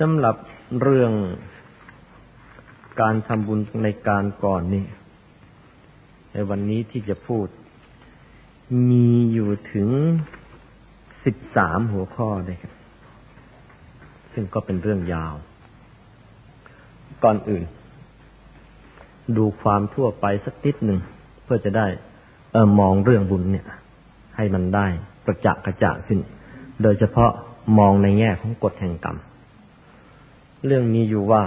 สำหรับเรื่องการทำบุญในการก่อนนี่ในวันนี้ที่จะพูด มีอยู่ถึงสิบสามหัวข้อเลยครับซึ่งก็เป็นเรื่องยาว ก่อนอื่น ดูความทั่วไปสักนิดหนึ่ง เพื่อจะได้เออมองเรื่องบุญเนี่ย ให้มันได้ประจักษ์กระจ่างขึ้น โดยเฉพาะมองในแง่ของกฎแห่งกรรม เรื่องนี้อยู่ว่า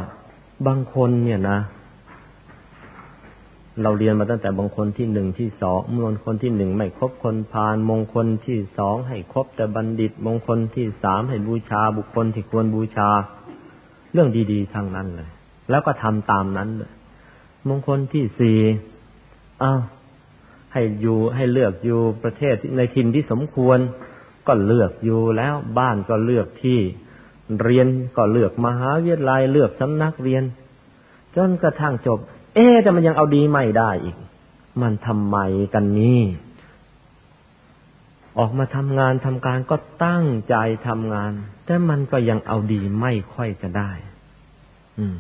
บางคนเนี่ยนะ เราเรียนมาตั้งแต่บางคนที่หนึ่งที่สองมงคลที่หนึ่งไม่ครบคนพาลมงคลที่สองให้ครบแต่บัณฑิต มงคลที่สามให้บูชา บุคคลที่ควรบูชา เรื่องดีๆทางนั้นเลย แล้วก็ทำตามนั้นเลยมงคลที่สี่อ้าวให้อยู่ให้เลือกอยู่ประเทศในถิ่นที่สมควร ก็เลือกอยู่แล้วบ้านก็เลือกที่ เรียนก็เลือกมหาวิทยาลัยเลือกสำนักเรียน จนกระทั่งจบ เอ๊แต่มันยังเอาดีไม่ได้อีก มันทำไมกันนี่ออกมาทำงานทำการก็ตั้งใจทำงาน แต่มันก็ยังเอาดีไม่ค่อยจะได้ อืม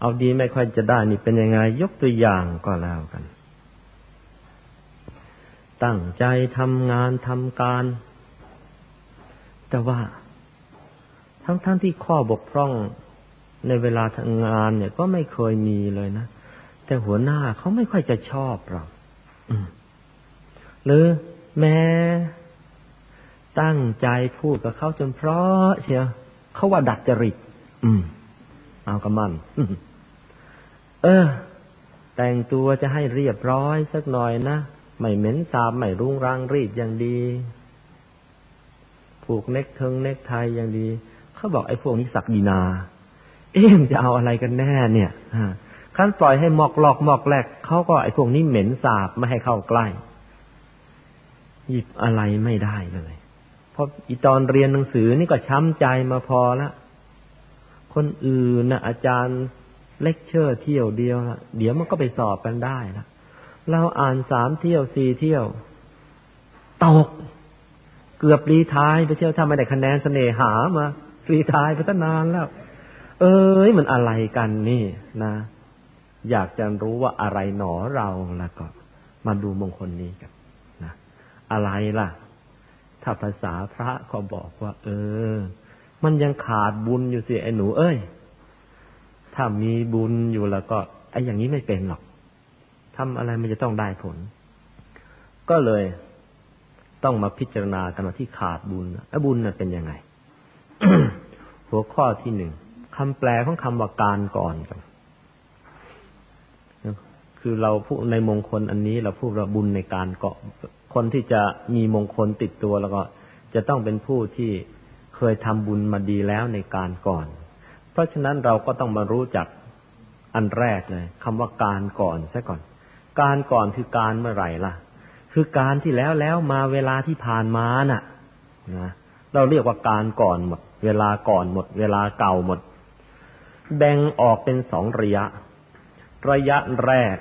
เอาดีไม่ค่อยจะได้นี่เป็นยังไง ยกตัวอย่างก็แล้วกัน ตั้งใจทำงานทำการ แต่ว่า ทั้งๆทที่ข้อบกพร่องในเวลาทำงานเนี่ยก็ไม่เคยมีเลยนะ แต่หัวหน้าเขาไม่ค่อยจะชอบเราหรือแม้ตั้งใจพูดกับเขาจนเพราะเชียวเขาว่าดัดจริต อืม เอากระมันเออ แต่งตัวจะให้เรียบร้อยสักหน่อยนะ ไม่เหม็นสาบไม่รุงรังรีดอย่างดี ผูกเน็กเทิงเน็กไทยอย่างดี เขาบอกไอ้พวกนี้สักดีนา เอ๊มจะเอาอะไรกันแน่เนี่ยขั้นปล่อยให้หมอกหลอกหมอกแหลกเขาก็ไอ้พวกนี้เหม็นสาบไม่ให้เข้าใกล้ หยิบอะไรไม่ได้เลย เพราะอีตอนเรียนหนังสือนี่ก็ช้ำใจมาพอละคนอื่นนะอาจารย์เลคเชอร์เที่ยวเดียวละเดี๋ยวมันก็ไปสอบกันได้ละเราอ่านสามเที่ยวสี่เที่ยวตกเกือบรีทายไปเที่ยวถ้าไม่ได้คะแนนเสน่หามา รีทายไปตั้งนานแล้ว เอ้ยมันอะไรกันนี่นะ อยากจะรู้ว่าอะไรหนอเราแล้วก็ มาดูมงคลนี้กันนะอะไรล่ะ ถ้าภาษาพระเขาบอกว่า เออ มันยังขาดบุญอยู่สิไอ้หนู เอ้ย ถ้ามีบุญอยู่แล้วก็ไอ้อย่างนี้ไม่เป็นหรอกทำอะไรมันจะต้องได้ผล ก็เลยต้องมาพิจารณากันว่าที่ขาดบุญไอ้บุญน่ะเป็นยังไง หัวข้อที่หนึ่งคำแปลของคำว่าการก่อนกันคือเราพูดในมงคลอันนี้เราพูดว่าบุญในการเกาะคนที่จะมีมงคลติดตัวแล้วก็จะต้องเป็นผู้ที่เคยทำบุญมาดีแล้วในการก่อน เพราะฉะนั้นเราก็ต้องมารู้จักอันแรกเลยคำว่าการก่อนซะก่อน การก่อนคือการเมื่อไหร่ล่ะ คือการที่แล้วแล้วมาเวลาที่ผ่านมาน่ะนะเราเรียกว่าการก่อนหมด เวลาก่อนหมด เวลาเก่าหมด แบ่งออกเป็นสองระยะ ระยะแรก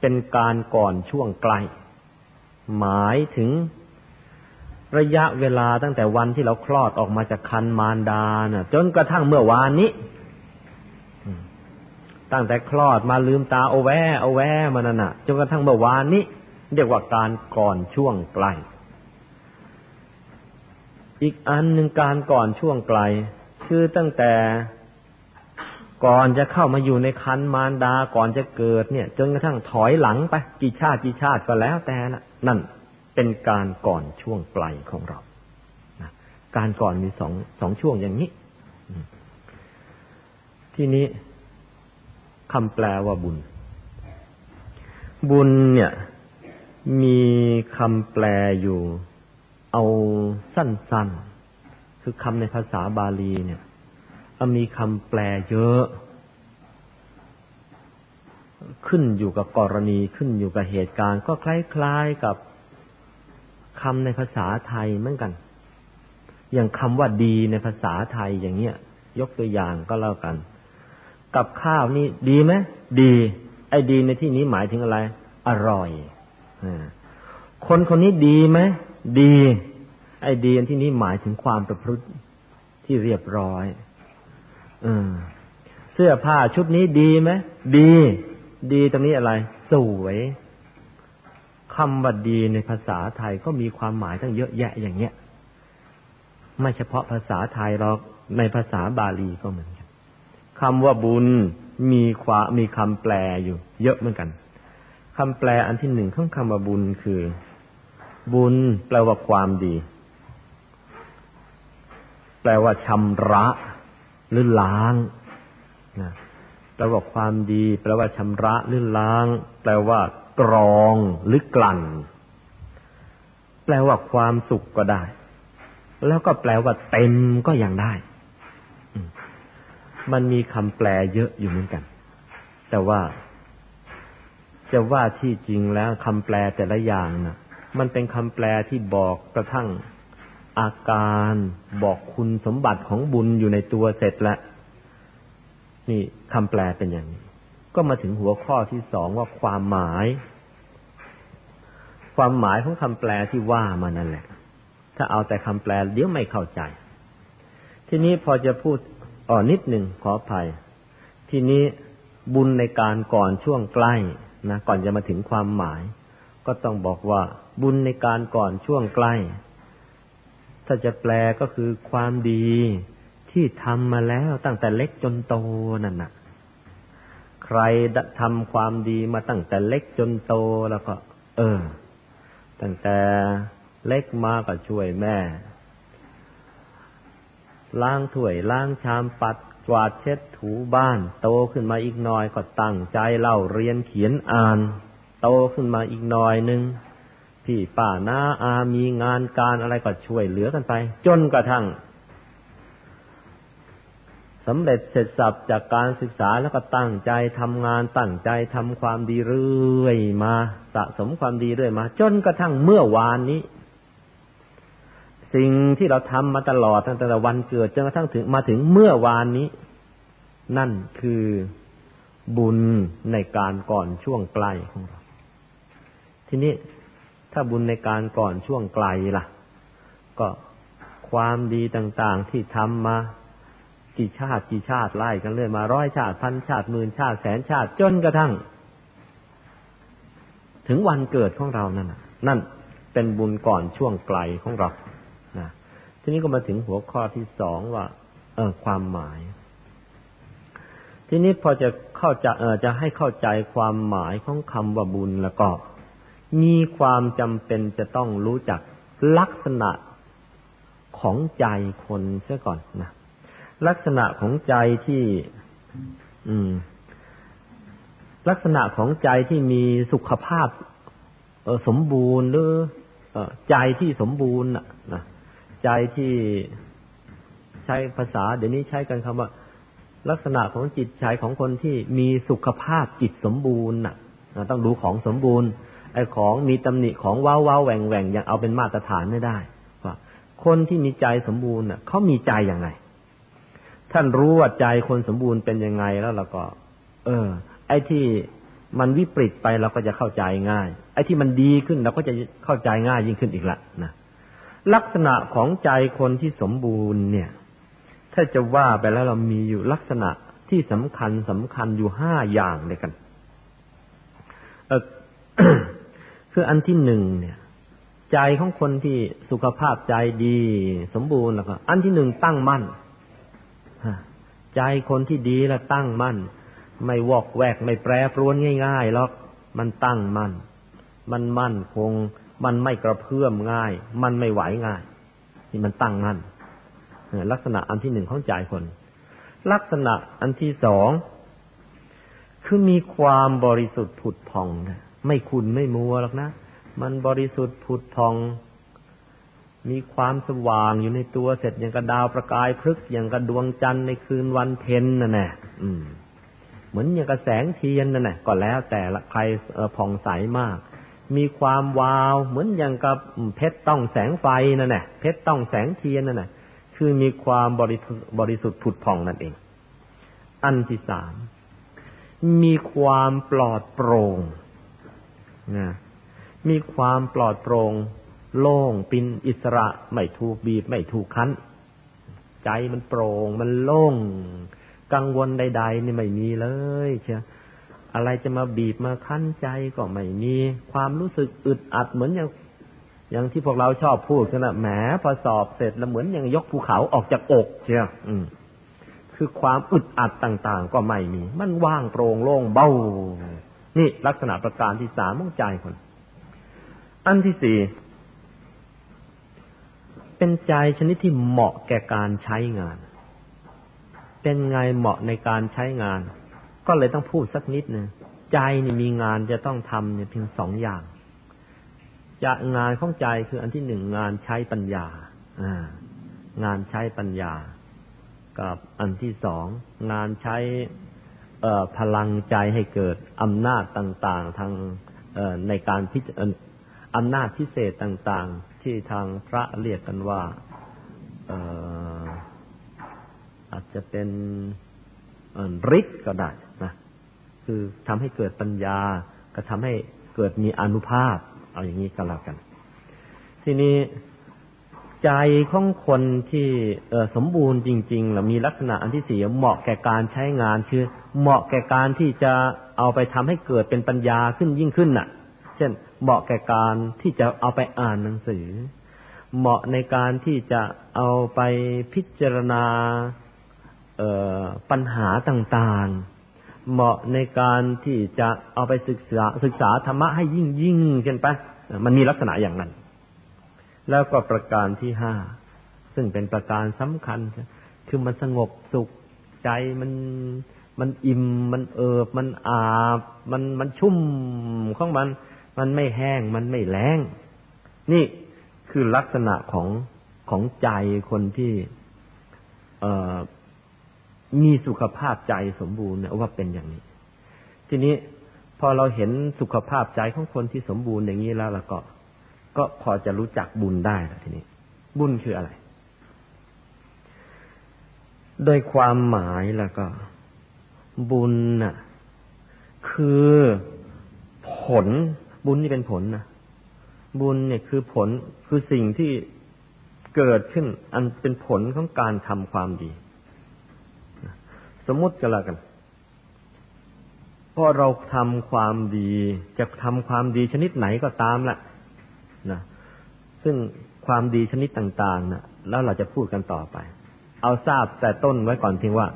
เป็นการก่อนช่วงใกล้ หมายถึง ระยะเวลาตั้งแต่วันที่เราคลอดออกมาจากคันมารดานะ่ะจนกระทั่งเมื่อวานนี้ ตั้งแต่คลอดมาลืมตาโอแวโอแวมานั่นน่ะจนกระทั่งเมื่อวานนี้ เรียกว่าการก่อนช่วงใกล้ อีกอันหนึ่งการก่อนช่วงไกล คือตั้งแต่ก่อนจะเข้ามาอยู่ในคันมารดาก่อนจะเกิดเนี่ย จนกระทั่งถอยหลังไปกี่ชาติกี่ชาติก็แล้วแต่ละนั่นเป็นการก่อนช่วงไกลของเรานะการก่อนมีสองสองช่วงอย่างนี้ ทีนี้คำแปลว่าบุญ บุญเนี่ย มีคำแปลอยู่ เอาสั้นๆ คือคำในภาษาบาลีเนี่ยมีคำแปลเยอะ ขึ้นอยู่กับกรณีขึ้นอยู่กับเหตุการณ์ ก็คล้ายๆกับคำในภาษาไทยเหมือนกัน อย่างคำว่าดีในภาษาไทยอย่างเงี้ย ยกตัวอย่างก็แล้วกัน กับข้าวนี่ดีไหมดี ไอ้ดีในที่นี้หมายถึงอะไร อร่อยคนคนนี้ดีไหม ดี ไอ้ดีที่นี้หมายถึงความประพฤติที่เรียบร้อย เออ เสื้อผ้าชุดนี้ดีไหมดี ดีตรงนี้อะไร สวยคำว่าดีในภาษาไทยก็มีความหมายตั้งเยอะแยะอย่างเงี้ย ไม่เฉพาะภาษาไทยหรอกในภาษาบาลีก็เหมือนกันคำว่าบุญมีความมีคำแปลอยู่ เยอะเหมือนกันคำแปลอันที่หนึ่งของคำว่าบุญคือ บุญแปลว่าความดี แปลว่าชำระ หรือล้างนะแปลว่าความดี แปลว่าชำระหรือล้าง แปลว่ากรองหรือกลั่น แปลว่าความสุขก็ได้ แล้วก็แปลว่าเต็มก็ยังได้ มันมีคำแปลเยอะอยู่เหมือนกัน แต่ว่า จะว่าที่จริงแล้วคำแปลแต่ละอย่างนะ่ะ มันเป็นคำแปลที่บอกกระทั่งอาการบอกคุณสมบัติของบุญอยู่ในตัวเสร็จแล้วนี่คำแปลเป็นอย่างนี้ ก็มาถึงหัวข้อที่สองว่าความหมาย ความหมายของคำแปลที่ว่ามานั่นแหละ ถ้าเอาแต่คำแปลเดี๋ยวไม่เข้าใจ ทีนี้พอจะพูดอ่อนิดหนึ่งขออภัย ทีนี้บุญในการก่อนช่วงใกล้นะก่อนจะมาถึงความหมาย ก็ต้องบอกว่า บุญในการก่อนช่วงใกล้ ถ้าจะแปลก็คือความดีที่ทำมาแล้วตั้งแต่เล็กจนโตนั่นน่ะ ใครทำความดีมาตั้งแต่เล็กจนโตแล้วก็ เออ ตั้งแต่เล็กมาก็ช่วยแม่ ล้างถ้วยล้างชามปัดกวาดเช็ดถูบ้าน โตขึ้นมาอีกหน่อยก็ตั้งใจเล่าเรียนเขียนอ่าน โตขึ้นมาอีกหน่อยหนึ่งพี่ป้าน้าอามีงานการอะไรก็ช่วยเหลือกันไป จนกระทั่งสำเร็จเสร็จสับจากการศึกษาแล้วก็ตั้งใจทำงานตั้งใจทำความดีเรื่อยมาสะสมความดีเรื่อยมา จนกระทั่งเมื่อวานนี้ สิ่งที่เราทำมาตลอดตั้งแต่วันเกิดจนกระทั่งถึงมาถึงเมื่อวานนี้ นั่นคือบุญในการก่อนช่วงไกล้ของเรา ทีนี้ถ้าบุญในการก่อนช่วงไกลล่ะ ก็ความดีต่างๆที่ทำมากี่ชาติกี่ชาติไล่กันเรื่อยมาร้อยชาติพันชาติหมื่นชาติแสนชาติจนกระทั่ง ถึงวันเกิดของเรานั่นนั่นเป็นบุญก่อนช่วงไกลของเรานะทีนี้ก็มาถึงหัวข้อที่สองว่า เออความหมาย ทีนี้พอจะเข้าใจเออจะให้เข้าใจความหมายของคำว่าบุญแล้วก็ มีความจำเป็นจะต้องรู้จักลักษณะของใจคนเสียก่อนนะลักษณะของใจที่ อืม ลักษณะของใจที่มีสุขภาพเออสมบูรณ์หรือใจที่สมบูรณ์นะใจที่ใช้ภาษา เดี๋ยวนี้ใช้กันคำว่า ลักษณะของจิตใจของคนที่มีสุขภาพจิตสมบูรณ์น่ะต้องดูของสมบูรณ์ ไอ้ของมีตำหนิของว้าวว้าแหว่งแหว่งยังเอาเป็นมาตรฐานไม่ได้ว่าคนที่มีใจสมบูรณ์น่ะเขามีใจอย่างไรท่านรู้ว่าใจคนสมบูรณ์เป็นยังไงแล้วเราก็ เออ ไอ้ที่มันวิปริตไปเราก็จะเข้าใจง่าย ไอ้ที่มันดีขึ้นเราก็จะเข้าใจง่ายยิ่งขึ้นอีกละนะลักษณะของใจคนที่สมบูรณ์เนี่ย ถ้าจะว่าไปแล้วเรามีอยู่ลักษณะที่สำคัญสำคัญอยู่ห้าอย่างเลยกันเออ คืออันที่หนึ่งเนี่ย ใจของคนที่สุขภาพใจดี สมบูรณ์แล้วก็ อันที่หนึ่งตั้งมั่นใจคนที่ดีและตั้งมั่น ไม่วอกแวกไม่แปรปรวนง่ายๆหรอกมันตั้งมั่น มันมั่นคง มันไม่กระเพื่อมง่าย มันไม่ไหวง่ายนี่มันตั้งมั่นลักษณะอันที่หนึ่งของใจคน ลักษณะอันที่สองคือมีความบริสุทธิ์ผุดพองนะ ไม่คุณไม่มัวหรอกนะ มันบริสุทธิ์ผุดพอง มีความสว่างอยู่ในตัวเสร็จอย่างกระดาวประกายพลึกอย่างกระดวงจันทร์ในคืนวันเพ็ญนั่นแหละเหมือนอย่างกระแสงเทียนนั่นแหละก็แล้วแต่ละใครผ่องใสมาก มีความวาวเหมือนอย่างกับเพชรต้องแสงไฟนั่นแหละเพชรต้องแสงเทียนนั่นแหละคือมีความบริบริสุทธิ์ผุดผ่องนั่นเอง อันที่สามมีความปลอดโปร่ง นะมีความปลอดโปร่งโล่งปินอิสระไม่ถูกบีบไม่ถูกคั้น ใจมันโปร่งมันโล่ง กังวลใด ๆ นี่ไม่มีเลยเชียอะไรจะมาบีบมาคั้นใจก็ไม่มี ความรู้สึกอึดอัดเหมือนอย่างอย่างที่พวกเราชอบพูดกันนะแหมพอสอบเสร็จแล้วเหมือนอย่างยกภูเขาออกจากอกเชียวอืมคือความอึดอัดต่าง ๆ ก็ไม่มี มันว่างโปร่งโล่งเบา นี่ลักษณะประการที่สามของใจคน อันที่สี่เป็นใจชนิดที่เหมาะแก่การใช้งาน เป็นไงเหมาะในการใช้งาน ก็เลยต้องพูดสักนิดนึงใจนี่มีงานจะต้องทำเนี่ยเพียงสองอย่างจะงานของใจคืออันที่หนึ่งงานใช้ปัญญา อ่า งานใช้ปัญญา กับอันที่สองงานใช้ พลังใจให้เกิดอำนาจต่างๆ ทางในการพิจอำนาจพิเศษต่างๆ ที่ทางพระเรียกกันว่าอาจจะเป็นฤทธิ์ก็ได้นะคือทำให้เกิดปัญญา ก็ทำให้เกิดมีอนุภาพ เอาอย่างนี้ก็แล้วกัน ทีนี้ใจของคนที่สมบูรณ์จริงๆหรือมีลักษณะอันที่สี่เหมาะแก่การใช้งานคือ เหมาะแก่การที่จะเอาไปทำให้เกิดเป็นปัญญาขึ้นยิ่งขึ้นน่ะ เช่น เหมาะแก่การที่จะเอาไปอ่านหนังสือ เหมาะในการที่จะเอาไปพิจารณาปัญหาต่างๆ เหมาะในการที่จะเอาไปศึกษาศึกษาธรรมะให้ยิ่งยิ่งขึ้นไปมันมีลักษณะอย่างนั้น แล้วก็ประการที่ห้าซึ่งเป็นประการสำคัญ คือมันสงบสุขใจมัน มันอิ่มมันเอิบมันอาบ มันมันชุ่มของมัน มันไม่แห้งมันไม่แล้ง นี่คือลักษณะของของใจคนที่ เออมีสุขภาพใจสมบูรณ์เนี่ยว่าเป็นอย่างนี้ ทีนี้พอเราเห็นสุขภาพใจของคนที่สมบูรณ์อย่างนี้แล้วล้วก็ ก็พอจะรู้จักบุญได้แล้วทีนี้ บุญคืออะไร โดยความหมายแล้วก็ บุญน่ะ คือผลบุญนี่เป็นผลนะบุญเนี่ยคือผลคือสิ่งที่เกิดขึ้น อันเป็นผลของการทำความดี สมมติกันละกันพอเราทำความดีจะทำความดีชนิดไหนก็ตามแหละนะซึ่งความดีชนิดต่าง ๆนะแล้วเราจะพูดกันต่อไป เอาทราบแต่ต้นไว้ก่อนเพียงว่า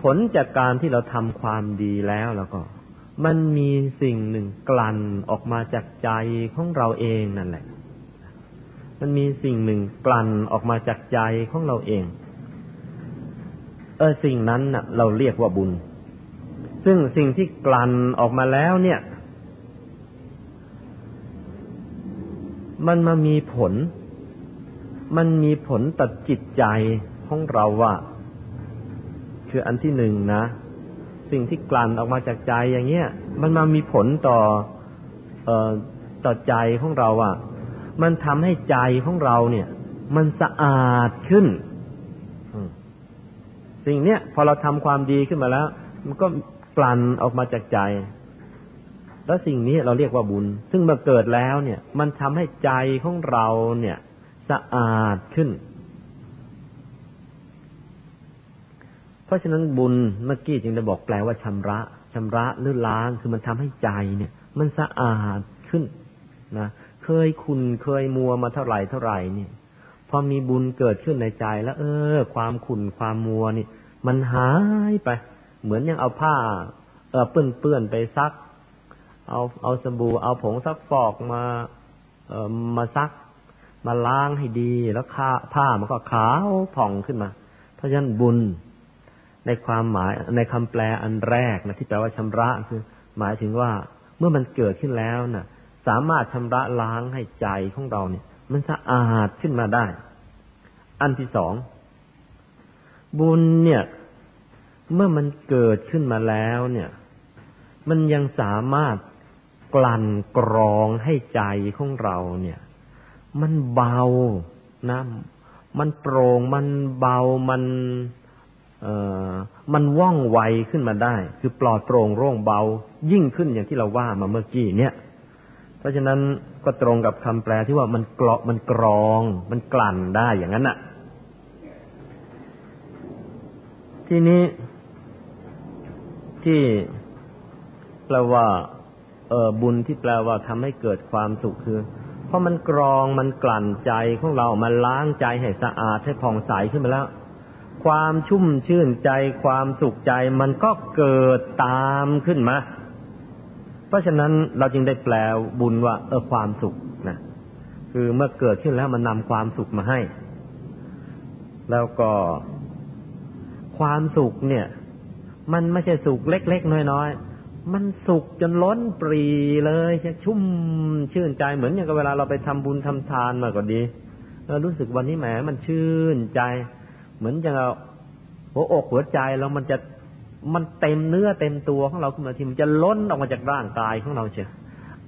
ผลจากการที่เราทำความดีแล้วแล้วก็ มันมีสิ่งหนึ่งกลั่นออกมาจากใจของเราเองนั่นแหละ มันมีสิ่งหนึ่งกลั่นออกมาจากใจของเราเอง เออสิ่งนั้นน่ะ เราเรียกว่าบุญ ซึ่งสิ่งที่กลั่นออกมาแล้วเนี่ย มันมามีผล มันมีผลต่อจิตใจของเราว่า คืออันที่หนึ่งนะ สิ่งที่กลั่นออกมาจากใจอย่างเงี้ย มันมามีผลต่อเอ่อต่อใจของเราว่ามันทำให้ใจของเราเนี่ย มันสะอาดขึ้นสิ่งเนี้ยพอเราทำความดีขึ้นมาแล้ว มันก็กลั่นออกมาจากใจ แล้วสิ่งนี้เราเรียกว่าบุญ ซึ่งเมื่อเกิดแล้วเนี่ย มันทำให้ใจของเราเนี่ย สะอาดขึ้น เพราะฉะนั้นบุญเมื่อกี้จึงได้บอกแปลว่าชำระชำระหรือล้างคือมันทำให้ใจเนี่ย มันสะอาดขึ้นนะเคยคุณเคยมัวมาเท่าไหร่เท่าไหร่นี่พอมีบุญเกิดขึ้นในใจแล้ว เออ ความขุ่นความมัวนี่ มันหายไป เหมือนยังเอาผ้า เออเปื้อนเปื้อนไปซัก เอาเอาสบู่เอาผงซักฟอกมาเอ่อมาซัก มาล้างให้ดีแล้วผ้าผ้ามันก็ขาวผ่องขึ้นมา เพราะฉะนั้นบุญ ในความหมายในคำแปลอันแรกนะที่แปลว่าชำระคือ หมายถึงว่าเมื่อมันเกิดขึ้นแล้วนะ่ะ สามารถชำระล้างให้ใจของเราเนี่ย มันสะอาดขึ้นมาได้ อันที่สองบุญเนี่ย เมื่อมันเกิดขึ้นมาแล้วเนี่ย มันยังสามารถกลั่นกรองให้ใจของเราเนี่ย มันเบานะมันโปร่งมันเบามัน มันว่องไวขึ้นมาได้ คือปลอดโปร่งโล่งเบา ยิ่งขึ้นอย่างที่เราว่ามาเมื่อกี้เนี่ยเพราะฉะนั้นก็ตรงกับคำแปลที่ว่ามันกรอมันกรอง มันกลั่นได้อย่างนั้นน่ะ ทีนี้ที่แปลว่า เออบุญที่แปลว่าทำให้เกิดความสุขคือเพราะมันกรองมันกลั่นใจของเรามันล้างใจให้สะอาดให้ผ่องใสขึ้นมาแล้ว ความชุ่มชื่นใจความสุขใจมันก็เกิดตามขึ้นมา เพราะฉะนั้นเราจึงได้แปลบุญว่า เออความสุขนะคือเมื่อเกิดขึ้นแล้วมันนำความสุขมาให้ แล้วก็ความสุขเนี่ย มันไม่ใช่สุขเล็กๆน้อยๆมันสุขจนล้นปรีเลยจะชุ่มชื่นใจเหมือนอย่างกับเวลาเราไปทำบุญทำทานมาก็ดีเรารู้สึกวันนี้แหมมันชื่นใจ เหมือนอย่างเราหัวอกหัวใจเรามันจะมันเต็มเนื้อเต็มตัวของเราขึ้นมาทีมันจะล้นออกมาจากร่างกายของเราเชียว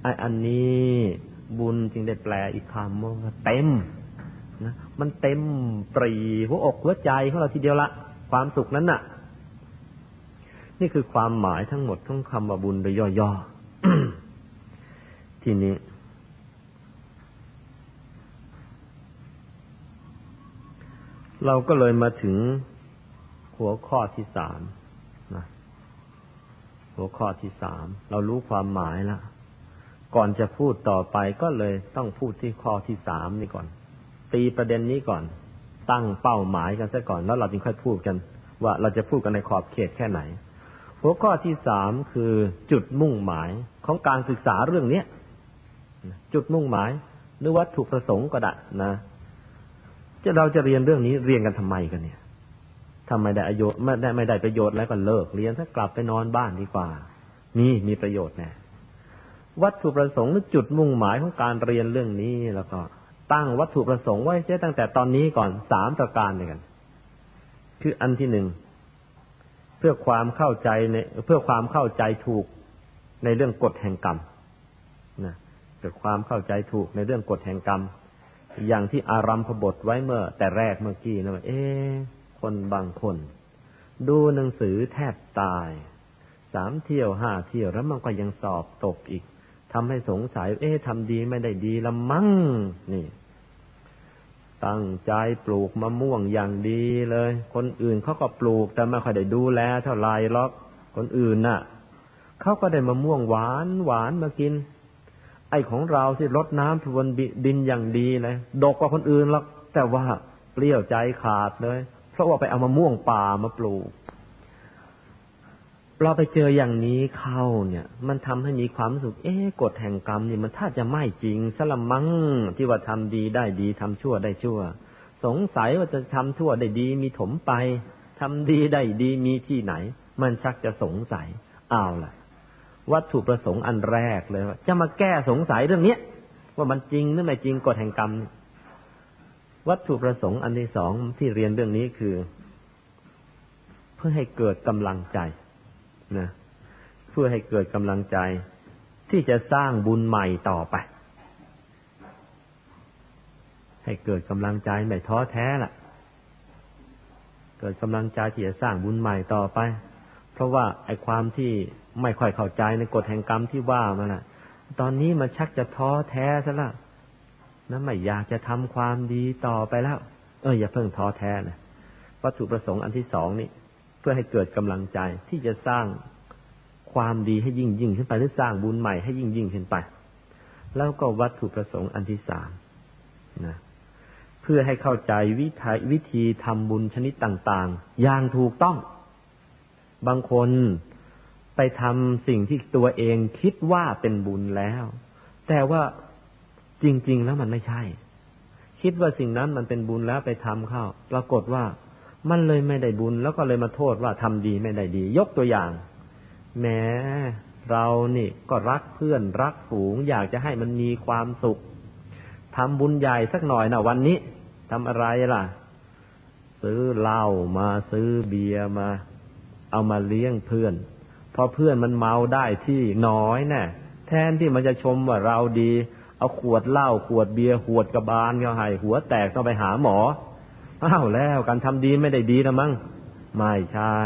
ไออันนี้บุญจึงได้แปลอีกคำว่าเต็มนะมันเต็มปรีหัวอกหัวใจของเราทีเดียวละ ความสุขนั้นน่ะ นี่คือความหมายทั้งหมดของคำว่าบุญโดยย่อๆทีนี้ เราก็เลยมาถึงหัวข้อที่สามนะหัวข้อที่สามเรารู้ความหมายแล้วก่อนจะพูดต่อไปก็เลยต้องพูดที่ข้อที่สามนี่ก่อน ตีประเด็นนี้ก่อน ตั้งเป้าหมายกันซะก่อนแล้วเราจึงค่อยพูดกัน ว่าเราจะพูดกันในขอบเขตแค่ไหน หัวข้อที่สามคือจุดมุ่งหมายของการศึกษาเรื่องเนี้ยจุดมุ่งหมายหรือวัตถุประสงค์ก็ได้นะ จะเราจะเรียนเรื่องนี้เรียนกันทำไมกันเนี่ยทำไมได้ประโยชน์ไม่ได้ไม่ได้ประโยชน์แล้วก็เลิก เรียนถ้ากลับไปนอนบ้านดีกว่า นี่มีประโยชน์แน่วัตถุประสงค์หรือจุดมุ่งหมายของการเรียนเรื่องนี้แล้วก็ ตั้งวัตถุประสงค์ไว้เสียตั้งแต่ตอนนี้ก่อนสามประการด้วยกัน คืออันที่หนึ่งเพื่อความเข้าใจในเพื่อความเข้าใจถูกในเรื่องกฎแห่งกรรมนะเพื่อความเข้าใจถูกในเรื่องกฎแห่งกรรม อย่างที่อารัมพบทไว้เมื่อ แต่แรกเมื่อกี้นะว่าเอ๊คนบางคน ดูหนังสือแทบตายสามเที่ยวห้าเที่ยวแล้วมันก็ยังสอบตกอีกทำให้สงสัย เอ๊ะทำดีไม่ได้ดีละมั้งนี่ ตั้งใจปลูกมะม่วงอย่างดีเลย คนอื่นเขาก็ปลูก แต่ไม่ค่อยได้ดูแลเท่าไรหรอก คนอื่นน่ะเขาก็ได้มะม่วงหวานหวานมากิน ไอ้ของเราที่รดน้ำพรวนดินอย่างดีเลยดกกว่าคนอื่นหรอกแต่ว่าเปรี้ยวใจขาดเลย เพราะว่าไปเอามะม่วงป่ามาปลูก เราไปเจออย่างนี้เข้าเนี่ย มันทำให้มีความสุขเอ๊ะกฎแห่งกรรมนี่มันถ้าจะไม่จริงสละมังที่ว่าทำดีได้ดีทำชั่วได้ชั่ว สงสัยว่าจะทำชั่วได้ดีมีถมไปทำดีได้ดีมีที่ไหน มันชักจะสงสัยอ้าวล่ะ วัตถุประสงค์อันแรกเลยว่าจะมาแก้สงสัยเรื่องเนี้ยว่ามันจริงหรือไม่จริงกฎแห่งกรรม วัตถุประสงค์อันที่สองที่เรียนเรื่องนี้คือ เพื่อให้เกิดกำลังใจนะเพื่อให้เกิดกำลังใจ ที่จะสร้างบุญใหม่ต่อไป ให้เกิดกำลังใจไม่ท้อแท้ล่ะ เกิดกำลังใจที่จะสร้างบุญใหม่ต่อไป เพราะว่าไอ้ความที่ ไม่ค่อยเข้าใจในกฎแห่งกรรมที่ว่ามาละตอนนี้มันชักจะท้อแท้ซะละนะไม่อยากจะทำความดีต่อไปแล้ว เอออย่าเพิ่งท้อแท้นะวัตถุประสงค์อันที่สองนี่ เพื่อให้เกิดกำลังใจที่จะสร้างความดีให้ยิ่งยิ่งขึ้นไปหรือสร้างบุญใหม่ให้ยิ่งยิ่งขึ้นไป แล้วก็วัตถุประสงค์อันที่สามนะเพื่อให้เข้าใจวิธีวิธีทำบุญชนิดต่าง ๆ อย่างถูกต้อง บางคน ไปทำสิ่งที่ตัวเองคิดว่าเป็นบุญแล้ว แต่ว่าจริง ๆ แล้วมันไม่ใช่ คิดว่าสิ่งนั้นมันเป็นบุญแล้วไปทำเข้า ปรากฏว่ามันเลยไม่ได้บุญ แล้วก็เลยมาโทษว่าทำดีไม่ได้ดี ยกตัวอย่างแม้เรานี่ก็รักเพื่อนรักฝูง อยากจะให้มันมีความสุขทำบุญใหญ่สักหน่อยนะวันนี้ทำอะไรล่ะ ซื้อเหล้ามาซื้อเบียร์มา เอามาเลี้ยงเพื่อน พอเพื่อนมันเมาได้ที่น้อยแนะ่แทนที่มันจะชมว่าเราดี เอาขวดเหล้าขวดเบียร์ขวดกระบาลเขาให้หัวแตกต้องไปหาหมออ้าวแล้วการทำดีไม่ได้ดีนะมั้งไม่ใช่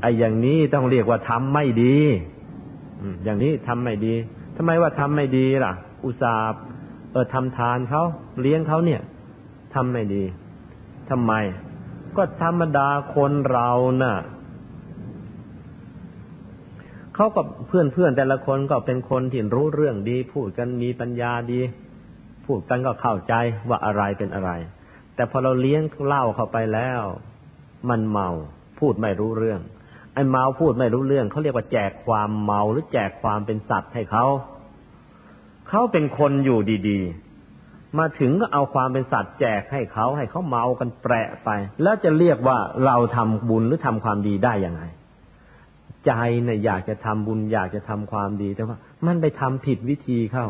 ไอ้อย่างนี้ต้องเรียกว่าทำไม่ดีอย่างนี้ทำไม่ดีทำไมว่าทำไม่ดีล่ะ อุตส่าห์เออทำทานเขาเลี้ยงเขาเนี่ยทำไม่ดีทำไม ก็ธรรมดาคนเรานะ่ะ เขาก็เพื่อนเพื่อนแต่ละคนก็เป็นคนที่รู้เรื่องดี พูดกันมีปัญญาดี พูดกันก็เข้าใจว่าอะไรเป็นอะไร แต่พอเราเลี้ยงเล่าเข้าไปแล้ว มันเมาพูดไม่รู้เรื่องไอ้เมาพูดไม่รู้เรื่องเขาเรียกว่าแจกความเมาหรือแจกความเป็นสัตว์ให้เขาเขาเป็นคนอยู่ดีๆ มาถึงก็เอาความเป็นสัตว์แจกให้เขาให้เขาเมากันแปะไป แล้วจะเรียกว่าเราทำบุญหรือทำความดีได้ยังไง ใจเนี่ยอยากจะทำบุญอยากจะทำความดี แต่ว่ามันไปทำผิดวิธีเข้า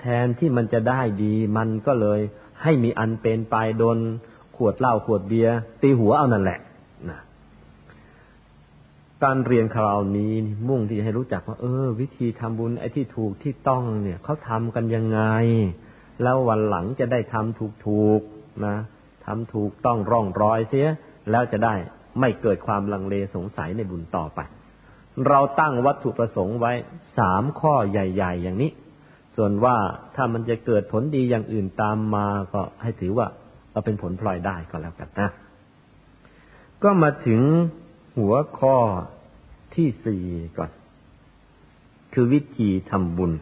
แทนที่มันจะได้ดี มันก็เลยให้มีอันเป็นไปโดนขวดเหล้าขวดเบียร์ตีหัวเอานั่นแหละนะการเรียนคราวนี้มุ่งที่จะให้รู้จักว่า เออ วิธีทำบุญไอ้ที่ถูกที่ต้องเนี่ยเขาทำกันยังไง แล้ววันหลังจะได้ทำถูกถูกนะทำถูกต้องร่องรอยเสีย แล้วจะได้ไม่เกิดความลังเลสงสัยในบุญต่อไป เราตั้งวัตถุประสงค์ไว้สามข้อใหญ่ ๆ อย่างนี้ ส่วนว่าถ้ามันจะเกิดผลดีอย่างอื่นตามมาก็ให้ถือว่าเอาเป็นผลพลอยได้ก็แล้วกันนะ ก็มาถึงหัวข้อที่สี่ก่อน คือวิธีทำบุญ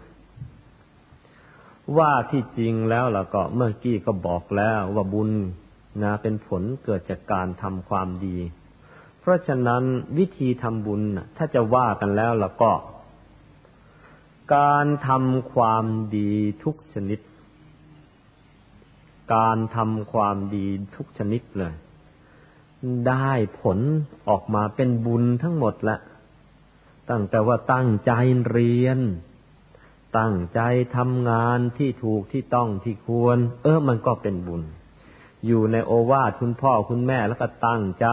ว่าที่จริงแล้วล่ะก็เมื่อกี้ก็บอกแล้วว่าบุญนะเป็นผลเกิดจากการทำความดี เพราะฉะนั้นวิธีทำบุญถ้าจะว่ากันแล้วล่ะก็ การทำความดีทุกชนิด การทำความดีทุกชนิดเลย ได้ผลออกมาเป็นบุญทั้งหมดละ ตั้งแต่ว่าตั้งใจเรียน ตั้งใจทำงานที่ถูกที่ต้องที่ควร เออมันก็เป็นบุญ อยู่ในโอวาทคุณพ่อคุณแม่แล้วก็ตั้งใจ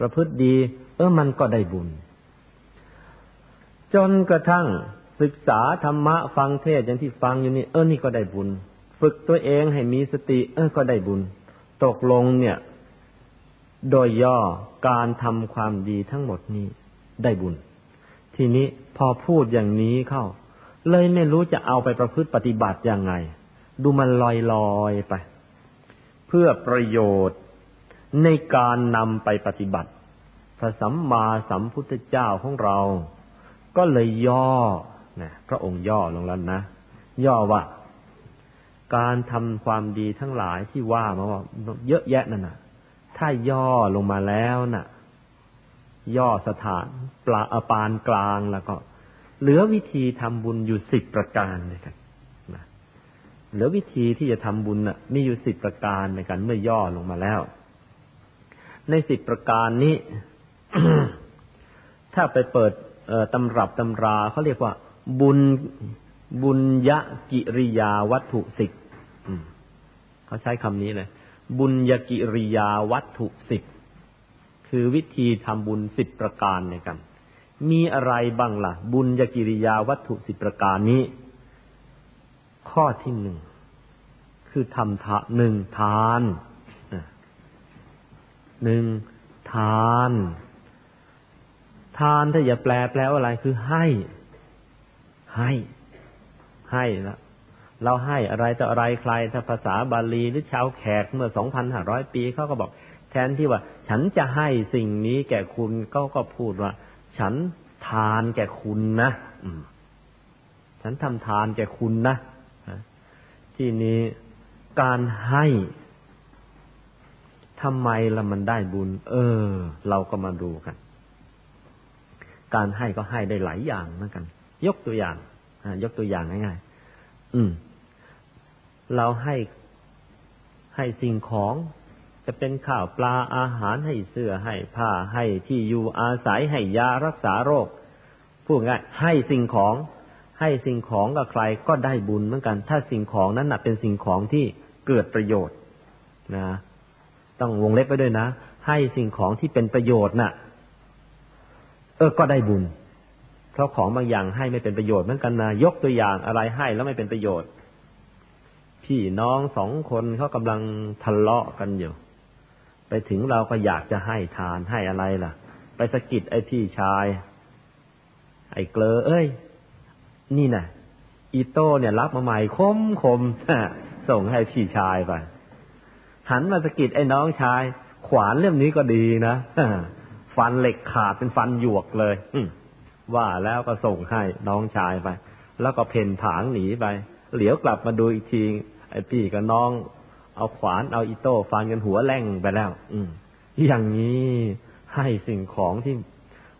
ประพฤติดี เออมันก็ได้บุญ จนกระทั่งศึกษาธรรมะฟังเทศอย่างที่ฟังอยู่นี่ เออนี่ก็ได้บุญ ฝึกตัวเองให้มีสติ เออก็ได้บุญ ตกลงเนี่ย โดยย่อการทำความดีทั้งหมดนี้ได้บุญ ทีนี้พอพูดอย่างนี้เข้า เลยไม่รู้จะเอาไปประพฤติปฏิบัติยังไง ดูมันลอยลอยไป เพื่อประโยชน์ ในการนำไปปฏิบัติ พระสัมมาสัมพุทธเจ้าของเรา ก็เลยย่อนะพระองค์ย่อลงแล้วนะ ย่อว่าการทำความดีทั้งหลายที่ว่ามาว่าเยอะแยะนั่นนะถ้าย่อลงมาแล้วนะ่ะ ย่อสถานปลาอปานกลางแล้วก็ เหลือวิธีทำบุญอยู่สิบประการเลยกันนะเหลือวิธีที่จะทำบุญนะ่ะมีอยู่สิบประการในการเมื่อย่อลงมาแล้ว ในสิบประการนี้ ถ้าไปเปิดตำรับตำราเขาเรียกว่า บุญบุญยกิริยาวัตถุสิบเขาใช้คำนี้เลย บุญยกิริยาวัตถุสิบคือวิธีทำบุญสิบประการในกัน มีอะไรบ้างละ่ะ บุญยกิริยาวัตถุสิบประการนี้ ข้อที่หนึ่งคือทำทะหนึ่งทาน หนึ่งทาน ทานถ้าอย่าแปลแปลว่าอะไรคือให้ ให้ ให้ละเราให้อะไรต่ออะไรใครถ้าภาษาบาลีหรือชาวแขกเมื่อสองพันห้าร้อยปีเขาก็บอก แทนที่ว่า ฉันจะให้สิ่งนี้แก่คุณก็ก็พูดว่า ฉันทานแก่คุณนะฉันทำทานแก่คุณนะที่นี้การให้ ทำไมละมันได้บุญ เออ เราก็มาดูกัน การให้ก็ให้ได้หลายอย่างเหมือนกัน ยกตัวอย่างยกตัวอย่างง่ายๆอืม เราให้ให้สิ่งของจะเป็นข้าวปลาอาหารให้เสื้อให้ผ้าให้ที่อยู่อาศัยให้ยารักษาโรคพูดง่ายให้สิ่งของ ให้สิ่งของกับใครก็ได้บุญเหมือนกัน ถ้าสิ่งของนั้นนะเป็นสิ่งของที่เกิดประโยชน์นะ ต้องวงเล็บไปด้วยนะ ให้สิ่งของที่เป็นประโยชน์น่ะ เออก็ได้บุญ เพราะของบางอย่างให้ไม่เป็นประโยชน์เหมือนกันนะยกตัวอย่างอะไรให้แล้วไม่เป็นประโยชน์ พี่น้องสองคนเขากำลังทะเลาะกันอยู่ ไปถึงเราก็อยากจะให้ทานให้อะไรล่ะ ไปสะกิดไอ้พี่ชาย ไอ้เกลอ เอ้ย นี่นะ่ะอีโต้เนี่ยรับมาใหม่คมคมส่งให้พี่ชายไป หันมาสกิดไอ้น้องชาย ขวานเล่มนี้ก็ดีนะฟันเหล็กขาดเป็นฟันหยวกเลยว่าแล้วก็ส่งให้น้องชายไป แล้วก็เพ่นผางหนีไป เหลียวกลับมาดูอีกทีไอ้พี่กับน้อง เอาขวานเอาอิโต้ฟันกันหัวแล่งไปแล้ว อืมอย่างนี้ให้สิ่งของที่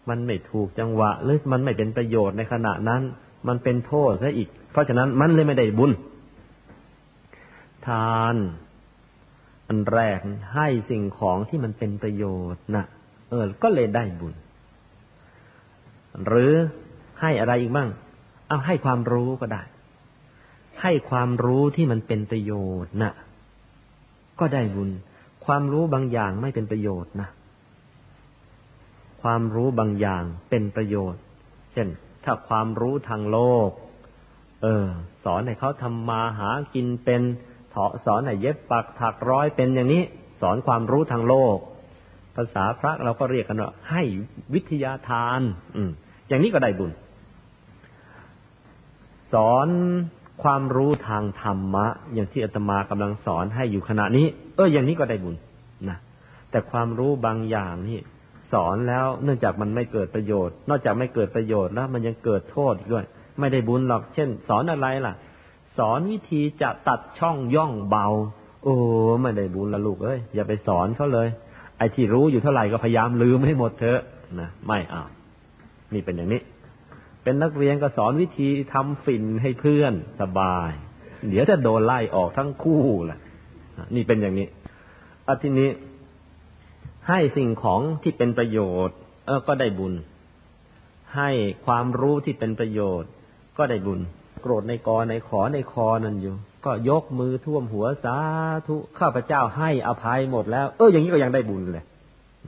มันไม่ถูกจังหวะหรือมันไม่เป็นประโยชน์ในขณะนั้น มันเป็นโทษซะอีก เพราะฉะนั้นมันเลยไม่ได้บุญ ทาน อันแรกให้สิ่งของที่มันเป็นประโยชน์นะเออ ก็เลยได้บุญ หรือให้อะไรอีกบ้าง เอาให้ความรู้ก็ได้ ให้ความรู้ที่มันเป็นประโยชน์นะก็ได้บุญ ความรู้บางอย่างไม่เป็นประโยชน์นะความรู้บางอย่างเป็นประโยชน์ เช่น ถ้าความรู้ทางโลก เออ สอนให้เขาทำมาหากินเป็น สอนให้เย็บปักถักร้อยเป็นอย่างนี้ สอนความรู้ทางโลก ภาษาพระเราก็เรียกกันว่าให้วิทยาทาน อืม อย่างนี้ก็ได้บุญ สอนความรู้ทางธรรมะ อย่างที่อาตมากำลังสอนให้อยู่ขณะนี้ เอออย่างนี้ก็ได้บุญนะแต่ความรู้บางอย่างนี่สอนแล้วเนื่องจากมันไม่เกิดประโยชน์ นอกจากไม่เกิดประโยชน์แล้วมันยังเกิดโทษด้วย ไม่ได้บุญหรอก เช่น สอนอะไรล่ะ อนวิธีจะตัดช่องย่องเบา โอ้ไม่ได้บุญละลูกเอ้ยอย่าไปสอนเขาเลย ไอ้ที่รู้อยู่เท่าไหร่ก็พยายามลืมให้หมดเถอะนะไม่เอานี่เป็นอย่างนี้ เป็นนักเรียนก็สอนวิธีทำฝิ่นให้เพื่อนสบาย เดี๋ยวจะโดนไล่ออกทั้งคู่แหละนี่เป็นอย่างนี้อาทีนี้ ให้สิ่งของที่เป็นประโยชน์ เออก็ได้บุญ ให้ความรู้ที่เป็นประโยชน์ ก็ได้บุญ โกรธนายกอนายขอนายคอนั่นอยู่ ก็ยกมือท่วมหัวสาธุข้าพเจ้าให้อภัยหมดแล้ว เอออย่างนี้ก็ยังได้บุญเลย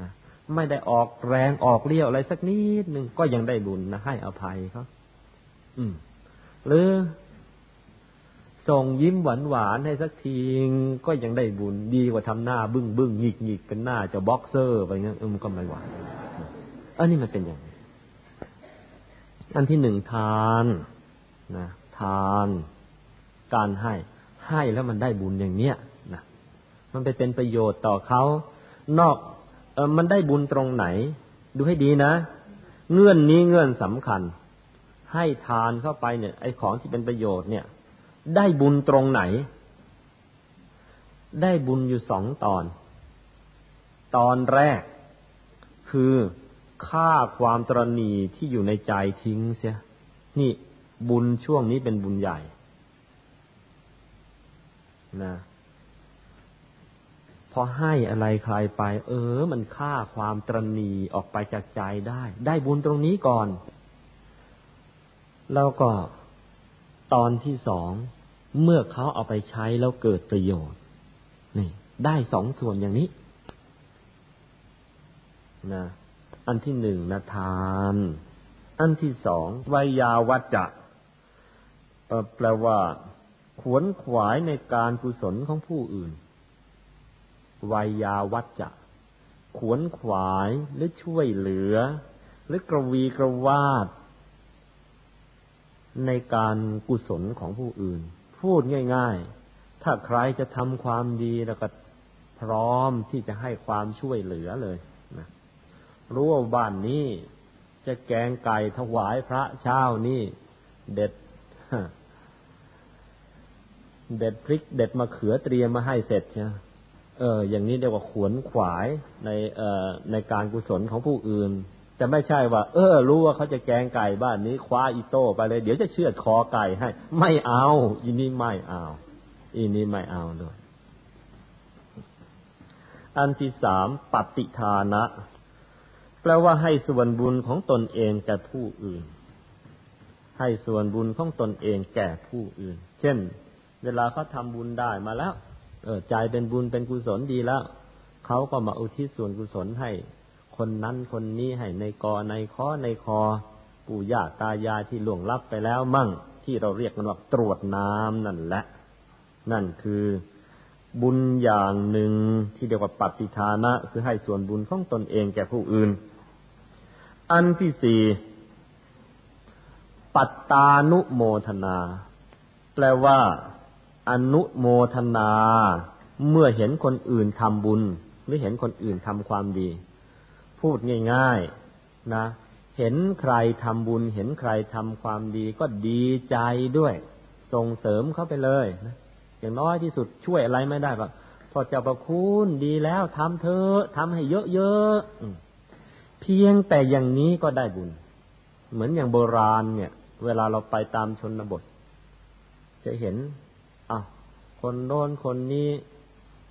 นะไม่ได้ออกแรงออกเรี่ยวอะไรสักนิดหนึ่งก็ยังได้บุญนะให้อภัยเขาอืม หรือส่งยิ้มหวานหวานให้สักทีก็ยังได้บุญดีกว่าทำหน้าบึ้งบึ้งหงิกหงิกเป็นหน้าจะบ็อกเซอร์ไปงั้นเออมันก็ไม่หวานอันนี้มันเป็นอย่างนี้อันที่หนึ่งทานนะ ทาน การให้ ให้แล้วมันได้บุญอย่างเนี้ยนะมันไปเป็นประโยชน์ต่อเขา นอกเออมันได้บุญตรงไหน ดูให้ดีนะ เงื่อนนี้เงื่อนสำคัญ ให้ทานเข้าไปเนี่ย ไอ้ของที่เป็นประโยชน์เนี่ย ได้บุญตรงไหน ได้บุญอยู่สองตอน ตอนแรก คือฆ่าความตรณีที่อยู่ในใจทิ้งเสีย นี่ บุญช่วงนี้เป็นบุญใหญ่นะพอให้อะไรใครไป เออ มันฆ่าความตรณีออกไปจากใจได้ ได้บุญตรงนี้ก่อน แล้วก็ตอนที่สอง เมื่อเขาเอาไปใช้แล้วเกิดประโยชน์ นี่ ได้สองส่วนอย่างนี้นะอันที่หนึ่งนะทาน อันที่สองวิยาวัจจะ แปลว่า ขวนขวายในการกุศลของผู้อื่นวายาวัจจะ ขวนขวายหรือช่วยเหลือ หรือกระวีกระวาด ในการกุศลของผู้อื่น พูดง่าย ๆ ถ้าใครจะทำความดีแล้วก็พร้อมที่จะให้ความช่วยเหลือเลยนะรู้ว่าบ้านนี้จะแกงไก่ถวายพระเช้านี่ เด็ด เด็ดพริก เด็ดมะเขือเตรียมมาให้เสร็จใช่เออ อย่างนี้เรียกว่าขวนขวายในเอ่อในการกุศลของผู้อื่น แต่ไม่ใช่ว่า เออ รู้ว่าเขาจะแกงไก่บ้านนี้ คว้าอีโต้ไปเลย เดี๋ยวจะเชือดคอไก่ให้ ไม่เอา อีนี้ไม่เอา อีนี้ไม่เอาด้วยอันที่สามปฏิทานะ แปลว่าให้ส่วนบุญของตนเองแก่ผู้อื่น ให้ส่วนบุญของตนเองแก่ผู้อื่น เช่น เวลาเขาทาบุญได้มาแล้ว เออใจเป็นบุญเป็นกุศลดีแล้วเขาก็มาอุทิศส่วนกุศลให้ คนนั้นคนนี้ให้ในกอในคอในคอ ปู่ย่าตายายที่ล่วงลับไปแล้วมั่ง ที่เราเรียกกันว่าตรวจน้ำนั่นแหละ นั่นคือบุญอย่างหนึ่งที่เรียกว่าปฏิทานะคือให้ส่วนบุญของตนเองแก่ผู้อื่น อันที่สี่ปัตตานุโมทนา แปลว่า อนุโมทนา เมื่อเห็นคนอื่นทำบุญ หรือเห็นคนอื่นทำความดี พูดง่าย ๆนะ เห็นใครทำบุญ เห็นใครทำความดีก็ดีใจด้วย ส่งเสริมเข้าไปเลยนะอย่างน้อยที่สุดช่วยอะไรไม่ได้ก็พอเจ้าประคุณดีแล้วทำเธอทำให้เยอะๆเพียงแต่อย่างนี้ก็ได้บุญ เหมือนอย่างโบราณเนี่ย เวลาเราไปตามชนบท จะเห็น คนโน้นคนนี้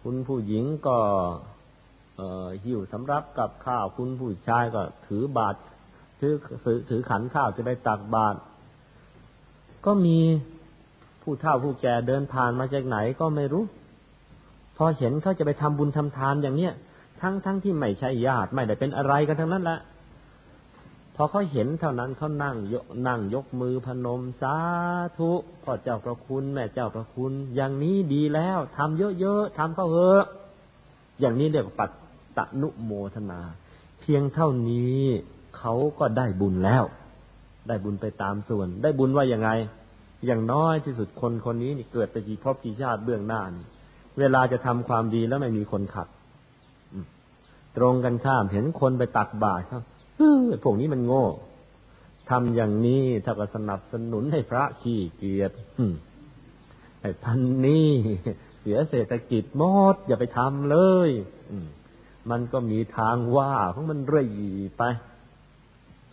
คุณผู้หญิงก็หิวสำรับกับข้าว คุณผู้ชายก็ถือบาตรถือถือขันข้าวจะไปตักบาตรก็มีผู้เฒ่าผู้แก่เดินผ่านมาจากไหนก็ไม่รู้ พอเห็นเขาจะไปทำบุญทำทานอย่างเนี้ยทั้งทั้งที่ไม่ใช่ญาติไม่ได้เป็นอะไรกันทั้งนั้นแหละ พอเขาเห็นเท่านั้นเขานั่งยกนั่งยกมือพนมสาธุพ่อเจ้าประคุณ แม่เจ้าประคุณ อย่างนี้ดีแล้วทำเยอะๆทำเขาเถอะอย่างนี้เรียกปัตตนุโมทนา เพียงเท่านี้เขาก็ได้บุญแล้ว ได้บุญไปตามส่วน ได้บุญว่าอยังไง อย่างน้อยที่สุดคนคนนี้นี่เกิดไปกี่พบกี่ชาติเบื้องหน้านี่ เวลาจะทำความดีแล้วไม่มีคนขัดตรงกันข้ามเห็นคนไปตักบาตรเขา พวกนี้มันโง่ทำอย่างนี้ถ้าก็สนับสนุนให้พระขี้เกียจไอ้พันนี้เสียเศรษฐกิจมดอย่าไปทำเลยมันก็มีทางว่าของมันเรื่อยไป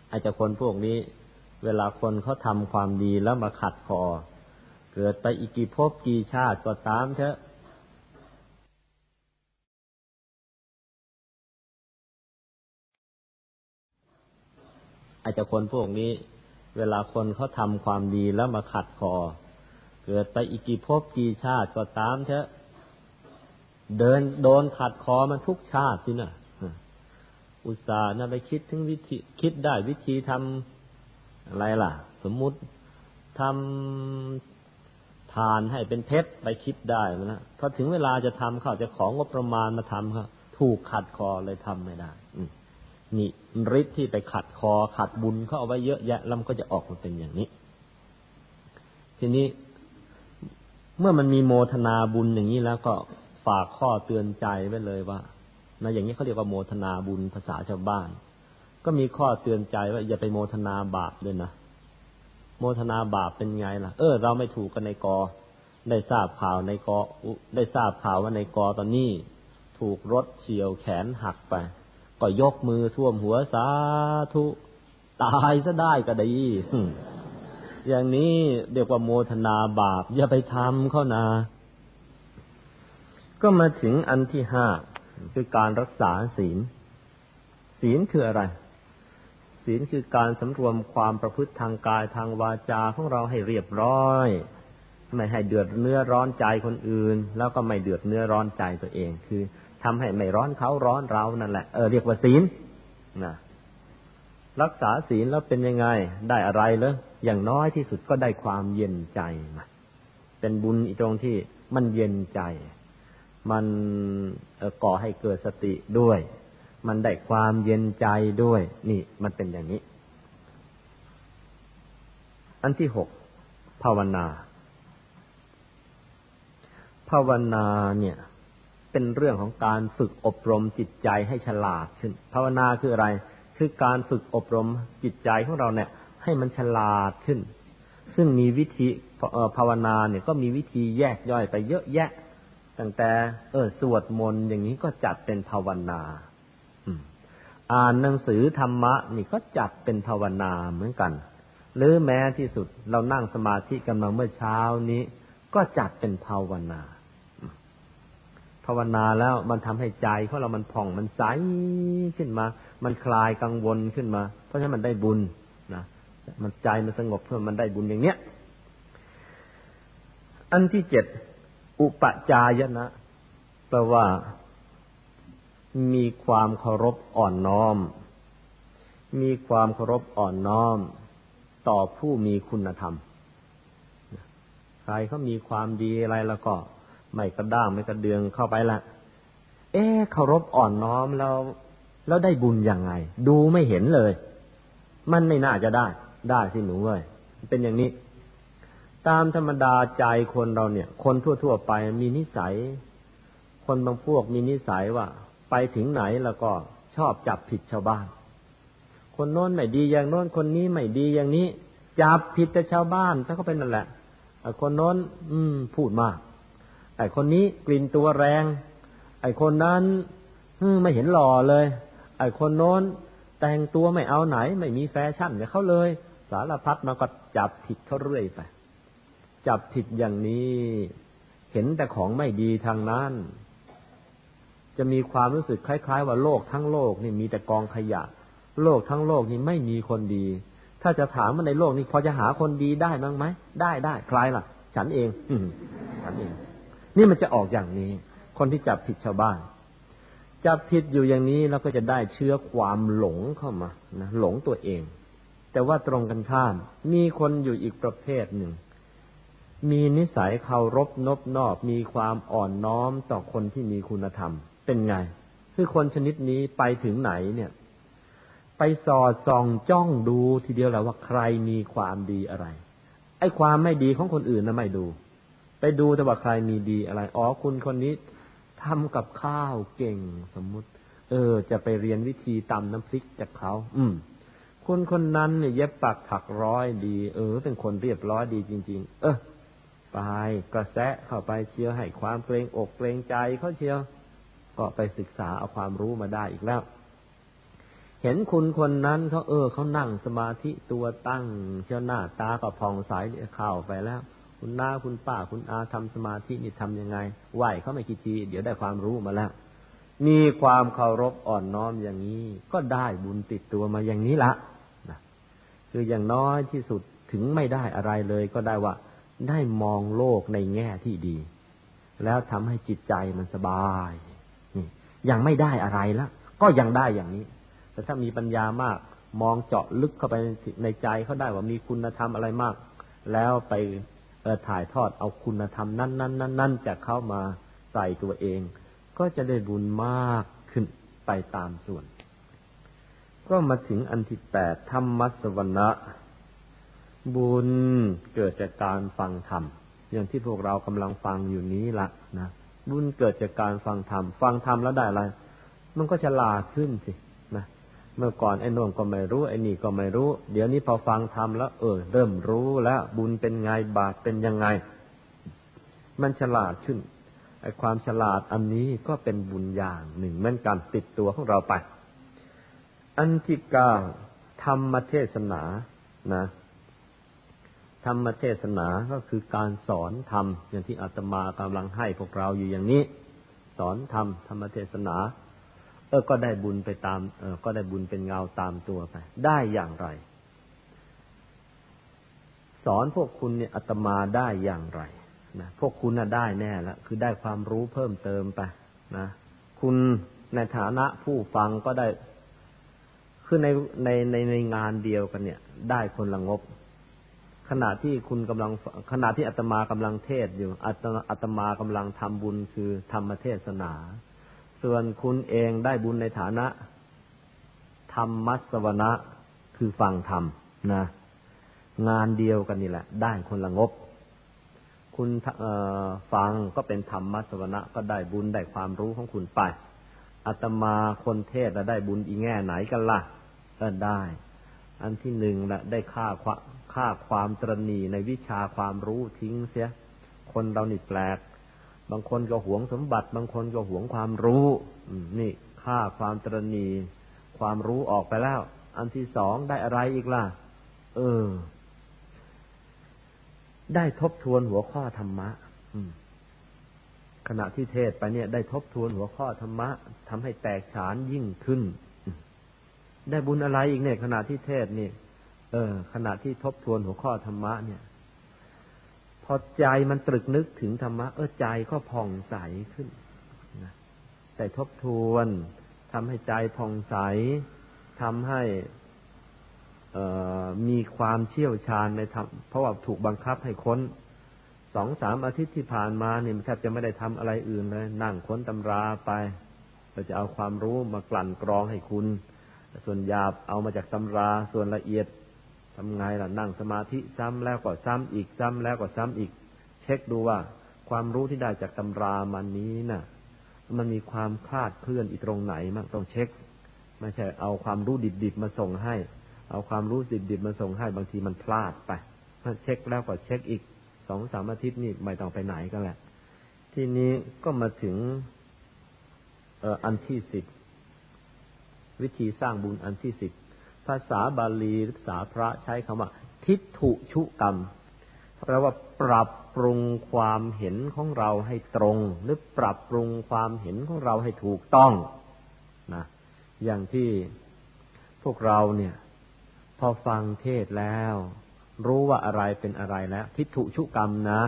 ไอาจจะคนพวกนี้ เวลาคนเขาทำความดีแล้วมาขัดคอ เกิดไปอีกกี่ภพกี่ชาติก็ตามเถอะ อาจจะคนพวกนี้ เวลาคนเขาทำความดีแล้วมาขัดคอ เกิดไปอีกกี่ภพกี่ชาติก็ตามเถอะ เดินโดนขัดคอมันทุกชาติสินะอุตส่าห์นะไปคิดถึงวิธีคิดได้วิธีทำอะไรล่ะ สมมุติทำทานให้เป็นเพชรไปคิดได้นะพอถึงเวลาจะทำเขาจะของงบประมาณมาทำเขาถูกขัดคอเลยทำไม่ได้ นี่ฤทธิ์ที่ไปขัดคอขัดบุญเขาเอาไว้เยอะแยะแล้วมันก็จะออกมาเป็นอย่างนี้ ทีนี้เมื่อมันมีโมทนาบุญอย่างนี้แล้วก็ฝากข้อเตือนใจไว้เลยว่านะอย่างนี้เขาเรียกว่าโมทนาบุญภาษาชาวบ้าน ก็มีข้อเตือนใจว่าอย่าไปโมทนาบาปด้วยนะโมทนาบาปเป็นไงล่ะ เออ เราไม่ถูกกันในกอ ได้ทราบข่าวในกอได้ทราบข่าวว่าในกอตอนนี้ถูกรถเฉียวแขนหักไป ก็ยกมือท่วมหัวสาธุ ตายซะได้ก็ดีอย่างนี้เรียกว่าโมทนาบาป อย่าไปทำเขานะก็มาถึงอันที่ห้าคือการรักษาศีล ศีลคืออะไร ศีลคือการสำรวมความประพฤติทางกายทางวาจาของเราให้เรียบร้อย ไม่ให้เดือดเนื้อร้อนใจคนอื่น แล้วก็ไม่เดือดเนื้อร้อนใจตัวเองคือ ทำให้ไม่ร้อนเขาร้อนเรานั่นแหละเออเรียกว่าศีลนะรักษาศีลแล้วเป็นยังไง ได้อะไรเลยอย่างน้อยที่สุดก็ได้ความเย็นใจมาเป็นบุญอีกตรงที่มันเย็นใจ มันก่อให้เกิดสติด้วย มันได้ความเย็นใจด้วย นี่มันเป็นอย่างนี้ อันที่หกภาวนา ภาวนาเนี่ย เป็นเรื่องของการฝึกอบรมจิตใจให้ฉลาดขึ้น ภาวนาคืออะไร คือการฝึกอบรมจิตใจของเราเนี่ย ให้มันฉลาดขึ้น ซึ่งมีวิธีภาวนาเนี่ยก็มีวิธีแยกย่อยไปเยอะแยะ ตั้งแต่ เออสวดมนต์อย่างนี้ก็จัดเป็นภาวนาอ่านหนังสือธรรมะนี่ก็จัดเป็นภาวนาเหมือนกัน หรือแม้ที่สุดเรานั่งสมาธิกันมาเมื่อเช้านี้ ก็จัดเป็นภาวนา ภาวนาแล้วมันทำให้ใจของเรามันผ่องมันใสขึ้นมา มันคลายกังวลขึ้นมา เพราะฉะนั้นมันได้บุญนะมันใจมันสงบเพื่อมันได้บุญอย่างเนี้ย อันที่เจ็ดอุปจายนะแปลว่า มีความเคารพอ่อนน้อม มีความเคารพอ่อนน้อม ต่อผู้มีคุณธรรม ใครเขามีความดีอะไรแล้วก็ ไม่กระด้างไม่กระเดืองเข้าไปละ เอ๊เคารพอ่อนน้อมแล้วแล้วได้บุญยังไง ดูไม่เห็นเลย มันไม่น่าจะได้ ได้สิหนูเว้ยเป็นอย่างนี้ ตามธรรมดาใจคนเราเนี่ย คนทั่ว ๆ ไปมีนิสัย คนบางพวกมีนิสัยว่า ไปถึงไหนแล้วก็ชอบจับผิดชาวบ้าน คนโน้นไม่ดีอย่างโน้นคนนี้ไม่ดีอย่างนี้จับผิดแต่ชาวบ้านถ้าก็เป็นนั่นแหละคนโน้น อืม พูดมาก ไอ้คนนี้กลิ่นตัวแรง ไอ้คนนั้นไม่เห็นหล่อเลย ไอ้คนโน้นแต่งตัวไม่เอาไหน ไม่มีแฟชั่นเนี่ยเขาเลย สารพัดมาก็จับผิดเขาเรื่อยไป จับผิดอย่างนี้ เห็นแต่ของไม่ดีทางนั้น จะมีความรู้สึกคล้าย ๆ ว่าโลกทั้งโลกนี่มีแต่กองขยะ โลกทั้งโลกนี่ไม่มีคนดี ถ้าจะถามว่าในโลกนี้พอจะหาคนดีได้บ้างไหมได้ได้ใครล่ะ ฉันเองฉันเอง นี่มันจะออกอย่างนี้ คนที่จับผิดชาวบ้าน จับผิดอยู่อย่างนี้เราก็จะได้เชื้อความหลงเข้ามานะหลงตัวเอง แต่ว่าตรงกันข้าม มีคนอยู่อีกประเภทหนึ่ง มีนิสัยเคารพนบนอบ มีความอ่อนน้อมต่อคนที่มีคุณธรรม เป็นไง คือคนชนิดนี้ไปถึงไหนเนี่ยไปสอดส่องจ้องดูทีเดียวแหละว่าใครมีความดีอะไร ไอ้ความไม่ดีของคนอื่นนะไม่ดู ไปดูแต่ว่าใครมีดีอะไร อ๋อคุณคนนี้ทำกับข้าวเก่งสมมุติ เออ จะไปเรียนวิธีตำน้ำพริกจากเขา อืม คุณคนนั้นเนี่ยเย็บปักถักร้อยดี เออ เป็นคนเรียบร้อยดีจริง ๆ เออไปกระแสะเข้าไปเชียวให้ความเกรงอกเกรงใจเขาเชียว ก็ไปศึกษาเอาความรู้มาได้อีกแล้ว เห็นคุณคนนั้นเขาเออเขานั่งสมาธิตัวตั้งเจ้าหน้าตาก็พองใสเข้าไปแล้ว คุณน้าคุณป้าคุณอาทำสมาธินี่ทำยังไง ไหวเขาไม่กี่ที เดี๋ยวได้ความรู้มาแล้ว มีความเคารพอ่อนน้อมอย่างนี้ ก็ได้บุญติดตัวมาอย่างนี้ละนะคืออย่างน้อยที่สุดถึงไม่ได้อะไรเลยก็ได้ว่า ได้มองโลกในแง่ที่ดี แล้วทำให้จิตใจมันสบายนี่ยังไม่ได้อะไรละก็ยังได้อย่างนี้ แต่ถ้ามีปัญญามากมองเจาะลึกเข้าไปในใจเขาได้ว่ามีคุณธรรมอะไรมาก แล้วไป ถ่ายทอดเอาคุณธรรมนั้นนั้นนั้นนั้นจะเข้ามาใส่ตัวเอง ก็จะได้บุญมากขึ้นไปตามส่วน ก็มาถึงอันที่แปดธรรมสวนะบุญเกิดจากการฟังธรรมอย่างที่พวกเรากำลังฟังอยู่นี้ละนะบุญเกิดจากการฟังธรรมฟังธรรมแล้วได้อะไร มันก็จะลาขึ้นสิ เมื่อก่อนไอ้นงก็ไม่รู้ ไอ้นี่ก็ไม่รู้ เดี๋ยวนี้พอฟังทำแล้วเออ เริ่มรู้แล้ว บุญเป็นไงบาปเป็นยังไง มันฉลาดขึ้นไอ้ความฉลาดอันนี้ก็เป็นบุญอย่างหนึ่งเหมือนกันติดตัวของเราไป อันที่เก้าธรรมเทศนานะ ธรรมเทศนาก็คือการสอนธรรมอย่างที่อาตมากำลังให้พวกเราอยู่อย่างนี้ สอนธรรมธรรมเทศนา เออก็ได้บุญไปตามเออก็ได้บุญเป็นเงาตามตัวไป ได้อย่างไร สอนพวกคุณเนี่ยอาตมาได้อย่างไรนะพวกคุณน่ะได้แน่ละคือได้ความรู้เพิ่มเติมไปนะคุณในฐานะผู้ฟังก็ได้คือในในในในงานเดียวกันเนี่ย ได้คนละงบ ขณะที่คุณกำลังขณะที่อาตมากำลังเทศอยู่อาตมากำลังทำบุญคือธรรมเทศนา ส่วนคุณเองได้บุญในฐานะ ธรรมัสวนะคือฟังธรรมนะ งานเดียวกันนี่แหละ ได้คนละงบ คุณฟังก็เป็นธรรมัสวนะก็ได้บุญได้ความรู้ของคุณไปอาตมาคนเทศได้บุญอีแง่ไหนกันละ่ะก็ได้ อันที่หนึ่งละได้ค่าค่าความตรณีในวิชาความรู้ทิ้งเสีย คนเรานี่แปลก บางคนก็หวงสมบัติ บางคนก็หวงความรู้นี่ค่าความตรณีความรู้ออกไปแล้ว อันที่สองได้อะไรอีกล่ะ เออ ได้ทบทวนหัวข้อธรรมะขณะที่เทศไปเนี่ย ได้ทบทวนหัวข้อธรรมะทำให้แตกฉานยิ่งขึ้น ได้บุญอะไรอีกเนี่ย ขณะที่เทศนี่เออ ขณะที่ทบทวนหัวข้อธรรมะเนี่ย พอใจมันตรึกนึกถึงธรรมะเออใจก็ผ่องใสขึ้นนะแต่ทบทวนทำให้ใจผ่องใสทำให้มีความเชี่ยวชาญในธรรมเพราะว่าถูกบังคับให้ค้นสองสามอาทิตย์ที่ผ่านมาเนี่ยแทบจะไม่ได้ทำอะไรอื่นเลย นั่งค้นตำราไปเราจะเอาความรู้มากลั่นกรองให้คุณ ส่วนหยาบเอามาจากตำราส่วนละเอียด ทำไงล่ะนั่งสมาธิซ้ำแล้วก็ซ้ำอีกซ้ำแล้วก็ซ้ำอีก เช็คดูว่าความรู้ที่ได้จากตำรามันนี้นะ่ะ มันมีความคลาดเคลื่อนอีกตรงไหนมั่งต้องเช็ค ไม่ใช่เอาความรู้ดิบๆมาส่งให้ เอาความรู้ดิบๆมาส่งให้บางทีมันพลาดไปถ้าเช็คแล้วก็เช็คอีกสองสามอาทิตย์นี่ไม่ต้องไปไหนกันแหละ ทีนี้ก็มาถึงเอ,อ,อันที่สิบวิธีสร้างบุญอันที่สิบ ภาษาบาลีหรือภาษาพระใช้คำว่า ทิฏฐุชุกรรมแปลว่าปรับปรุงความเห็นของเราให้ตรง หรือปรับปรุงความเห็นของเราให้ถูกต้องนะอย่างที่พวกเราเนี่ย พอฟังเทศแล้ว รู้ว่าอะไรเป็นอะไรแล้ว ทิฏฐุชุกรรมนะ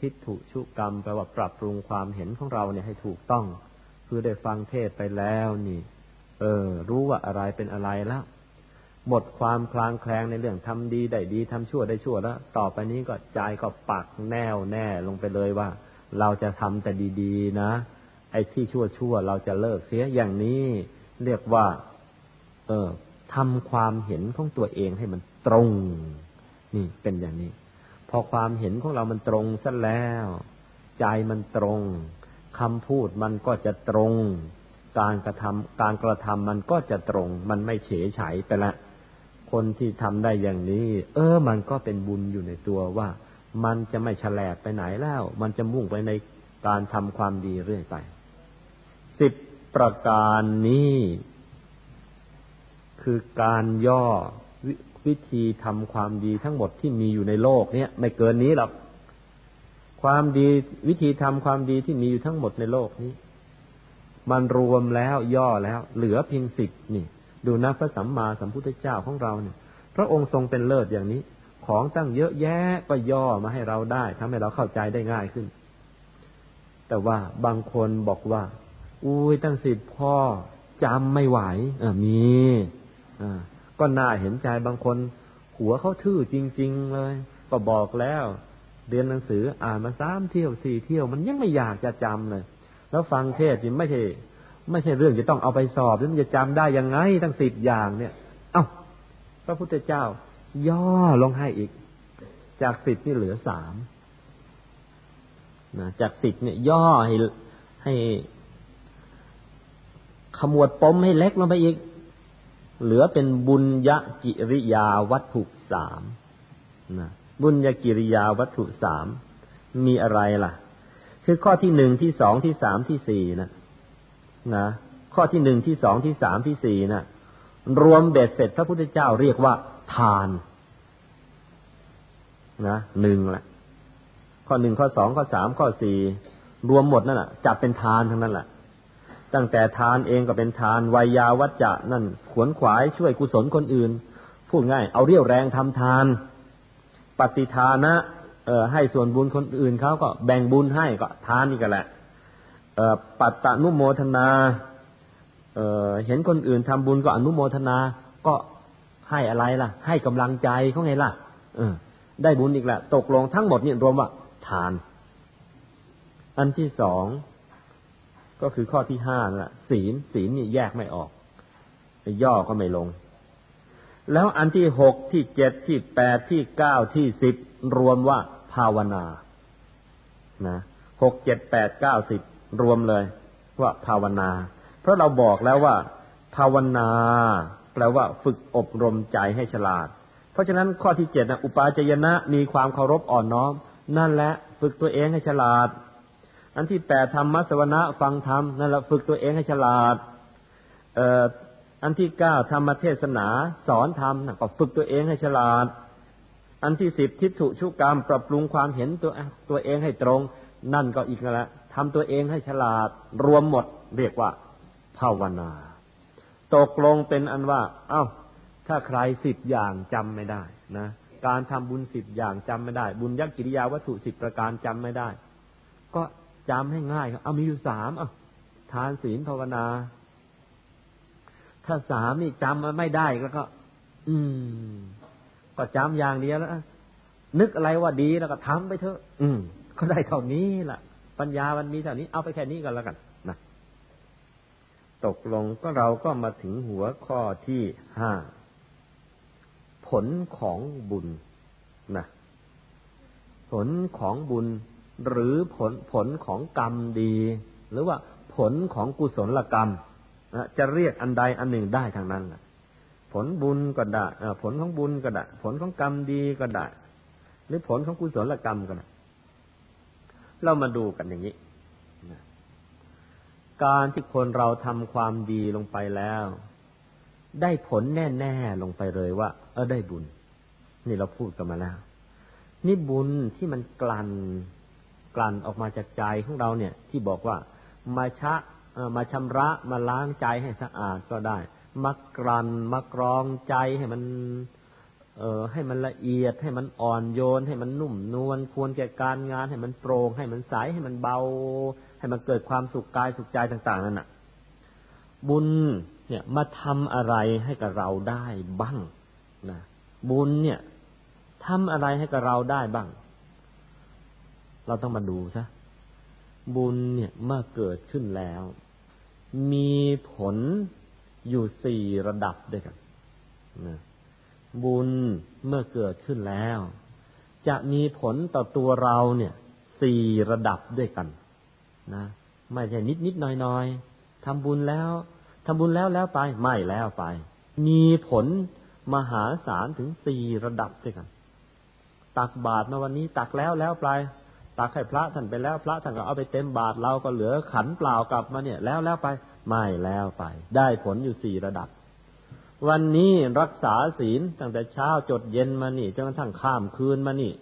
ทิฏฐุชุกรรมแปลว่าปรับปรุงความเห็นของเราเนี่ยให้ถูกต้อง คือได้ฟังเทศไปแล้วนี่ เออ รู้ว่าอะไรเป็นอะไรแล้ว หมดความคลางแคลงในเรื่องทำดีได้ดีทำชั่วได้ชั่วแล้ว ต่อไปนี้ก็ใจก็ปักแน่วแน่ลงไปเลยว่า เราจะทำแต่ดีๆนะ ไอ้ที่ชั่วชั่วเราจะเลิกเสียอย่างนี้ เรียกว่า เออทำความเห็นของตัวเองให้มันตรง นี่เป็นอย่างนี้ พอความเห็นของเรามันตรงซะแล้ว ใจมันตรงคำพูดมันก็จะตรง การกระทำการกระทำมันก็จะตรง มันไม่เฉยเฉยไปละ คนที่ทำได้อย่างนี้ เออ มันก็เป็นบุญอยู่ในตัวว่า มันจะไม่ฉลบไปไหนแล้ว มันจะมุ่งไปในการทำความดีเรื่อยไปสิบประการนี้คือการย่อววิธีทำความดีทั้งหมดที่มีอยู่ในโลก เนี้ยไม่เกินนี้หรอกความดีวิธีทำความดีที่มีอยู่ทั้งหมดในโลกนี้ มันรวมแล้วย่อแล้ว เหลือเพียงสิบนี่ ดูนะพระสัมมาสัมพุทธเจ้าของเราเนี่ย พระองค์ทรงเป็นเลิศอย่างนี้ ของตั้งเยอะแยะก็ย่อมาให้เราได้ทำให้เราเข้าใจได้ง่ายขึ้น แต่ว่าบางคนบอกว่า อุ้ยตั้งสิบพ่อจำไม่ไหวอ่ามีอ่าก็น่าเห็นใจบางคน หัวเขาทื่อจริง ๆ เลย ก็บอกแล้วเรียนหนังสืออ่านมาสามเที่ยวสี่เที่ยว มันยังไม่อยากจะจำเลย แล้วฟังเทศยังไม่ใช่ ไม่ใช่เรื่องจะต้องเอาไปสอบแล้วมันจะจำได้ยังไงทั้งสิบอย่างเนี่ย เอา้าพระพุทธเจ้า ย่อลงให้อีก จากสิบนี่เหลือสามนะจากสิบเนี่ย ย่อให้ให้ขมวดปมให้เล็กลงไปอีก เหลือเป็นบุญยกิริยาวัตถุสามนะบุญยกิริยาวัตถุสามมีอะไรล่ะ คือข้อที่หนึ่งที่สองที่สามที่สี่นะนะข้อที่หนึ่งที่สองที่สามที่สี่นะรวมเบ็ดเสร็จพระพุทธเจ้าเรียกว่าทานนะหนึ่งแหละ ข้อหนึ่งข้อสองข้อสามข้อสี่รวมหมดนั่นแหละจับเป็นทานทั้งนั้นแหละตั้งแต่ทานเองก็เป็นทานวายาวัจจะนั่นขวนขวายช่วยกุศลคนอื่น พูดง่าย เอาเรี่ยวแรงทำทาน ปฏิทานะ เออให้ส่วนบุญคนอื่นเขาก็แบ่งบุญให้ก็ทานนี่ก็แหละปัตตนุโมทนาเเห็นคนอื่นทำบุญก็อนุโมทนา ก็ให้อะไรล่ะ ให้กำลังใจเขาไงล่ะ เออ ได้บุญอีกละตกลงทั้งหมดเนี่ยรวมว่า ทาน อันที่สองก็คือข้อที่ห้าน่ะ ศีลศีลนี่แยกไม่ออกย่อก็ไม่ลง แล้วอันที่หกที่เจ็ดที่แปดที่เก้าที่สิบรวมว่าภาวนานะหกเจ็ดแปดเก้าสิบรวมเลย ว่าภาวนา เพราะเราบอกแล้วว่า ภาวนา แปลว่าฝึกอบรมใจให้ฉลาด เพราะฉะนั้นข้อที่เจ็ดนะอุปาจยนะมีความเคารพอ่อนน้อม นั่นแหละฝึกตัวเองให้ฉลาด อันที่แปดธรรมสวนะฟังธรรมนั่นแหละฝึกตัวเองให้ฉลาดเอันที่เก้าธรรมเทศนา สอนธรรมก็ฝึกตัวเองให้ฉลาด อันที่สิบทิฏฐุชุกรรม ปรับปรุงความเห็นตัวตัวเองให้ตรง นั่นก็อีกแล้วทำตัวเองให้ฉลาด รวมหมด เรียกว่า ภาวนา ตกลงเป็นอันว่า เอา้า ถ้าใครสิบอย่างจำไม่ได้นะการทำบุญสิบอย่างจำไม่ได้ บุญยักกิริยาวัตถุสิบประการจำไม่ได้ ก็จำให้ง่ายเอามีอยู่สามเอาทานศีลภาวนา ถ้าสามนี่จำไม่ได้ก็ก็ อืม ก็จำอย่างเดียวแล้วนึกอะไรว่าดีแล้วก็ทำไปเถอะ อืม ก็ได้เท่านี้แหละปัญญามันมีเท่านี้ เอาไปแค่นี้กันแล้วกันนะตกลงก็เราก็มาถึงหัวข้อที่ห้าผลของบุญนะผลของบุญ หรือผลผลของกรรมดี หรือว่าผลของกุศลกรรม จะเรียกอันใดอันหนึ่งได้ทางนั้นแหละผลบุญก็ได้ผลของบุญก็ได้ผลของกรรมดีก็ได้ หรือผลของกุศลกรรมก็ได้เรามาดูกันอย่างนี้ การที่คนเราทำความดีลงไปแล้ว ได้ผลแน่ๆลงไปเลยว่า เออได้บุญ นี่เราพูดกันมาแล้ว นี่บุญที่มันกลั่นกลั่นออกมาจากใจของเราเนี่ย ที่บอกว่า มาชะ มาชำระมาล้างใจให้สะอาดก็ได้มากลั่นมากรองใจให้มัน เอ่อให้มันละเอียด ให้มันอ่อนโยน ให้มันนุ่มนวลควรแก่การงาน ให้มันโปร่งให้มันใสให้มันเบา ให้มันเกิดความสุขกายสุขใจต่าง ๆ นั่นน่ะ บุญเนี่ยมาทำอะไรให้กับเราได้บ้างนะบุญเนี่ยทำอะไรให้กับเราได้บ้าง เราต้องมาดูซะ บุญเนี่ยเมื่อเกิดขึ้นแล้ว มีผลอยู่สี่ระดับด้วยกันนะบุญเมื่อเกิดขึ้นแล้ว จะมีผลต่อตัวเราเนี่ยสี่ระดับด้วยกัน นะไม่ใช่นิดนิดน้อยน้อยทำบุญแล้วทำบุญแล้วแล้วไปไม่แล้วไป มีผลมหาศาลถึงสี่ระดับด้วยกัน ตักบาตรมาวันนี้ตักแล้วแล้วไป ตักให้พระท่านไปแล้วพระท่านก็เอาไปเต็มบาตรเราก็เหลือขันเปล่ากลับมาเนี่ย แล้วแล้วไปไม่แล้วไป ได้ผลอยู่สี่ระดับ วันนี้รักษาศีลตั้งแต่เช้าจดเย็นมานี่จนกระทั่งข้ามคืนมานี่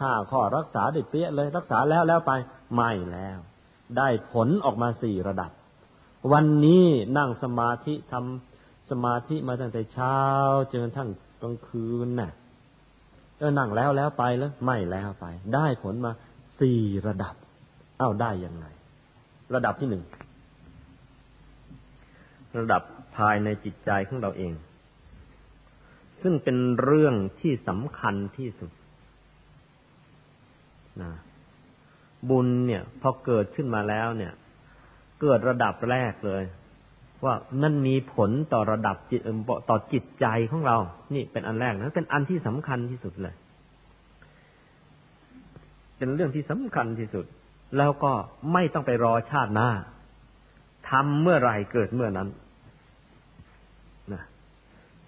ห้าข้อรักษาได้เปี้ยเลยรักษาแล้วแล้วไป ไม่แล้ว ได้ผลออกมาสี่ระดับ วันนี้นั่งสมาธิทำสมาธิมาตั้งแต่เช้าจนกระทั่งกลางคืนน่ะเออนั่งแล้วแล้วไปแล้วไม่แล้วไป ได้ผลมา สี่ระดับเอ้าได้ยังไง ระดับที่หนึ่งระดับภายในจิตใจของเราเอง ซึ่งเป็นเรื่องที่สำคัญที่สุดนะบุญเนี่ย พอเกิดขึ้นมาแล้วเนี่ย เกิดระดับแรกเลย ว่ามันมีผลต่อระดับจิตต่อจิตใจของเรา นี่เป็นอันแรกนะเป็นอันที่สำคัญที่สุดเลย เป็นเรื่องที่สำคัญที่สุด แล้วก็ไม่ต้องไปรอชาติหน้าทำเมื่อไรเกิดเมื่อนั้นนะ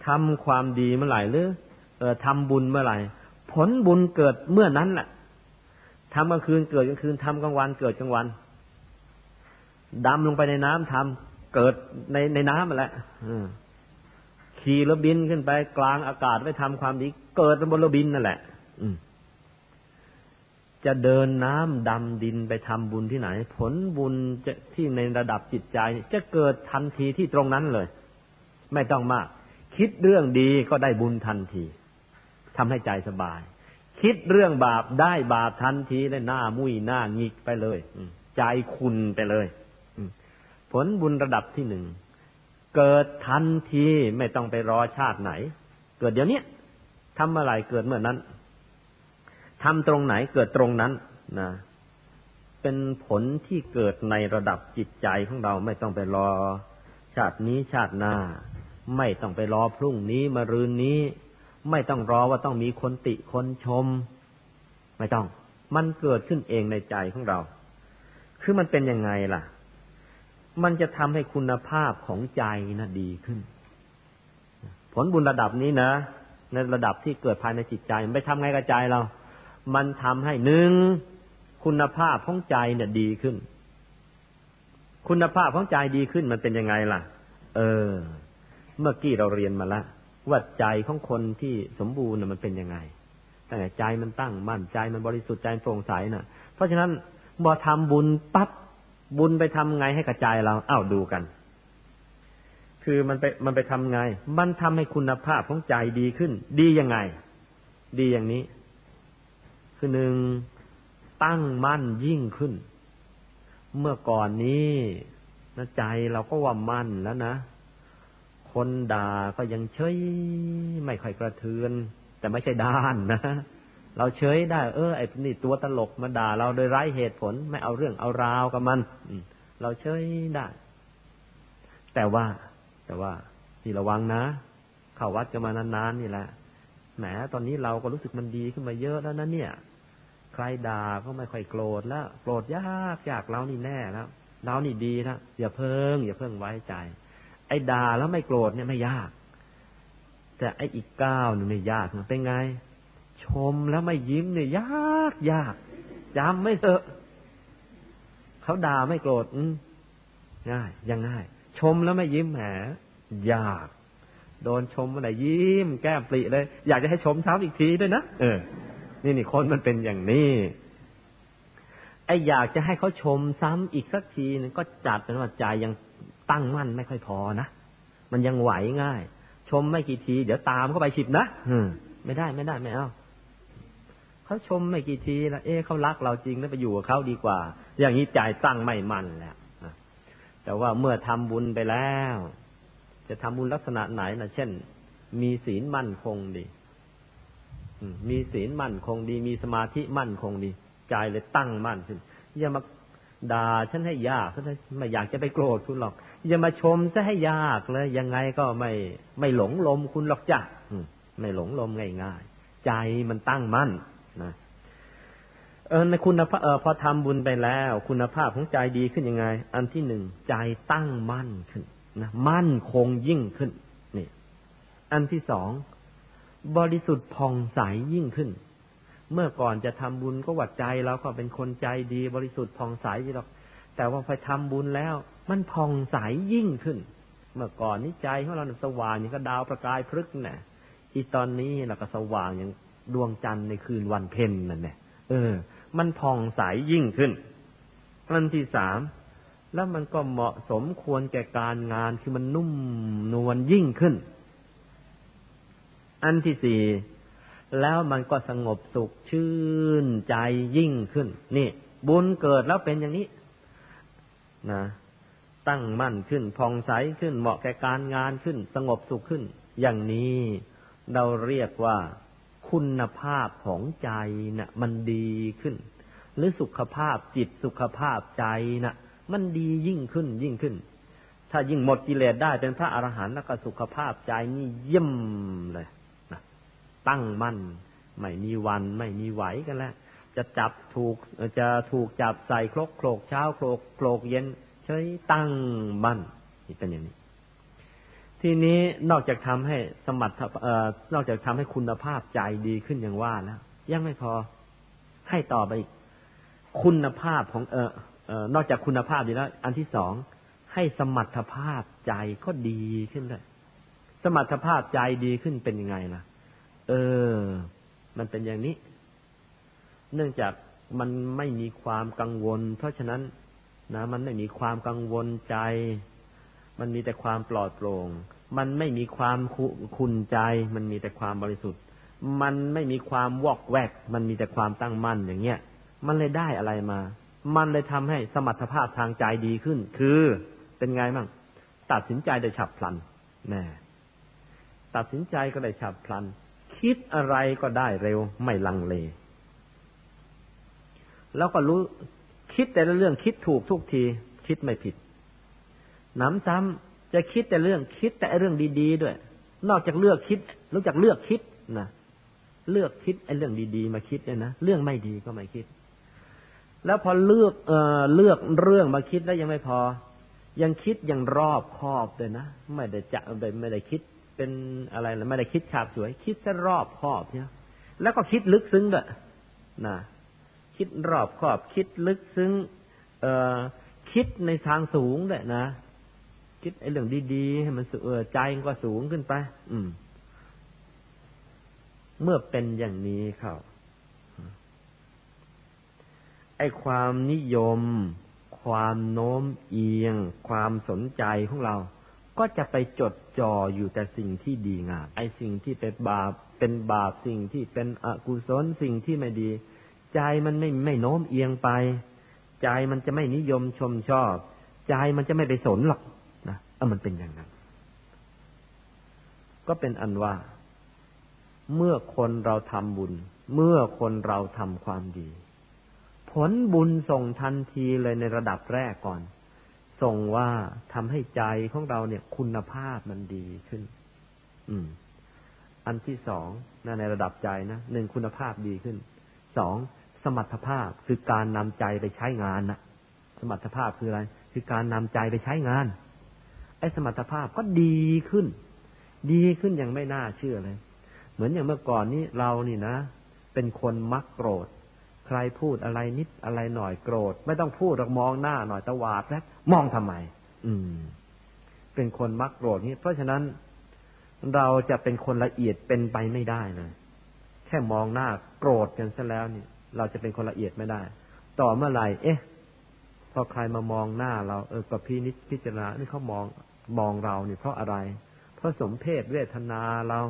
ทำความดีเมื่อไหร่หรือเออทำบุญเมื่อไหร่ ผลบุญเกิดเมื่อนั้นแหละทำกลางคืนเกิดกลางคืนทำกลางวันเกิดกลางวันดำลงไปในน้ำทำเกิดในในน้ำมาแล้วขี่รถบินขึ้นไปกลางอากาศไปทำความดี เกิดบนรถบินนั่นแหละ อืม จะเดินน้ำดำดินไปทำบุญที่ไหน ผลบุญจะที่ในระดับจิตใจ จะเกิดทันทีที่ตรงนั้นเลย ไม่ต้องมาก คิดเรื่องดีก็ได้บุญทันทีทำให้ใจสบาย คิดเรื่องบาปได้บาปทันทีเลยหน้ามุยหน้างิกไปเลยใจคุณไปเลยผลบุญระดับที่หนึ่งเกิดทันทีไม่ต้องไปรอชาติไหน เกิดเดี๋ยวนี้ทำอะไรเกิดเมื่อนั้น ทำตรงไหนเกิดตรงนั้นนะเป็นผลที่เกิดในระดับจิตใจของเราไม่ต้องไปรอ ชาตินี้ชาติหน้า ไม่ต้องไปรอพรุ่งนี้มรืนนี้ ไม่ต้องรอว่าต้องมีคนติคนชม ไม่ต้อง มันเกิดขึ้นเองในใจของเรา คือมันเป็นยังไงล่ะ มันจะทำให้คุณภาพของใจนะดีขึ้น ผลบุญระดับนี้นะ ในระดับที่เกิดภายในจิตใจมันไปทำไงกับใจเรา มันทำให้หนึ่งคุณภาพของใจเนี่ยดีขึ้น คุณภาพของใจดีขึ้นมันเป็นยังไงล่ะ เออ เมื่อกี้เราเรียนมาแล้วว่าใจของคนที่สมบูรณ์น่ะมันเป็นยังไงแต่ใจมันตั้งมั่นใจมันบริสุทธิ์ใจโปร่งใสน่ะ เพราะฉะนั้นบอทำบุญปั๊บบุญไปทำไงให้กระจายเราเอ้าวดูกัน คือมันไปมันไปทำไง มันทำให้คุณภาพของใจดีขึ้น ดียังไง ดีอย่างนี้ คือหนึ่งตั้งมั่นยิ่งขึ้น เมื่อก่อนนี้นะใจเราก็ว่ามั่นแล้วนะ คนด่าก็ยังเฉยไม่ค่อยกระเทือน แต่ไม่ใช่ด้านนะ เราเฉยได้ เออไอ้นี่ตัวตลกมาด่าเราโดยไร้เหตุผล ไม่เอาเรื่องเอาราวกับมัน เราเฉยได้ แต่ว่า แต่ว่าที่ระวังนะเข้าวัดกันมานานๆนี่แหละแหมตอนนี้เราก็รู้สึกมันดีขึ้นมาเยอะแล้วนะเนี่ย ใครด่าก็ไม่ค่อยโกรธแล้วโกรธยากยากเรานี่แน่แล้วเรานี่ดีนะอย่าเพิ่ง อย่าเพิ่งไว้ใจ ไอ้ด่าแล้วไม่โกรธเนี่ยไม่ยาก แต่ไอ้อีกเก้าวนี่ไม่ยากนะเป็นไง ชมแล้วไม่ยิ้มเนี่ยยากยากจำไม่เถอะเขาด่าไม่โกรธง่ายยังง่าย ชมแล้วไม่ยิ้มแหมยาก โดนชมเมื่อไหร่ยิ้ม แก้มปริเลย อยากจะให้ชมซ้ำอีกทีด้วยนะเออ นี่นี่คนมันเป็นอย่างนี้ไออยากจะให้เขาชมซ้ำอีกสักทีนึงก็จัดเป็นว่าใจยังตั้งมั่นไม่ค่อยพอนะมันยังไหวง่าย ชมไม่กี่ที เดี๋ยวตามเข้าไปฉิบนะอืมไม่ได้ไม่ได้ไม่เอาเขาชมไม่กี่ทีแล้วเอ๊ะเขารักเราจริงแล้วไปอยู่กับเขาดีกว่า อย่างนี้ใจตั้งไม่มั่นแล้วแต่ว่าเมื่อทำบุญไปแล้ว จะทำบุญลักษณะไหนนะเช่น มีศีลมั่นคงดี มีศีลมั่นคงดี มีสมาธิมั่นคงดีใจเลยตั้งมั่นขึ้นอย่ามาด่าฉันให้ยากฉันไม่อยากจะไปโกรธคุณหรอก อย่ามาชมซะให้ยากเลย ยังไงก็ไม่ไม่หลงลมคุณหรอกจ้ะไม่หลงลมง่ายๆใจมันตั้งมั่นนะเออในคุณภาพเออพอทำบุญไปแล้ว คุณภาพของใจดีขึ้นยังไง อันที่หนึ่งใจตั้งมั่นขึ้นนะมั่นคงยิ่งขึ้นนี่อันที่สอง บริสุทธิ์ผ่องใสยิ่งขึ้น เมื่อก่อนจะทำบุญก็วัดใจเราก็เป็นคนใจดีบริสุทธิ์ผ่องใสหรอกแต่ว่าไปทำบุญแล้ว มันผ่องใสยิ่งขึ้น เมื่อก่อนนี้ใจของเราสว่างอย่างก็ดาวประกายพฤกษ์น่ะอีตอนนี้เราก็สว่างอย่างดวงจันทร์ในคืนวันเพ็ญนั่นแหละเออ มันผ่องใสยยิ่งขึ้นอันที่สามแล้วมันก็เหมาะสมควรแก่การงานคือมันนุ่มนวลยิ่งขึ้น อันที่สี่แล้วมันก็สงบสุขชื่นใจยิ่งขึ้น นี่ บุญเกิดแล้วเป็นอย่างนี้ นะ ตั้งมั่นขึ้นผ่องใสขึ้นเหมาะแก่การงานขึ้น สงบสุขขึ้น อย่างนี้เราเรียกว่าคุณภาพของใจนะ่ะ มันดีขึ้น หรือสุขภาพจิตสุขภาพใจนะ่ะ มันดียิ่งขึ้นยิ่งขึ้น ถ้ายิ่งหมดกิเลสได้เป็นพระอรหันต์แล้วก็สุขภาพใจนี่เยี่ยมเลย ตั้งมั่น ไม่มีวันไม่มีไหวกันแล้วจะจับถูกจะถูกจับใส่ครกโครกเช้าโครกโครกเย็นเฉยตั้งมั่นนี่เป็นอย่างนี้ ทีนี้นอกจากทำให้สมรรถเอ่อนอกจากทำให้คุณภาพใจดีขึ้นอย่างว่าแล้วยังไม่พอให้ต่อไปอีกคุณภาพของเออเออนอกจากคุณภาพดีแล้ว อันที่สองให้สมรรถภาพใจก็ดีขึ้นเลยสมรรถภาพใจดีขึ้นเป็นยังไงล่ะ เออ มันเป็นอย่างนี้ เนื่องจากมันไม่มีความกังวล เพราะฉะนั้นนะมันไม่มีความกังวลใจ มันมีแต่ความปลอดโปร่ง มันไม่มีความคุนใจ มันมีแต่ความบริสุทธิ์ มันไม่มีความวอกแวก มันมีแต่ความตั้งมั่นอย่างเงี้ย มันเลยได้อะไรมา มันเลยทำให้สมรรถภาพทางใจดีขึ้น คือเป็นไงมั่งตัดสินใจได้ฉับพลันแน่ตัดสินใจก็ได้ฉับพลัน คิดอะไรก็ได้เร็วไม่ลังเล แล้วก็รู้คิดแต่ละเรื่องคิดถูกทุกที คิดไม่ผิดหนำซ้ำจะคิดแต่เรื่องคิดแต่เรื่องดี ๆ ด้วย นอกจากเลือกคิด รู้จักเลือกคิดนะเลือกคิดไอ้เรื่องดีๆ มาคิดเนี่ยนะเรื่องไม่ดีก็ไม่คิด แล้วพอเลือกเอ่อเลือกเรื่องมาคิดแล้วยังไม่พอ ยังคิดยังรอบคอบเลยนะไม่ได้จะไม่ได้คิด เป็นอะไรนะไม่ได้คิดฉาบสวย คิดซะรอบคอบเนี่ย แล้วก็คิดลึกซึ้งด้วยนะคิดรอบคอบ คิดลึกซึ้ง เอ่อคิดในทางสูงด้วยนะคิดไอ้เรื่องดีๆให้มันเออใจมันก็สูงขึ้นไป อืม เมื่อเป็นอย่างนี้เขาไอ้ความนิยม ความโน้มเอียง ความสนใจของเรา ก็จะไปจดจ่ออยู่แต่สิ่งที่ดีงามไอ้สิ่งที่เป็นบาปเป็นบาปสิ่งที่เป็นอกุศลสิ่งที่ไม่ดี ใจมันไม่ไม่โน้มเอียงไป ใจมันจะไม่นิยมชมชอบ ใจมันจะไม่ไปสนหรอกนะเอมันเป็นอย่างนั้น ก็เป็นอันว่า เมื่อคนเราทำบุญ เมื่อคนเราทำความดี ผลบุญส่งทันทีเลยในระดับแรกก่อน ส่งว่าทำให้ใจของเราเนี่ยคุณภาพมันดีขึ้น อืม อันที่สองนะในระดับใจนะหนึ่งคุณภาพดีขึ้นสองสมรรถภาพคือการนำใจไปใช้งานนะสมรรถภาพคืออะไร คือการนำใจไปใช้งาน ไอ้สมรรถภาพก็ดีขึ้น ดีขึ้นอย่างไม่น่าเชื่อเลย เหมือนอย่างเมื่อก่อนนี้เรานี่นะเป็นคนมักโกรธ ใครพูดอะไรนิดอะไรหน่อยโกรธ ไม่ต้องพูดหรอกมองหน้าหน่อยตะวาดแล้วมองทำไม อืม เป็นคนมักโกรธนี่เพราะฉะนั้นเราจะเป็นคนละเอียดเป็นไปไม่ได้เลยแค่มองหน้าโกรธกันซะแล้วนี่เราจะเป็นคนละเอียดไม่ได้ ต่อเมื่อไหร่เอ๊ะ พอใครมามองหน้าเราเออกับพี่นิดพิจารณานี่เขามองมองเราเนี่ยเพราะอะไร เพราะสมเพศเวทนาเรา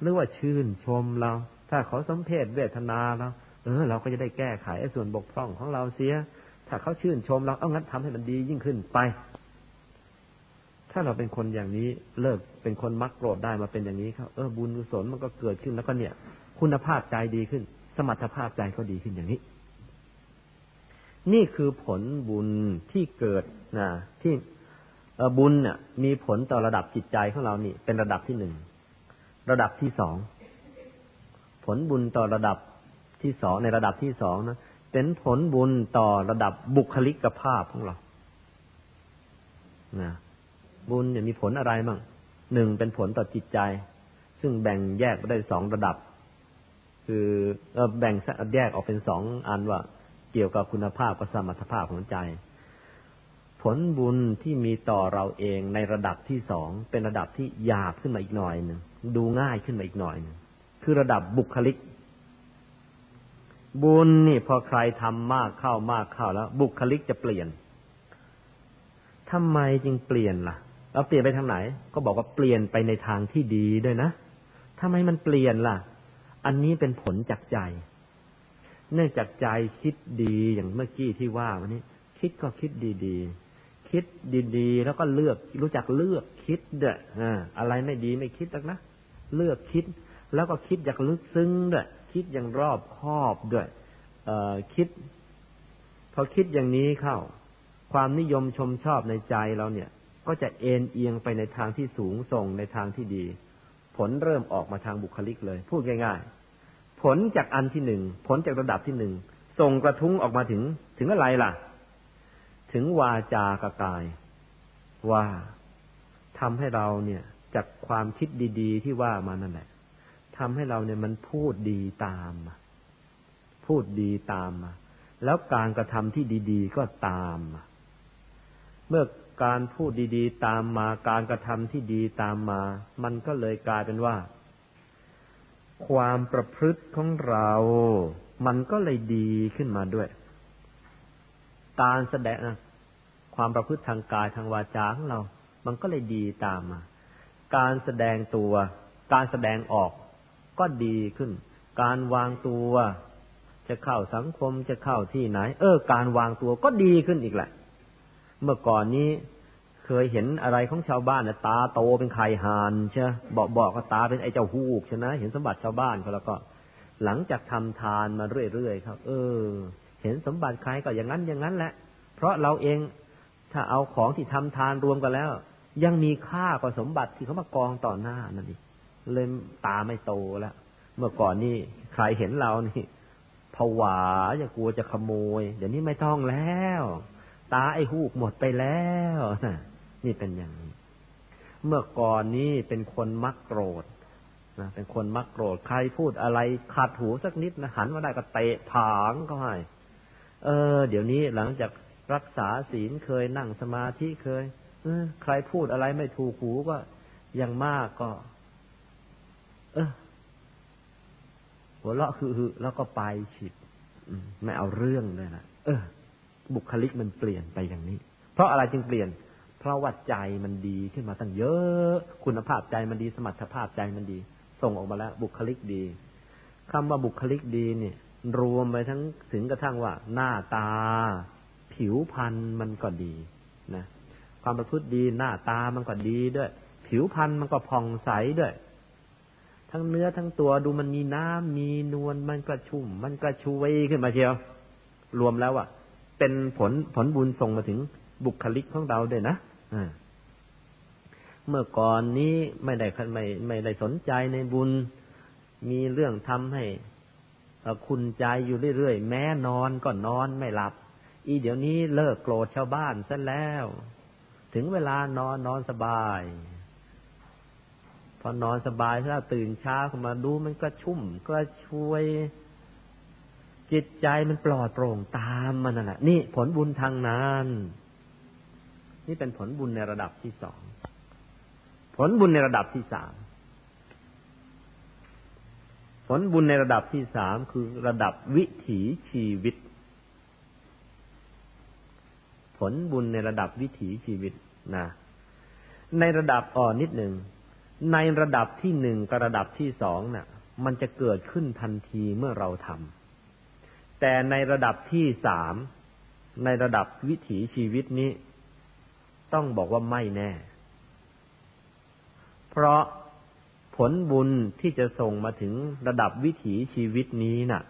หรือว่าชื่นชมเรา ถ้าเขาสมเพศเวทนาเรา ออ เราก็จะได้แก้ไขส่วนบกพร่องของเราเสีย ถ้าเขาชื่นชมเราเอางั้นทำให้มันดียิ่งขึ้นไป ถ้าเราเป็นคนอย่างนี้เลิกเป็นคนมักโกรธได้มาเป็นอย่างนี้ครับเออบุญกุศลมันก็เกิดขึ้นแล้วก็เนี่ย คุณภาพใจดีขึ้น สมรรถภาพใจก็ดีขึ้นอย่างนี้ นี่คือผลบุญที่เกิดนะที่บุญเนี่ยมีผลต่อระดับจิตใจของเรานี่ เป็นระดับที่หนึ่งระดับที่สองผลบุญต่อระดับ ที่สองในระดับที่สองนะเป็นผลบุญต่อระดับบุคลิกภาพของเรานะบุญเนี่ยมีผลอะไรบ้างหนึ่งเป็นผลต่อจิตใจ ซึ่งแบ่งแยกไปได้สองระดับ คือแบ่งแยกออกเป็นสองอันว่าเกี่ยวกับคุณภาพกับสมรรถภาพของใจ ผลบุญที่มีต่อเราเองในระดับที่สองเป็นระดับที่หยาบขึ้นมาอีกหน่อยหนึ่งดูง่ายขึ้นมาอีกหน่อยหนึ่งคือระดับบุคลิก บุญนี่พอใครทำมากเข้ามากเข้าแล้ว บุคลิกจะเปลี่ยนทำไมจึงเปลี่ยนล่ะเราเปลี่ยนไปทางไหน ก็บอกว่าเปลี่ยนไปในทางที่ดีด้วยนะทำไมมันเปลี่ยนล่ะ อันนี้เป็นผลจากใจ เนื่องจากใจคิดดีอย่างเมื่อกี้ที่ว่าวันนี้ คิดก็คิดดีๆ คิดดีๆ แล้วก็เลือกรู้จักเลือกคิดเด้ออะไรไม่ดีไม่คิดหรอกนะเลือกคิด แล้วก็คิดอย่างลึกซึ้งเด้วย คิดอย่างรอบคอบด้วยเออคิดพอคิดอย่างนี้เข้า ความนิยมชมชอบในใจเราเนี่ย ก็จะเอ็นเอียงไปในทางที่สูงส่งในทางที่ดี ผลเริ่มออกมาทางบุคลิกเลย พูดง่ายๆ ผลจากอันที่หนึ่งผลจากระดับที่หนึ่งส่งกระทุ้งออกมาถึง ถึงอะไรล่ะ ถึงวาจากกาย ว่าทำให้เราเนี่ยจากความคิดดี ๆ ที่ว่ามานั่นแหละ ทำให้เราเนี่ยมันพูดดีตาม พูดดีตามมาแล้วการกระทำที่ดีๆก็ตาม เมื่อการพูดดีๆตามมา การกระทำที่ดีตามมา มันก็เลยกลายเป็นว่า ความประพฤติของเรา มันก็เลยดีขึ้นมาด้วย การแสดงความประพฤติทางกายทางวาจาของเรา มันก็เลยดีตามมา การแสดงตัว การแสดงออก ก็ดีขึ้น การวางตัว จะเข้าสังคมจะเข้าที่ไหน เออ การวางตัวก็ดีขึ้นอีกแหละ เมื่อก่อนนี้เคยเห็นอะไรของชาวบ้านเนี่ยตาโตเป็นไข่หานใช่บอกบอกว่าตาเป็นไอ้เจ้าฮูกใช่ไหมเห็นสมบัติชาวบ้านเขาแล้วก็ หลังจากทำทานมาเรื่อยๆครับ เออ เห็นสมบัติใครก็อย่างนั้นอย่างนั้นแหละ เพราะเราเองถ้าเอาของที่ทำทานรวมกันแล้ว ยังมีค่ากว่าสมบัติที่เขามากองต่อหน้านั่นอีก เลยตาไม่โตแล้ว เมื่อก่อนนี่ใครเห็นเรานี่ผวาจะกลัวจะขโมย เดี๋ยวนี้ไม่ต้องแล้ว ตาไอ้หูกหมดไปแล้วนะนี่เป็นอย่างนี้ เมื่อก่อนนี้เป็นคนมักโกรธนะเป็นคนมักโกรธใครพูดอะไรขัดหูสักนิดนะหันมาได้ก็เตะผางก็ให้ เออ เดี๋ยวนี้หลังจากรักษาศีลเคยนั่งสมาธิเคย เออ ใครพูดอะไรไม่ถูกหูก็ยังมากก็ เออหัวเราะคือแล้วก็ไปฉิดไม่เอาเรื่องเลยนะเออ บุคลิกมันเปลี่ยนไปอย่างนี้ เพราะอะไรจึงเปลี่ยน เพราะว่าใจมันดีขึ้นมาตั้งเยอะ คุณภาพใจมันดีสมรรถภาพใจมันดี ส่งออกมาแล้ว บุคลิกดีคำว่าบุคลิกดีเนี่ย รวมไปทั้งถึงกระทั่งว่า หน้าตา ผิวพรรณมันก็ดีนะความประพฤติดีหน้าตามันก็ดีด้วย ผิวพรรณมันก็ผ่องใสด้วย ทั้งเนื้อทั้งตัวดูมันมีน้ำมีนวลมันกระชุ่ม มันกระชวยขึ้นมาเชียว รวมแล้วอะ เป็นผลผลบุญส่งมาถึงบุคลิกของเราด้วยนะเมื่อก่อนนี้ไม่ได้ไม่ไม่ได้สนใจในบุญ มีเรื่องทำให้คุณใจอยู่เรื่อยๆ แม้นอนก็นอนไม่หลับ อีเดี๋ยวนี้เลิกโกรธชาวบ้านซะแล้ว ถึงเวลานอนนอนสบาย พอนอนสบายแล้วตื่นเช้าขึ้นมาดูมันก็ชุ่มก็ช่วย จิตใจมันปลอดโปร่งตามมันน่ะ นี่ผลบุญทางนั้นนี่เป็นผลบุญในระดับที่สองผลบุญในระดับที่สามผลบุญในระดับที่สามคือระดับวิถีชีวิต ผลบุญในระดับวิถีชีวิตนะในระดับอ่อนนิดหนึ่ง ในระดับที่หนึ่งกับระดับที่สองนะ่ะ มันจะเกิดขึ้นทันทีเมื่อเราทำแต่ในระดับที่สามในระดับวิถีชีวิตนี้ ต้องบอกว่าไม่แน่ เพราะผลบุญที่จะส่งมาถึงระดับวิถีชีวิตนี้นะ่ะ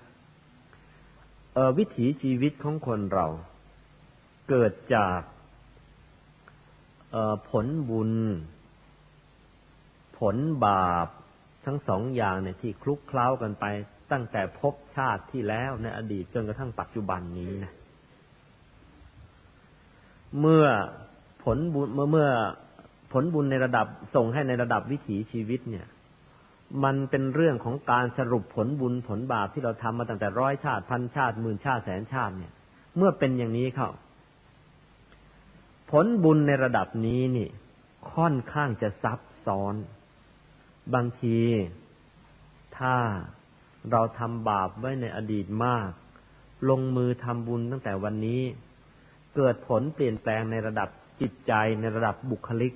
เออวิถีชีวิตของคนเรา เกิดจาก เออผลบุญ ผลบาปทั้งสองอย่างเนี่ยที่คลุกเคล้ากันไป ตั้งแต่พบชาติที่แล้วในอดีตจนกระทั่งปัจจุบันนี้นะ เมื่อผลบุญเมื่อเมื่อผลบุญในระดับส่งให้ในระดับวิถีชีวิตเนี่ย มันเป็นเรื่องของการสรุปผลบุญผลบาปที่เราทำมาตั้งแต่ร้อยชาติพันชาติหมื่นชาติแสนชาติเนี่ย เมื่อเป็นอย่างนี้เข้า ผลบุญในระดับนี้นี่ ค่อนข้างจะซับซ้อน บางที ถ้าเราทำบาปไว้ในอดีตมาก ลงมือทำบุญตั้งแต่วันนี้ เกิดผลเปลี่ยนแปลงในระดับจิตใจในระดับบุคลิก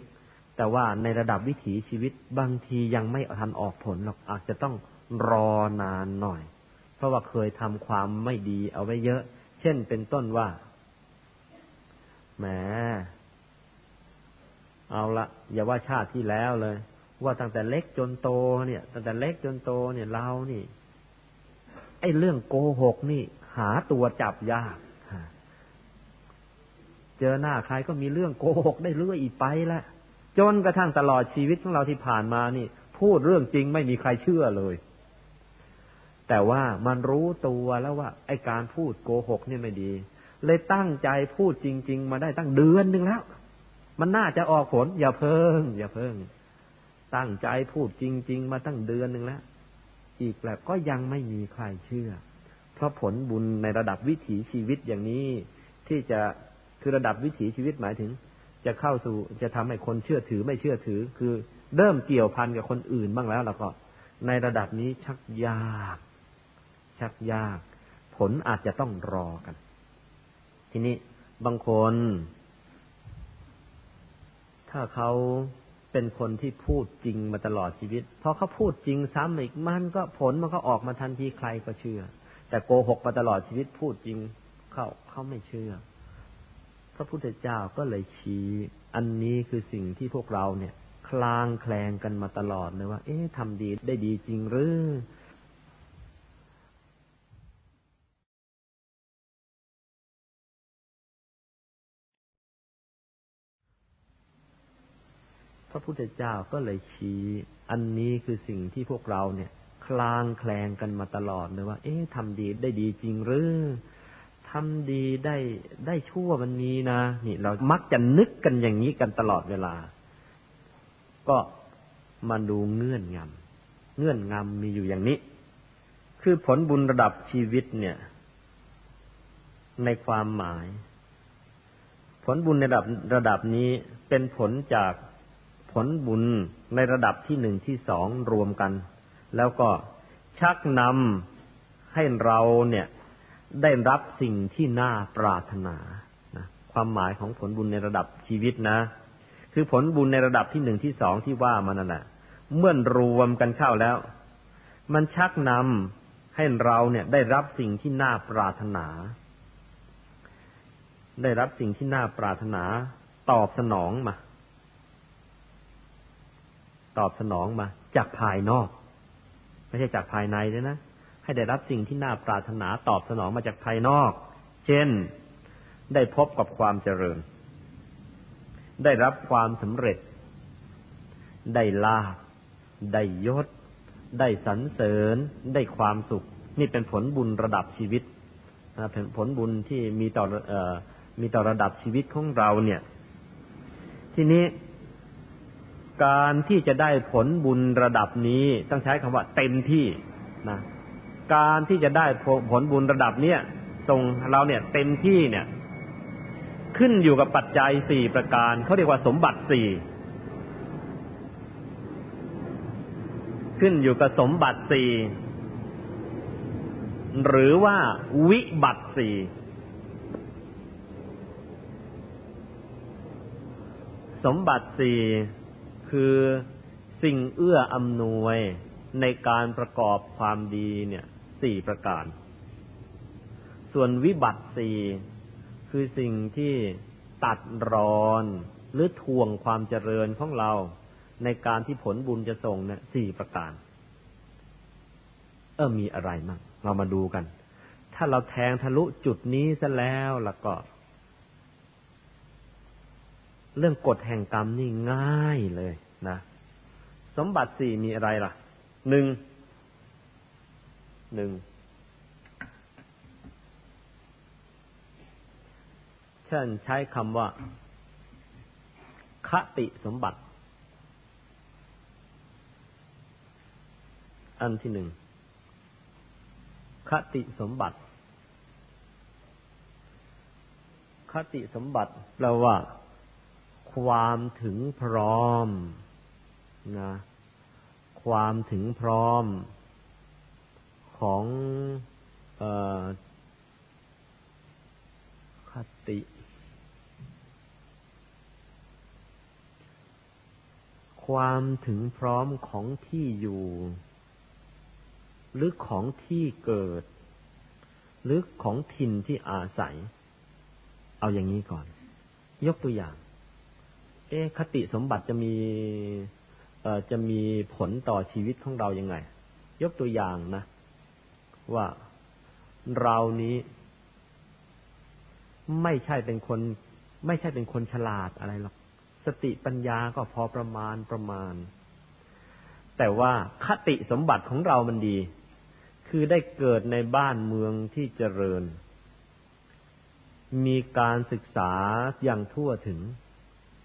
แต่ว่าในระดับวิถีชีวิตบางทียังไม่ทันออกผลหรอกอาจจะต้องรอนานหน่อย เพราะว่าเคยทำความไม่ดีเอาไว้เยอะ เช่นเป็นต้นว่าแหมเอาละอย่าว่าชาติที่แล้วเลย ว่าตั้งแต่เล็กจนโตเนี่ย ตั้งแต่เล็กจนโตเนี่ยเรานี่ ไอ้เรื่องโกหกนี่ หาตัวจับยากเจอหน้าใครก็มีเรื่องโกหกได้เรื่อยอีกไปแล้วจนกระทั่งตลอดชีวิตของเราที่ผ่านมานี่ พูดเรื่องจริงไม่มีใครเชื่อเลย แต่ว่ามันรู้ตัวแล้วว่า ไอ้การพูดโกหกนี่ไม่ดี เลยตั้งใจพูดจริง ๆ มาได้ตั้งเดือนหนึ่งแล้ว มันน่าจะออกผล อย่าเพิ่ง อย่าเพิ่ง ตั้งใจพูดจริง ๆ มาตั้งเดือนหนึ่งแล้ว อีกแล้วก็ยังไม่มีใครเชื่อ เพราะผลบุญในระดับวิถีชีวิตอย่างนี้ ที่จะคือระดับวิถีชีวิตหมายถึง จะเข้าสู่จะทำให้คนเชื่อถือไม่เชื่อถือ คือเริ่มเกี่ยวพันกับคนอื่นบ้างแล้วแล้วก็ ในระดับนี้ชักยาก ชักยาก ผลอาจจะต้องรอกัน ทีนี้บางคน ถ้าเขา เป็นคนที่พูดจริงมาตลอดชีวิตพอเขาพูดจริงซ้ำอีกมันก็ผลมันก็ออกมาทันทีใครก็เชื่อ แต่โกหกมาตลอดชีวิตพูดจริงเขาเขาไม่เชื่อ พระพุทธเจ้าก็เลยชี้อันนี้คือสิ่งที่พวกเราเนี่ย คลางแคลงกันมาตลอดเลยว่า เอ๊ะทำดีได้ดีจริงหรือ พระพุทธเจ้าก็เลยชี้ อันนี้คือสิ่งที่พวกเราเนี่ย คลางแคลงกันมาตลอดเลยว่า เอ๊ะทำดีได้ดีจริงหรือทำดีได้ได้ชั่วมันมีนะนี่ เรามักจะนึกกันอย่างนี้กันตลอดเวลา ก็มาดูเงื่อนงำเงื่อนงำมีอยู่อย่างนี้ คือผลบุญระดับชีวิตเนี่ย ในความหมาย ผลบุญในระดับระดับนี้เป็นผลจาก ผลบุญในระดับที่หนึ่งที่สองรวมกัน แล้วก็ชักนำให้เราเนี่ยได้รับสิ่งที่น่าปรารถนานะความหมายของผลบุญในระดับชีวิตนะ คือผลบุญในระดับที่หนึ่งที่สองที่ว่ามันนั่นแหละเมื่อรวมกันเข้าแล้ว มันชักนำให้เราเนี่ยได้รับสิ่งที่น่าปรารถนา ได้รับสิ่งที่น่าปรารถนา ตอบสนองมา ตอบสนองมา จากภายนอก ไม่ใช่จากภายในเลยนะให้ได้รับสิ่งที่น่าปรารถนาตอบสนองมาจากภายนอก เช่น ได้พบกับความเจริญ ได้รับความสำเร็จ ได้ลาได้ยศ ได้สรรเสริญ ได้ความสุข นี่เป็นผลบุญระดับชีวิตผลบุญที่มีต่ออมีต่อระดับชีวิตของเราเนี่ย ทีนี้ การที่จะได้ผลบุญระดับนี้ต้องใช้คำว่าเต็มที่นะการที่จะได้ผลบุญระดับเนี้ยตรงเราเนี่ยเต็มที่เนี่ย ขึ้นอยู่กับปัจจัยสี่ประการเขาเรียกว่าสมบัติสี่ขึ้นอยู่กับสมบัติสี่หรือว่าวิบัติสี่สมบัติสี่ คือสิ่งเอื้ออำนวยในการประกอบความดีเนี่ยสี่ประการ ส่วนวิบัติสี่คือสิ่งที่ตัดรอนหรือทวงความเจริญของเรา ในการที่ผลบุญจะส่งเนี่ยสี่ประการ เออมีอะไรมั่งเรามาดูกัน ถ้าเราแทงทะลุจุดนี้ซะแล้วแล้วก็ เรื่องกฎแห่งกรรมนี่ง่ายเลยนะสมบัติสี่มีอะไรล่ะหนึ่งหนึ่งเช่นใช้คำว่า คติสมบัติ อันที่หนึ่งคติสมบัติ คติสมบัติแปลว่า ความถึงพร้อมนะความถึงพร้อมของอคติ ความถึงพร้อมของที่อยู่ หรือของที่เกิด หรือของถิ่นที่อาศัย เอาอย่างนี้ก่อน ยกตัวอย่าง เอ๊คติสมบัติจะมีจะมีผลต่อชีวิตของเรายังไง ยกตัวอย่างนะ ว่าเรานี้ ไม่ใช่เป็นคน ไม่ใช่เป็นคนฉลาดอะไรหรอกสติปัญญาก็พอประมาณประมาณ แต่ว่าคติสมบัติของเรามันดี คือได้เกิดในบ้านเมืองที่เจริญ มีการศึกษาอย่างทั่วถึง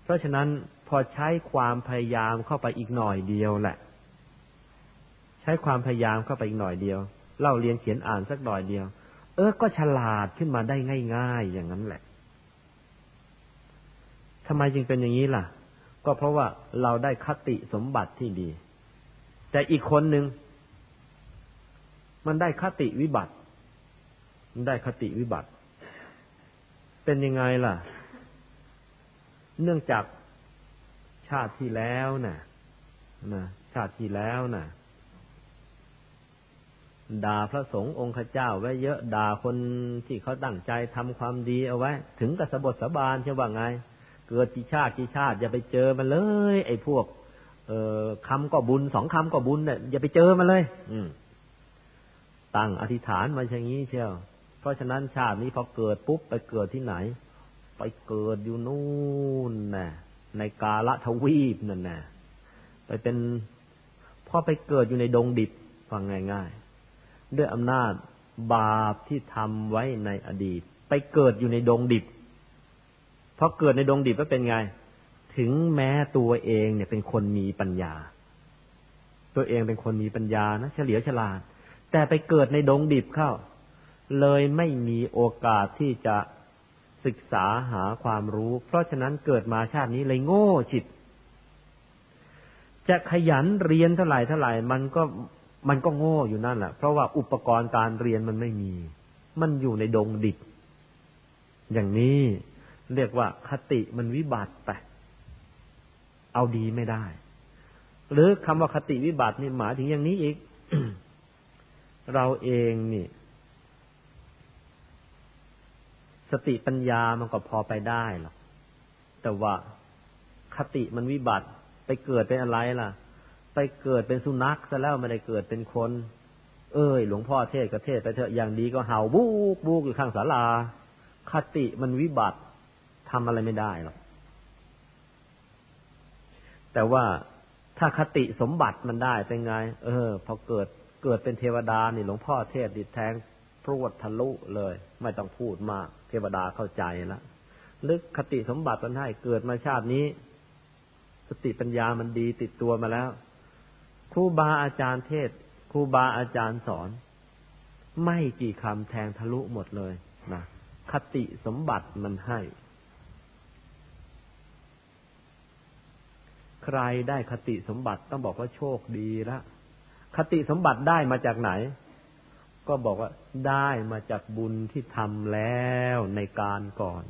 เพราะฉะนั้นพอใช้ความพยายามเข้าไปอีกหน่อยเดียวแหละ ใช้ความพยายามเข้าไปอีกหน่อยเดียวเล่าเรียนเขียนอ่านสักหน่อยเดียว เออก็ฉลาดขึ้นมาได้ง่าย ๆ อย่างนั้นแหละทำไมจึงเป็นอย่างนี้ล่ะ ก็เพราะว่าเราได้คติสมบัติที่ดี แต่อีกคนหนึ่งมันได้คติวิบัติ มันได้คติวิบัติ เป็นยังไงล่ะ เนื่องจากชาติที่แล้วนะ่ะนะชาติที่แล้วนะ่ะ ด่าพระสงฆ์องค์ข้าเจ้าไว้เยอะด่าคนที่เขาตั้งใจทำความดีเอาไว้ ถึงกับสบทสบานใช่ว่าไง เกิดกี่ชาติกี่ชาติอย่าไปเจอมันเลย ไอ้พวก เอ่อคำก็บุญสองคำก็บุญเนี่ยอย่าไปเจอมันเลย อืมตั้งอธิษฐานมาอย่างนี้เชียวเพราะฉะนั้นชาตินี้พอเกิดปุ๊บไปเกิดที่ไหน ไปเกิดอยู่นู่นน่ะในกาละทวีปนั่นน่ะไปเป็นพอไปเกิดอยู่ในดงดิบฟังง่ายๆ ด้วยอำนาจบาปที่ทำไว้ในอดีต ไปเกิดอยู่ในดงดิบพอเกิดในดงดิบก็เป็นไง ถึงแม้ตัวเองเนี่ยเป็นคนมีปัญญา ตัวเองเป็นคนมีปัญญานะเฉลียวฉลาด แต่ไปเกิดในดงดิบเข้า เลยไม่มีโอกาสที่จะ ศึกษาหาความรู้ เพราะฉะนั้นเกิดมาชาตินี้เลยโง่จิต จะขยันเรียนเท่าไหร่เท่าไหร่มันก็มันก็โง่อยู่นั่นแหละเพราะว่าอุปกรณ์การเรียนมันไม่มี มันอยู่ในดงดิบอย่างนี้เรียกว่าคติมันวิบัติไปเอาดีไม่ได้ หรือคำว่าคติวิบัตินี่หมายถึงอย่างนี้อีก เราเองนี่ สติปัญญามันก็พอไปได้หรอกแต่ว่าคติมันวิบัติ ไปเกิดเป็นอะไรล่ะ ไปเกิดเป็นสุนัขซะแล้วไม่ได้เกิดเป็นคน เอ้ย หลวงพ่อเทศก็เทศไปเถอะอย่างดีก็เห่าบูกบูกอยู่ข้างศาลา คติมันวิบัติทำอะไรไม่ได้หรอกแต่ว่าถ้าคติสมบัติมันได้เป็นไง เออ พอเกิดเกิดเป็นเทวดานี่หลวงพ่อเทศดิแทงพรวดทะลุเลย ไม่ต้องพูดมาก เทวดาเข้าใจแล้วลึกคติสมบัติมันให้เกิดมาชาตินี้ สติปัญญามันดีติดตัวมาแล้ว ครูบาอาจารย์เทศ ครูบาอาจารย์สอน ไม่กี่คำแทงทะลุหมดเลยนะคติสมบัติมันให้ ใครได้คติสมบัติต้องบอกว่าโชคดีละคติสมบัติได้มาจากไหน ก็บอกว่าได้มาจากบุญที่ทำแล้วในการก่อน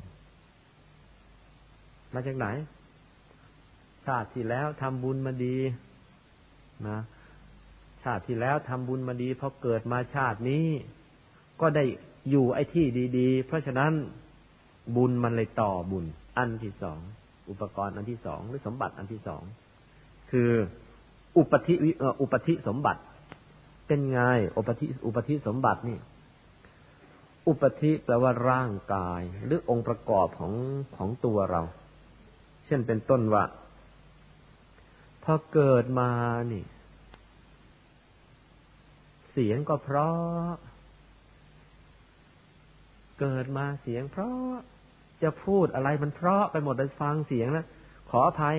มาจากไหน ชาติที่แล้วทำบุญมาดีนะชาติที่แล้วทำบุญมาดีพอเกิดมาชาตินี้ ก็ได้อยู่ไอ้ที่ดี ๆ เพราะฉะนั้นบุญมันเลยต่อบุญ อันที่สอง อุปกรณ์อันที่สองหรือสมบัติอันที่สอง คืออุปธิอุปธิสมบัติ เป็นไงอุปธิอุปธิสมบัตินี่อุปธิแปลว่าร่างกาย หรือองค์ประกอบของของตัวเรา เช่นเป็นต้นว่าพอเกิดมานี่ เสียงก็เพราะ เกิดมาเสียงเพราะจะพูดอะไรมันเพราะไปหมดเลยฟังเสียงแล้วขออภัย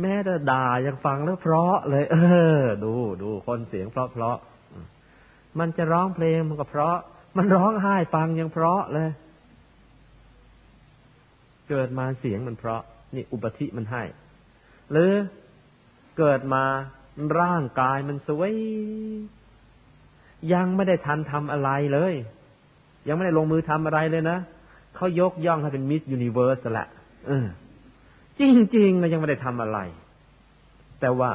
แม้แต่ด่ายังฟังแล้วเพราะเลย เออ ดูดูคนเสียงเพราะเพราะ มันจะร้องเพลงมันก็เพราะ มันร้องไห้ฟังยังเพราะเลย เกิดมาเสียงมันเพราะ นี่อุปธิมันให้ หรือเกิดมาร่างกายมันสวย ยังไม่ได้ทันทำอะไรเลย ยังไม่ได้ลงมือทำอะไรเลยนะเขายกย่องให้เป็น Miss Universe แหละจริงๆเรายังไม่ได้ทำอะไร แต่ว่า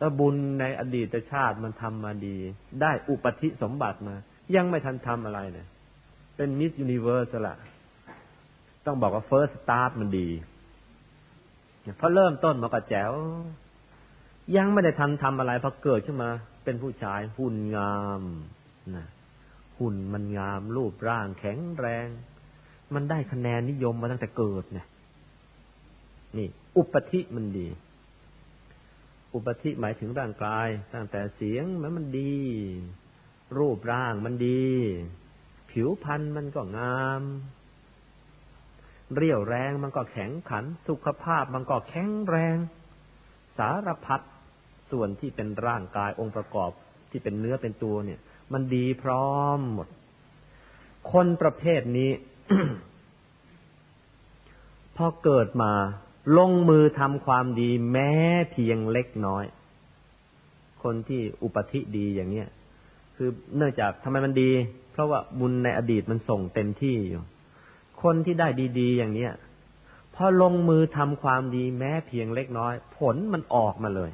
ถ้าบุญในอดีตชาติมันทำมาดี ได้อุปธิสมบัติมา ยังไม่ทันทำอะไรเนี่ย เป็น Miss Universe ละต้องบอกว่า first start มันดีเพอเริ่มต้นมาก็แจ๋ว ยังไม่ได้ทันทำอะไรพอเกิดขึ้นมา เป็นผู้ชายหุ่นงามนะหุ่นมันงาม รูปร่างแข็งแรง มันได้คะแนนนิยมมาตั้งแต่เกิดเนี่ยนี่ อุปธิมันดี อุปธิหมายถึงร่างกาย ตั้งแต่เสียงมันมันดี รูปร่างมันดี ผิวพรรณมันก็งาม เรียวแรงมันก็แข็งขัน สุขภาพมันก็แข็งแรง สารพัดส่วนที่เป็นร่างกายองค์ประกอบที่เป็นเนื้อเป็นตัวเนี่ย มันดีพร้อมหมด คนประเภทนี้ พอเกิดมา ลงมือทำความดีแม้เพียงเล็กน้อย คนที่อุปธิดีอย่างเนี้ยคือเนื่องจากทำไมมันดี เพราะว่าบุญในอดีตมันส่งเต็มที่อยู่ คนที่ได้ดี ๆ อย่างเนี้ยพอลงมือทำความดีแม้เพียงเล็กน้อย ผลมันออกมาเลย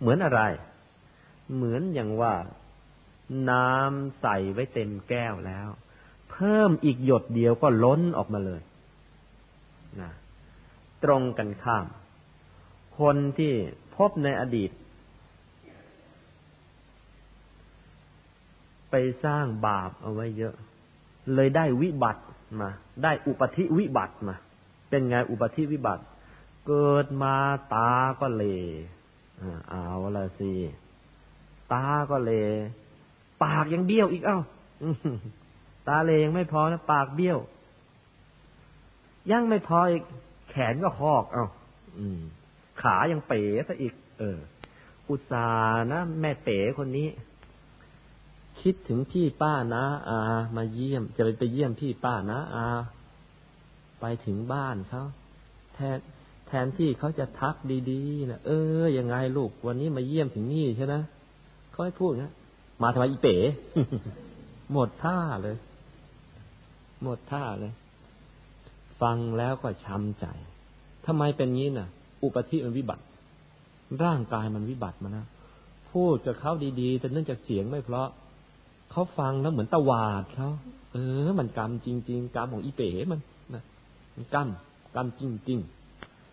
เหมือนอะไร เหมือนอย่างว่าน้ำใส่ไว้เต็มแก้วแล้ว เพิ่มอีกหยดเดียวก็ล้นออกมาเลย ตรงกันข้าม คนที่พบในอดีต ไปสร้างบาปเอาไว้เยอะ เลยได้วิบัติมา ได้อุปธิวิบัติมา เป็นไงอุปธิวิบัติ เกิดมาตาก็เลเอาละสิตาก็เล ปากยังเบี้ยวอีกเอ้าตาเลยังไม่พอนะปากเบี้ยว ยังไม่พออีก ขนก็หอก เอา้าขายังเป๋ซะอีก เออ อุตส่าห์นะแม่เป๋คนนี้ คิดถึงพี่ป้านะอา มาเยี่ยม จะไปไปเยี่ยมพี่ป้านะอา ไปถึงบ้านเขาแทนแทนที่เขาจะทักดีๆนะเออยังไงลูก วันนี้มาเยี่ยมถึงนี่ใช่ไหมเขาให้พูดนะมาทำไมอีเป๋ หมดท่าเลย หมดท่าเลย ฟังแล้วก็ช้ำใจทำไมเป็นงี้น่ะ อุปธิมันวิบัติ ร่างกายมันวิบัติมานะพูดกับเขาดีๆ แต่เนื่องจากเสียงไม่เพราะเขาฟังแล้วเหมือนตะวาดเขาเออ มันกรรมจริง ๆกรรมของอีเป๋มันนะมันกรรมกรรมจริง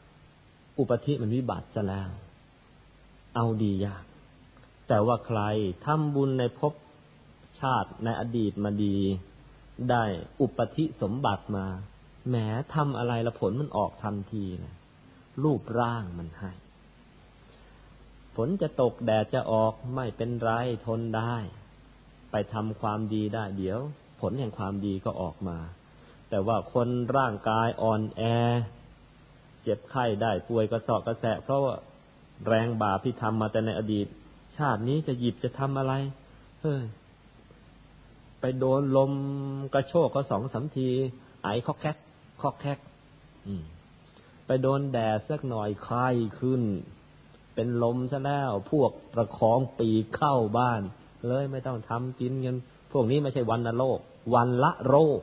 ๆ อุปธิมันวิบัติจะแล้ว เอาดียาก แต่ว่าใครทำบุญในภพชาติในอดีตมาดี ได้อุปธิสมบัติมา แหมทำอะไรละผลมันออกทันทีนะรูปร่างมันให้ ฝนจะตกแดดจะออกไม่เป็นไรทนได้ ไปทำความดีได้ เดี๋ยว ผลแห่งความดีก็ออกมา แต่ว่าคนร่างกายอ่อนแอ เจ็บไข้ได้ป่วยกระสอบกระแสะเพราะว่าแรงบาปที่ทำมาแต่ในอดีต ชาตินี้จะหยิบจะทำอะไร เฮ้ยไปโดนลมกระโชกก็สองสามทีไอ้คอกแคก คอกแคกไปโดนแดดสักหน่อยไข้ขึ้น เป็นลมซะแล้ว พวกประคองปีเข้าบ้าน เลยไม่ต้องทำกินกัน พวกนี้ไม่ใช่วันละโรค วันละโรค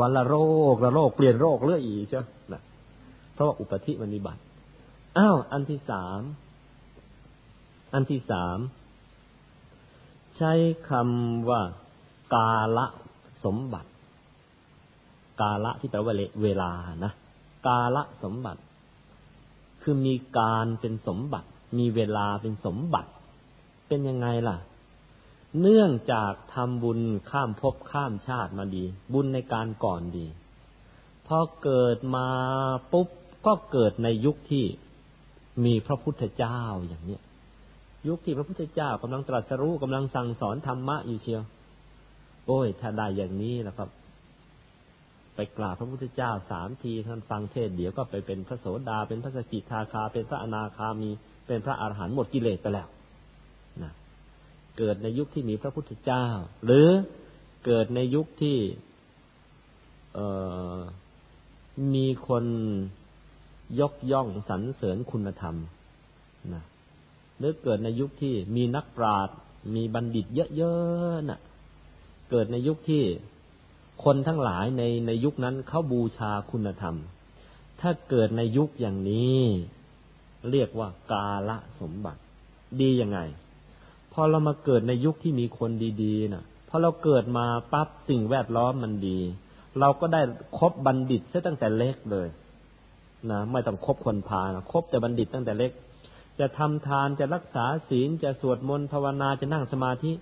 วันละโรคละโรคเปลี่ยนโรคเรื่อยอีกใช่ไหมเพราะว่าอุปธิมันมีบัตรอ้าวอันที่สามอันที่สามใช้คำว่ากาละสมบัติ กาละที่แปลว่าเวลานะกาละสมบัติ คือมีการเป็นสมบัติ มีเวลาเป็นสมบัติ เป็นยังไงล่ะ เนื่องจากทำบุญข้ามภพข้ามชาติมาดี บุญในการก่อนดีพอเกิดมาปุ๊บก็เกิดในยุคที่มีพระพุทธเจ้าอย่างเนี้ยยุคที่พระพุทธเจ้ากำลังตรัสรู้กำลังสั่งสอนธรรมะอยู่เชียว โอ้ย ถ้าได้อย่างนี้แล้วครับ ไปกราบพระพุทธเจ้าสามทีท่านฟังเทศเดี๋ยวก็ไปเป็นพระโสดาเป็นพระสกิทาคา เป็นพระอนาคามี เป็นพระอรหันต์หมดกิเลสไปแล้วนะเกิดในยุคที่มีพระพุทธเจ้า หรือเกิดในยุคที่มีคนยกย่องสรรเสริญคุณธรรมนะหรือเกิดในยุคที่มีนักปราชญ์มีบัณฑิตเยอะๆนะ่ะ เกิดในยุคที่ คนทั้งหลายในในยุคนั้นเขาบูชาคุณธรรม ถ้าเกิดในยุคอย่างนี้ เรียกว่ากาละสมบัติ ดียังไง พอเรามาเกิดในยุคที่มีคนดีๆนะ่ะพอเราเกิดมาปั๊บสิ่งแวดล้อมมันดี เราก็ได้คบบัณฑิตซะตั้งแต่เล็กเลยนะไม่ต้องคบคนพาลคบแต่บัณฑิตตั้งแต่เล็ก จะทำทานจะรักษาศีลจะสวดมนต์ภาวนาจะนั่งสมาธิ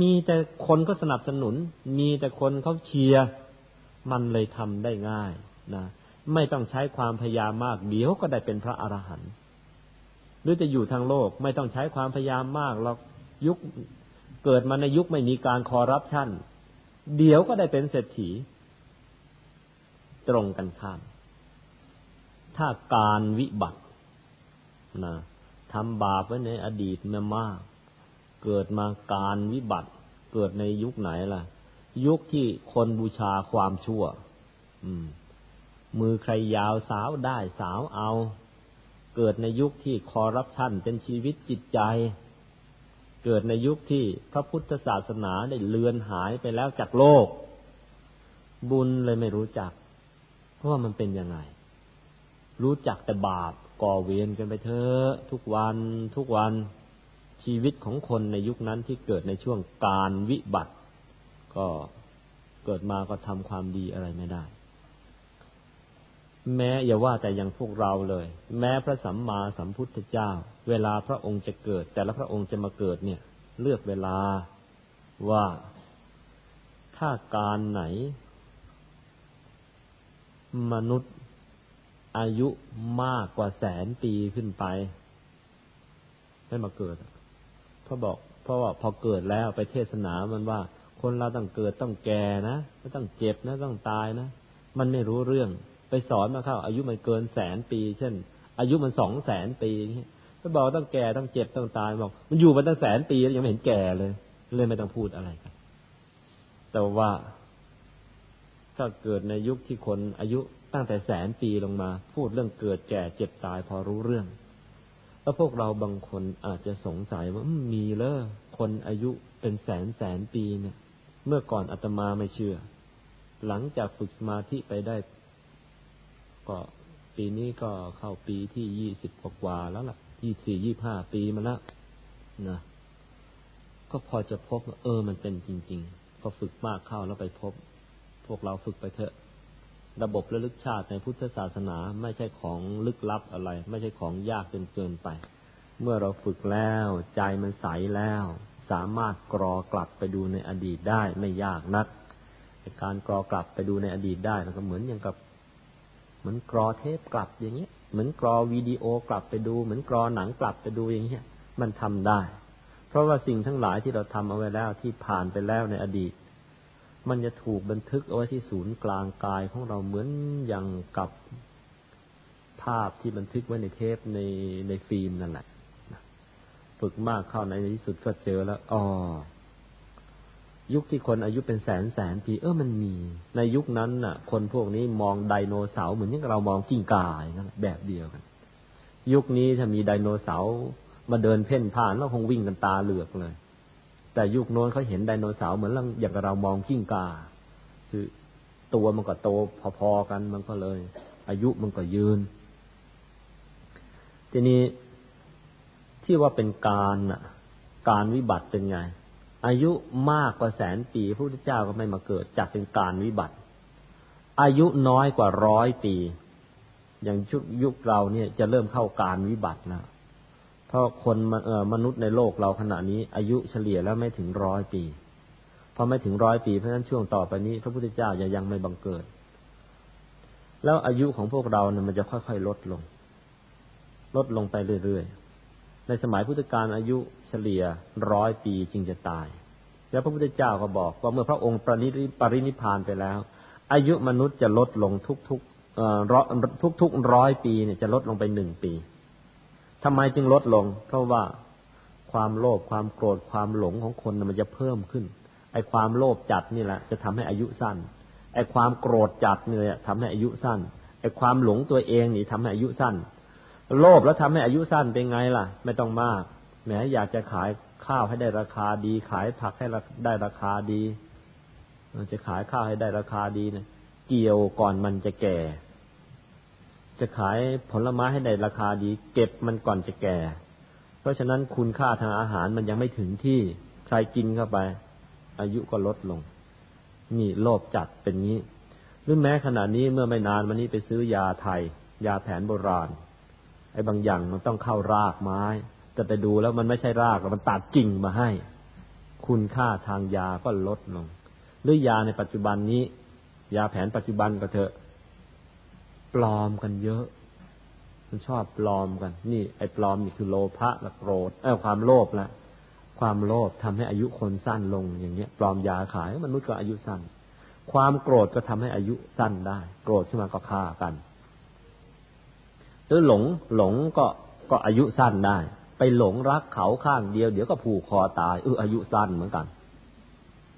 มีแต่คนก็สนับสนุน มีแต่คนเขาเชียร์มันเลยทำได้ง่ายนะไม่ต้องใช้ความพยายามมากเดี๋ยวก็ได้เป็นพระอรหันต์หรือจะอยู่ทางโลก ไม่ต้องใช้ความพยายามมากหรอกยุคเกิดมาในยุคไม่มีการคอร์รัปชันเดี๋ยวก็ได้เป็นเศรษฐี ตรงกันข้าม ถ้าการวิบัตินะทำบาปไว้ในอดีตมามาก เกิดมาการวิบัติเกิดในยุคไหนล่ะ ยุคที่คนบูชาความชั่ว อืม มือใครยาวสาวได้สาวเอา เกิดในยุคที่คอรัปชันเป็นชีวิตจิตใจ เกิดในยุคที่พระพุทธศาสนาได้เลือนหายไปแล้วจากโลก บุญเลยไม่รู้จักเพราะว่ามันเป็นยังไง รู้จักแต่บาปก่อเวรกันไปเถอะทุกวันทุกวัน ชีวิตของคนในยุคนั้นที่เกิดในช่วงการวิบัติ ก็เกิดมาก็ทำความดีอะไรไม่ได้ แม้อย่าว่าแต่อย่างพวกเราเลย แม้พระสัมมาสัมพุทธเจ้า เวลาพระองค์จะเกิด แต่ละพระองค์จะมาเกิดเนี่ย เลือกเวลาว่าถ้าการไหน มนุษย์อายุมากกว่าแสนปีขึ้นไปไม่มาเกิด เพราะบอก เพราะว่าพอเกิดแล้วไปเทศนามันว่า คนเราต้องเกิดต้องแก่นะไม่ต้องเจ็บนะต้องตายนะมันไม่รู้เรื่อง ไปสอนมาเข้าอายุมันเกินแสนปี เช่น อายุมันสองแสนปีนี่ก็บอกต้องแก่ต้องเจ็บต้องตายบอก มันอยู่มาตั้งแสนปีแล้วยังไม่เห็นแก่เลยเลยไม่ต้องพูดอะไรกันแต่ว่าถ้าเกิดในยุคที่คนอายุตั้งแต่แสนปีลงมา พูดเรื่องเกิดแก่เจ็บตายพอรู้เรื่อง แล้วพวกเราบางคนอาจจะสงสัยว่ามีเลยคนอายุเป็นแสนแสนปีเนี่ย เมื่อก่อนอาตมาไม่เชื่อ หลังจากฝึกสมาธิไปได้ก็ปีนี้ก็เข้าปีที่ยี่สิบกว่าแล้วล่ะยี่สี่ยี่ห้าปีมาแล้วนะก็พอจะพบเออมันเป็นจริง ๆ พอฝึกมากเข้าแล้วไปพบ พวกเราฝึกไปเถอะ ระบบระลึกชาติในพุทธศาสนาไม่ใช่ของลึกลับอะไร ไม่ใช่ของยากจนเกินไป เมื่อเราฝึกแล้วใจมันใสแล้ว สามารถกรอกลับไปดูในอดีตได้ไม่ยากนัก การกรอกลับไปดูในอดีตได้แล้วก็เหมือนอย่างกับ เหมือนกรอเทปกลับอย่างเงี้ย เหมือนกรอวิดีโอกลับไปดู เหมือนกรอหนังกลับไปดูอย่างเงี้ย มันทำได้ เพราะว่าสิ่งทั้งหลายที่เราทำเอาไว้แล้วที่ผ่านไปแล้วในอดีต มันจะถูกบันทึกเอาไว้ที่ศูนย์กลางกายของเราเหมือนอย่างกับภาพที่บันทึกไว้ในเทปในในฟิล์มนั่นแหละฝึกมากเข้าในที่สุดก็เจอแล้วอ๋อยุคที่คนอายุเป็นแสนแสนปี เออมันมี ในยุคนั้นน่ะ คนพวกนี้มองไดโนเสาร์เหมือนที่เรามองกิ้งก่าอย่างนั้นแบบเดียวกัน ยุคนี้ถ้ามีไดโนเสาร์มาเดินเพ่นผ่านแล้วคงวิ่งกันตาเหลือกเลย แต่ยุคโน้นเขาเห็นไดโนเสาร์เหมือนอย่างเรามองกิ้งก่าคือตัวมันก็โตพอๆกันมันก็เลย อายุมันก็ยืน ทีนี้ที่ว่าเป็นการน่ะ การวิบัติเป็นไง อายุมากกว่าแสนปีพระพุทธเจ้าก็ไม่มาเกิดจักเป็นการวิบัติ อายุน้อยกว่าร้อยปี อย่างชุดยุคเราเนี่ยจะเริ่มเข้าการวิบัติแล้ว เพราะคนมนุษย์ในโลกเราขณะนี้ อายุเฉลี่ยแล้วไม่ถึงร้อยปีพอไม่ถึงร้อยปีเพราะฉะนั้นช่วงต่อไปนี้ พระพุทธเจ้ายังไม่บังเกิด แล้วอายุของพวกเราเนี่ยมันจะค่อยๆลดลง ลดลงไปเรื่อยๆในสมัยพุทธกาลอายุเฉลี่ยร้อยปีจึงจะตาย แล้วพระพุทธเจ้าก็บอกว่าเมื่อพระองค์ปริปรินิพานไปแล้ว อายุมนุษย์จะลดลงทุกๆทุกๆร้อยปีเนี่ยจะลดลงไปหนึ่งปี ทำไมจึงลดลง เพราะว่าความโลภความโกรธความหลงของคนมันจะเพิ่มขึ้น ไอ้ความโลภจัดนี่แหละ จะทำให้อายุสั้น ไอ้ความโกรธจัดเนี่ยทำให้อายุสั้น ไอ้ความหลงตัวเองนี่ทำให้อายุสั้น โลภแล้วทำให้อายุสั้นเป็นไงล่ะ ไม่ต้องมากแหมอยากจะขายข้าวให้ได้ราคาดี ขายผักให้ได้ราคาดีจะขายข้าวให้ได้ราคาดีเนี่ยเกี่ยวก่อนมันจะแก่ จะขายผลไม้ให้ได้ราคาดี เก็บมันก่อนจะแก่ เพราะฉะนั้นคุณค่าทางอาหารมันยังไม่ถึงที่ใครกินเข้าไป อายุก็ลดลง นี่โลภจัดเป็นนี้หรือแม้ขณะนี้เมื่อไม่นานวันนี้ไปซื้อยาไทย ยาแผนโบราณ ไอ้บางอย่างมันต้องเข้ารากไม้ แต่ไปดูแล้วมันไม่ใช่รากมันตัดกิ่งมาให้ คุณค่าทางยาก็ลดลง หรือยาในปัจจุบันนี้ ยาแผนปัจจุบันก็เถอะ ปลอมกันเยอะ มันชอบปลอมกัน นี่ ไอ้ปลอมนี่คือโลภะและโกรธเออความโลภละความโลภทำให้อายุคนสั้นลงอย่างเงี้ย ปลอมยาขายมนุษย์ก็อายุสั้น ความโกรธก็ทำให้อายุสั้นได้ โกรธขึ้นมาก็ฆ่ากันหรือหลงหลงก็ก็อายุสั้นได้ ไปหลงรักเขาข้างเดียว เดี๋ยวก็ผูกคอตายเอออายุสั้นเหมือนกัน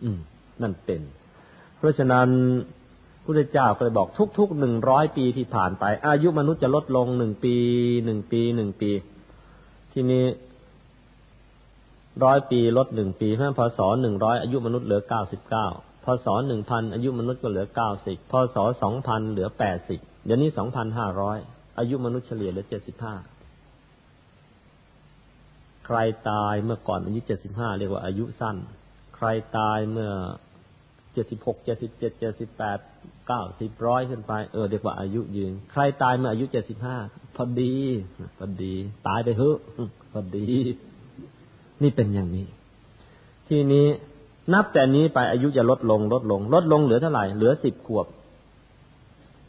อืม นั่นเป็น เพราะฉะนั้น พระเจ้าเคยบอกทุกๆหนึ่งร้อยปีที่ผ่านไป อายุมนุษย์จะลดลงหนึ่งปีหนึ่งปีหนึ่งปี ทีนี้ร้อยปีลดหนึ่งปีเพราะพศหนึ่งร้อยอายุมนุษย์เหลือเก้าสิบเก้าพศหนึ่งพันอายุมนุษย์ก็เหลือเก้าสิบพศสองพันเหลือแปดสิบเดี๋ยวนี้สองพันห้าร้อยอายุมนุษย์เฉลี่ยเหลือเจ็ดสิบห้าใครตายเมื่อก่อนอายุเจ็ดสิบห้าเรียกว่าอายุสั้น ใครตายเมื่อ จ็ดสิบหกเจ็ดสิบเจ็ดเจ็ดสิบแปดเก้าสิบร้อยขึ้นไป เออเรียกว่าอายุยืน ใครตายเมื่ออายุเจ็ดสิบห้าพอดีพอดี ตายไปเถอะพอดี นี่เป็นอย่างนี้ ทีนี้นับแต่นี้ไปอายุจะลดลง ลดลง ลดลงเหลือเท่าไหร่ เหลือสิบขวบ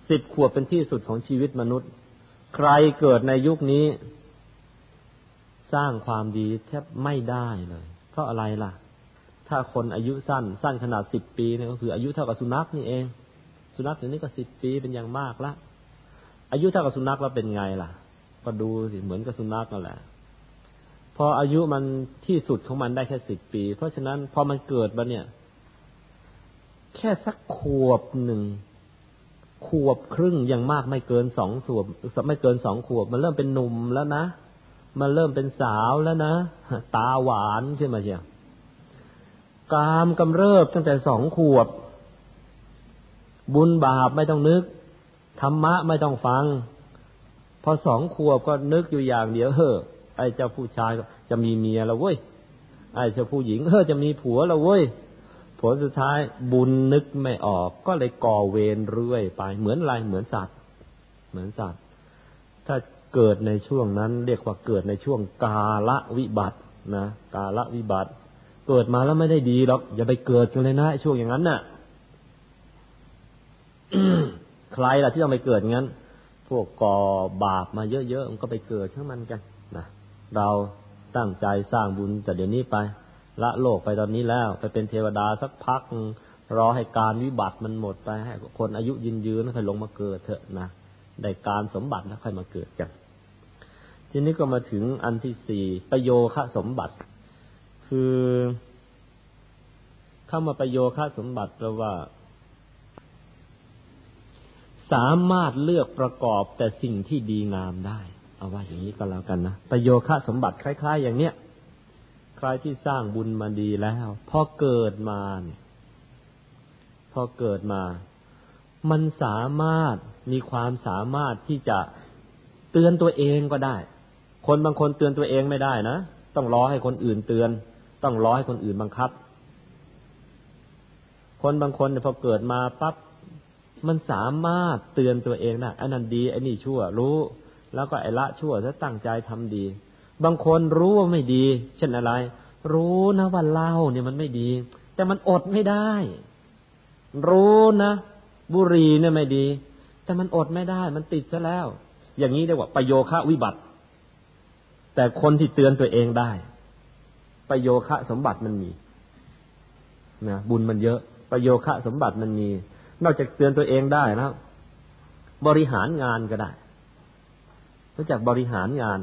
สิบขวบเป็นที่สุดของชีวิตมนุษย์ ใครเกิดในยุคนี้ สร้างความดีแทบไม่ได้เลย เพราะอะไรล่ะ ถ้าคนอายุสั้น สั้นขนาดสิบปีเนี่ยก็คืออายุเท่ากับสุนัขนี่เอง สุนัขอย่างนี้ก็สิบปีเป็นอย่างมากละอายุเท่ากับสุนัขแล้วเป็นไงล่ะ ก็ดูสิเหมือนกับสุนัขนั่นแหละพออายุมันที่สุดของมันได้แค่สิบปี เพราะฉะนั้นพอมันเกิดมาเนี่ย แค่สักขวบหนึ่งขวบครึ่งยังมากไม่เกินสองสวบไม่เกินสองขวบ มันเริ่มเป็นหนุ่มแล้วนะ มันเริ่มเป็นสาวแล้วนะ ตาหวานขึ้นมาเชียว กามกำเริบตั้งแต่สองขวบ บุญบาปไม่ต้องนึก ธรรมะไม่ต้องฟัง พอสองขวบก็นึกอยู่อย่างเดียวเฮ้อไอ้เจ้าผู้ชายจะมีเมียแล้วเว้ยไอ้เจ้าผู้หญิงเฮ้อจะมีผัวแล้วเว้ยผลสุดท้ายบุญนึกไม่ออก ก็เลยก่อเวรเรื่อยไป เหมือนอะไรเหมือนสัตว์ เหมือนสัตว์ ถ้าเกิดในช่วงนั้น เรียกว่าเกิดในช่วงกาละวิบัตินะกาละวิบัติ เกิดมาแล้วไม่ได้ดีหรอกอย่าไปเกิดกันเลยนะช่วงอย่างนั้นน่ะใครล่ะที่ต้องไปเกิดงั้น พวกก่อบาปมาเยอะๆมันก็ไปเกิดข้างมันกันนะเราตั้งใจสร้างบุญแต่เดี๋ยวนี้ไป ละโลกไปตอนนี้แล้ว ไปเป็นเทวดาสักพัก รอให้การวิบัติมันหมดไปให้คนอายุยืนยืนค่อยลงมาเกิดเถอะนะได้การสมบัติแล้วค่อยมาเกิดกัน ทีนี้ก็มาถึงอันที่สี่ประโยคสมบัติ คือเข้ามาประโยคะสมบัติแปลว่า สามารถเลือกประกอบแต่สิ่งที่ดีงามได้ เอาว่าอย่างนี้ก็แล้วกันนะประโยคะสมบัติคล้าย ๆ อย่างเนี้ยใครที่สร้างบุญมาดีแล้วพอเกิดมาพอเกิดมา มันสามารถมีความสามารถที่จะเตือนตัวเองก็ได้ คนบางคนเตือนตัวเองไม่ได้นะ ต้องรอให้คนอื่นเตือน ต้องรอให้คนอื่นบังคับ คนบางคนพอเกิดมาปั๊บมันสามารถเตือนตัวเองได้อันนั้นดีไอ้นี่ชั่ว รู้ แล้วก็ไอ้ละชั่วจะตั้งใจทำดี บางคนรู้ว่าไม่ดี เช่นอะไร รู้นะว่าเล่าเนี่ยมันไม่ดี แต่มันอดไม่ได้ รู้นะบุรีเนี่ยไม่ดี แต่มันอดไม่ได้ มันติดซะแล้ว อย่างนี้เรียกว่าประโยคะวิบัติ แต่คนที่เตือนตัวเองได้ ประโยคะสมบัติมันมีนะบุญมันเยอะประโยคะสมบัติมันมี นอกจากเตือนตัวเองได้แล้วบริหารงานก็ได้รู้จักบริหารงาน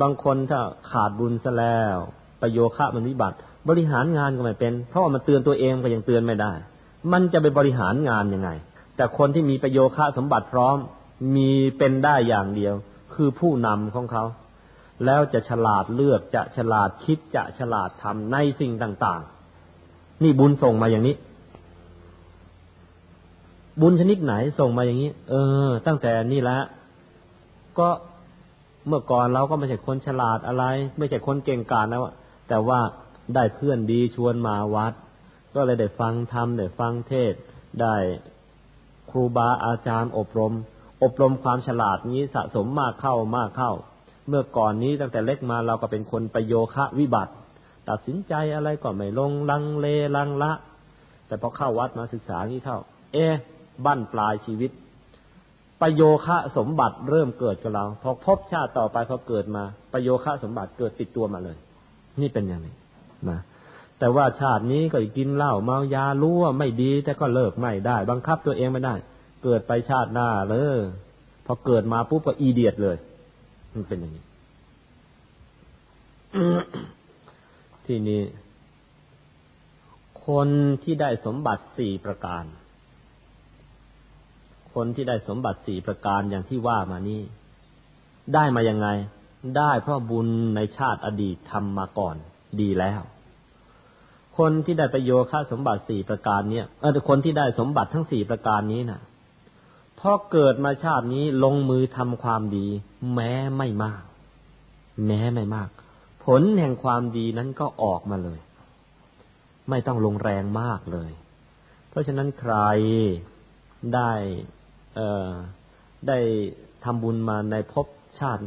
บางคนถ้าขาดบุญซะแล้ว ประโยคะมันวิบัติ บริหารงานก็ไม่เป็น เพราะว่ามันเตือนตัวเองก็ยังเตือนไม่ได้ มันจะไปบริหารงานยังไง แต่คนที่มีประโยคะสมบัติพร้อม มีเป็นได้อย่างเดียว คือผู้นำของเขา แล้วจะฉลาดเลือกจะฉลาดคิดจะฉลาดทำในสิ่งต่าง ๆ นี่บุญส่งมาอย่างนี้ บุญชนิดไหนส่งมาอย่างนี้ เออ ตั้งแต่นี่ละ ก็เมื่อก่อนเราก็ไม่ใช่คนฉลาดอะไร ไม่ใช่คนเก่งกาจนะแต่ว่าได้เพื่อนดีชวนมาวัด ก็เลยได้ฟังธรรมได้ฟังเทศ ได้ครูบาอาจารย์อบรม อบรมความฉลาดนี้สะสมมากเข้ามากเข้าเมื่อก่อนนี้ตั้งแต่เล็กมาเราก็เป็นคนประโยคะวิบัติ ตัดสินใจอะไรก็ไม่ลงลังเลลังละ แต่พอเข้าวัดมาศึกษานี้เข้า เอ๊บั้นปลายชีวิต ประโยคะสมบัติเริ่มเกิดกับเรา พอพบชาติต่อไปพอเกิดมา ประโยคะสมบัติเกิดติดตัวมาเลย นี่เป็นอย่างนี้นะแต่ว่าชาตินี้ก็กินเหล้าเมายารู้ว่าไม่ดี แต่ก็เลิกไม่ได้ บังคับตัวเองไม่ได้ เกิดไปชาติหน้าเลยพอเกิดมาปุ๊บก็อีเดียดเลย มันเป็นอย่างนี้ ที่นี้ คนที่ได้สมบัติสี่ประการ คนที่ได้สมบัติสี่ประการอย่างที่ว่ามานี้ ได้มายังไง ได้เพราะบุญในชาติอดีตทำมาก่อน ดีแล้ว คนที่ได้ประโยชน์ค่าสมบัติสี่ประการเนี้ยเออคนที่ได้สมบัติทั้งสี่ประการนี้นะ่ะ พอเกิดมาชาตินี้ลงมือทำความดี แม้ไม่มาก แม้ไม่มาก ผลแห่งความดีนั้นก็ออกมาเลย ไม่ต้องลงแรงมากเลย เพราะฉะนั้นใครได้เอ่อได้ทำบุญมาในภพชาติ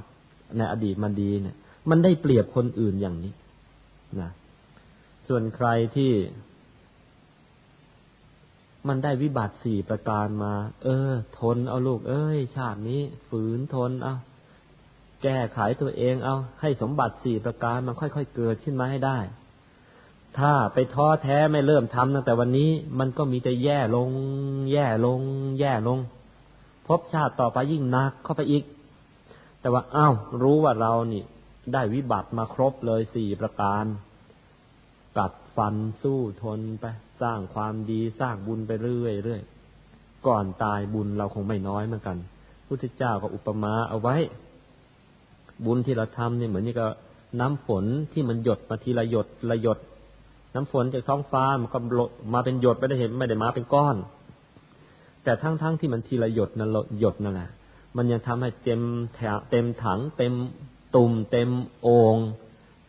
ในอดีตมันดีเนี่ย มันได้เปรียบคนอื่นอย่างนี้นะส่วนใครที่ มันได้วิบัติสี่ประการมา เออ ทนเอาลูก เอ้ย ชาตินี้ ฝืนทนเอาแก้ไขตัวเองเอาให้สมบัติสี่ประการมันค่อยๆเกิดขึ้นมาให้ได้ ถ้าไปท้อแท้ไม่เริ่มทำตั้งแต่วันนี้ มันก็มีแต่แย่ลง แย่ลง แย่ลง พบชาติต่อไปยิ่งหนักเข้าไปอีก แต่ว่าอ้าวรู้ว่าเรานี่ ได้วิบัติมาครบเลยสี่ประการกัดฟันสู้ทนไป สร้างความดีสร้างบุญไปเรื่อยเรื่อยก่อนตายบุญเราคงไม่น้อยเหมือนกันพุทธเจ้าก็อุปมาเอาไว้ บุญที่เราทำเนี่ยเหมือนนี่ก็น้ำฝนที่มันหยดมาทีละหยดละหยด น้ำฝนจากท้องฟ้ามันก็มาเป็นหยดไม่ได้เห็นไม่ได้มาเป็นก้อน แต่ทั้งๆทที่มันทีละหยดนั่นหยดนั่นแหละมันยังทำให้เต็มแถเต็มถัง เต็มตุ่ม เต็มโอง่ง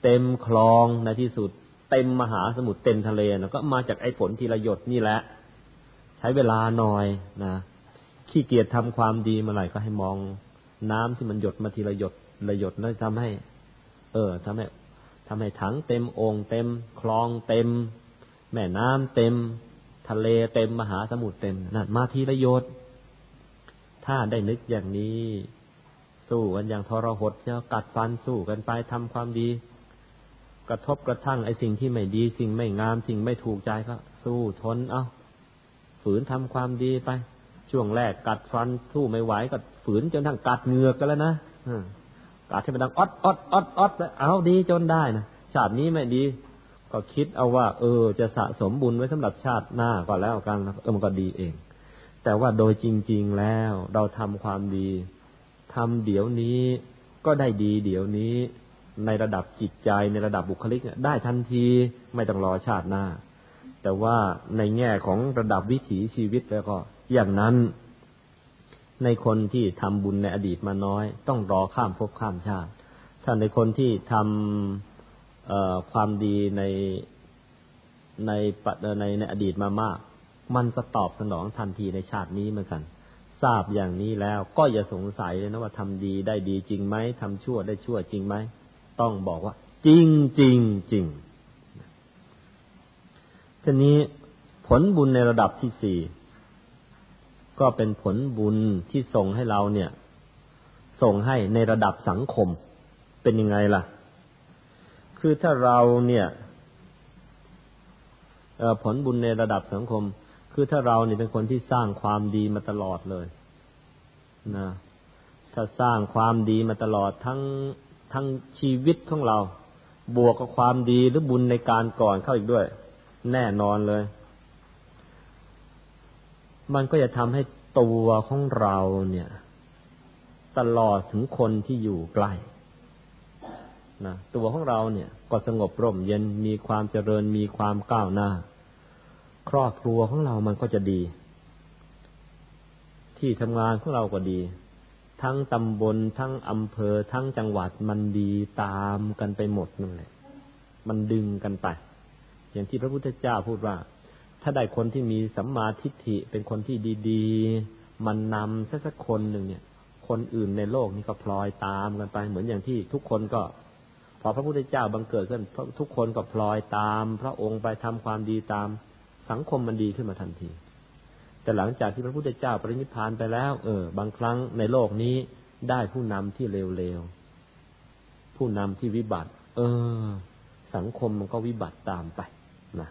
เต็มคลองในที่สุด เต็มมหาสมุทรเต็มทะเลนะก็มาจากไอ้ฝนทีละหยดนี่แหละ ใช้เวลาหน่อยนะขี้เกียจทำความดีเมื่อไหร่ก็ให้มองน้ำที่มันหยดมาทีละหยดละหยดแล้วทำให้ เออทำให้ทำให้ถังเต็มองค์เต็ม คลองเต็ม แม่น้ำเต็ม ทะเลเต็มมหาสมุทรเต็มนั่นมาทีละหยดถ้าได้นึกอย่างนี้ สู้กันอย่างทรหดเชียวกัดฟันสู้กันไปทำความดี กระทบกระทั่งไอ้สิ่งที่ไม่ดีสิ่งไม่งามสิ่งไม่ถูกใจก็สู้ทนเอาฝืนทำความดีไป ช่วงแรกกัดฟันสู้ไม่ไหวก็ฝืนจนทั้งกัดเหงือกกันแล้วนะกัดให้มันดังอดอดอดอดแล้วเอาดีจนได้นะชาตินี้ไม่ดี ก็คิดเอาว่า เออ จะสะสมบุญไว้สำหรับชาติหน้าก็แล้วกันเออมันก็ดีเอง แต่ว่าโดยจริง ๆแล้ว เราทำความดีทำเดี๋ยวนี้ก็ได้ดีเดี๋ยวนี้ ในระดับจิตใจในระดับบุคลิกได้ทันทีไม่ต้องรอชาติหน้า แต่ว่าในแง่ของระดับวิถีชีวิตแล้วก็อย่างนั้น ในคนที่ทำบุญในอดีตมาน้อย ต้องรอข้ามภพข้ามชาติถ้าในคนที่ทำความดีในในในในอดีตมามาก มันก็ตอบสนองทันทีในชาตินี้เหมือนกัน ทราบอย่างนี้แล้วก็อย่าสงสัยเลยนะว่าทำดีได้ดีจริงไหมทำชั่วได้ชั่วจริงไหม ต้องบอกว่า จริงจริงจริงทีนี้ผลบุญในระดับที่สี่ก็เป็นผลบุญที่ส่งให้เราเนี่ย ส่งให้ในระดับสังคม เป็นยังไงล่ะ คือถ้าเราเนี่ยผลบุญในระดับสังคม คือถ้าเราเนี่ยเป็นคนที่สร้างความดีมาตลอดเลยนะถ้าสร้างความดีมาตลอดทั้ง ทั้งชีวิตของเรา บวกกับความดีหรือบุญในการก่อนเข้าอีกด้วย แน่นอนเลย มันก็จะทำให้ตัวของเราเนี่ย ตลอดถึงคนที่อยู่ใกล้นะตัวของเราเนี่ยก็สงบร่มเย็นมีความเจริญมีความก้าวหน้า ครอบครัวของเรามันก็จะดี ที่ทำงานของเราก็ดี ทั้งตำบล ทั้งอำเภอ ทั้งจังหวัดมันดีตามกันไปหมดนั่นแหละ มันดึงกันไป อย่างที่พระพุทธเจ้าพูดว่า ถ้าได้คนที่มีสัมมาทิฏฐิเป็นคนที่ดีๆ มันนำสักสักคนหนึ่งเนี่ย คนอื่นในโลกนี้ก็พลอยตามกันไป เหมือนอย่างที่ทุกคนก็ พอพระพุทธเจ้าบังเกิดขึ้นทุกคนก็พลอยตาม พระองค์ไปทำความดีตาม สังคมมันดีขึ้นมาทันที แต่หลังจากที่พระพุทธเจ้าปรินิพพานไปแล้ว เออ บางครั้งในโลกนี้ได้ผู้นำที่เร็วๆ ผู้นำที่วิบัติ เออ สังคมมันก็วิบัติตามไปนะ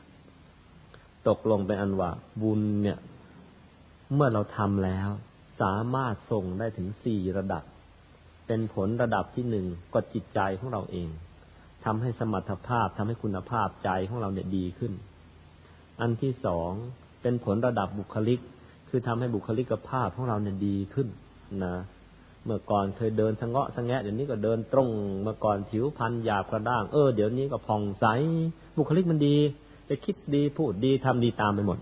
ตกลงเป็นอันว่าบุญเนี่ย เมื่อเราทำแล้ว สามารถส่งได้ถึงสี่ระดับ เป็นผลระดับที่หนึ่งก็จิตใจของเราเองทำให้สมรรถภาพทำให้คุณภาพใจของเราเนี่ยดีขึ้น อันที่สอง เป็นผลระดับบุคลิก คือทำให้บุคลิกภาพของเราเนี่ยดีขึ้นนะ เมื่อก่อนเคยเดินสงเงาะสงแงะเดี๋ยวนี้ก็เดินตรง เมื่อก่อนผิวพรรณหยาบกระด้าง เออเดี๋ยวนี้ก็ผ่องใส บุคลิกมันดี จะคิดดีพูดดีทำดีตามไปหมด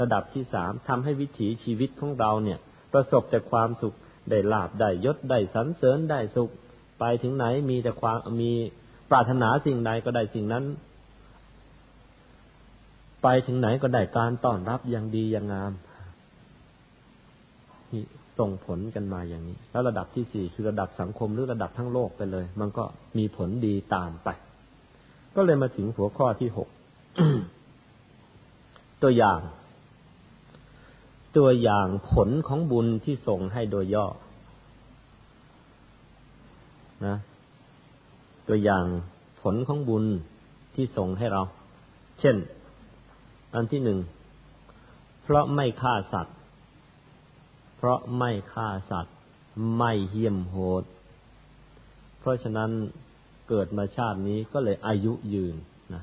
ระดับที่สามทำให้วิถีชีวิตของเราเนี่ย ประสบแต่ความสุขได้ลาบได้ยศได้สรรเสริญได้สุข ไปถึงไหนมีแต่ความมีปรารถนาสิ่งใดก็ได้สิ่งนั้น ไปถึงไหนก็ได้การต้อนรับอย่างดีอย่างงามนี่ส่งผลกันมาอย่างนี้ แล้วระดับที่สี่คือระดับสังคมหรือระดับทั้งโลกไปเลย มันก็มีผลดีตามไป ก็เลยมาถึงหัวข้อที่หกตัวอย่าง ตัวอย่างผลของบุญที่ส่งให้โดยย่อนะตัวอย่างผลของบุญที่ส่งให้เรา เช่น อันที่หนึ่ง เพราะไม่ฆ่าสัตว์ เพราะไม่ฆ่าสัตว์ ไม่เหี้ยมโหด เพราะฉะนั้นเกิดมาชาตินี้ก็เลยอายุยืนนะ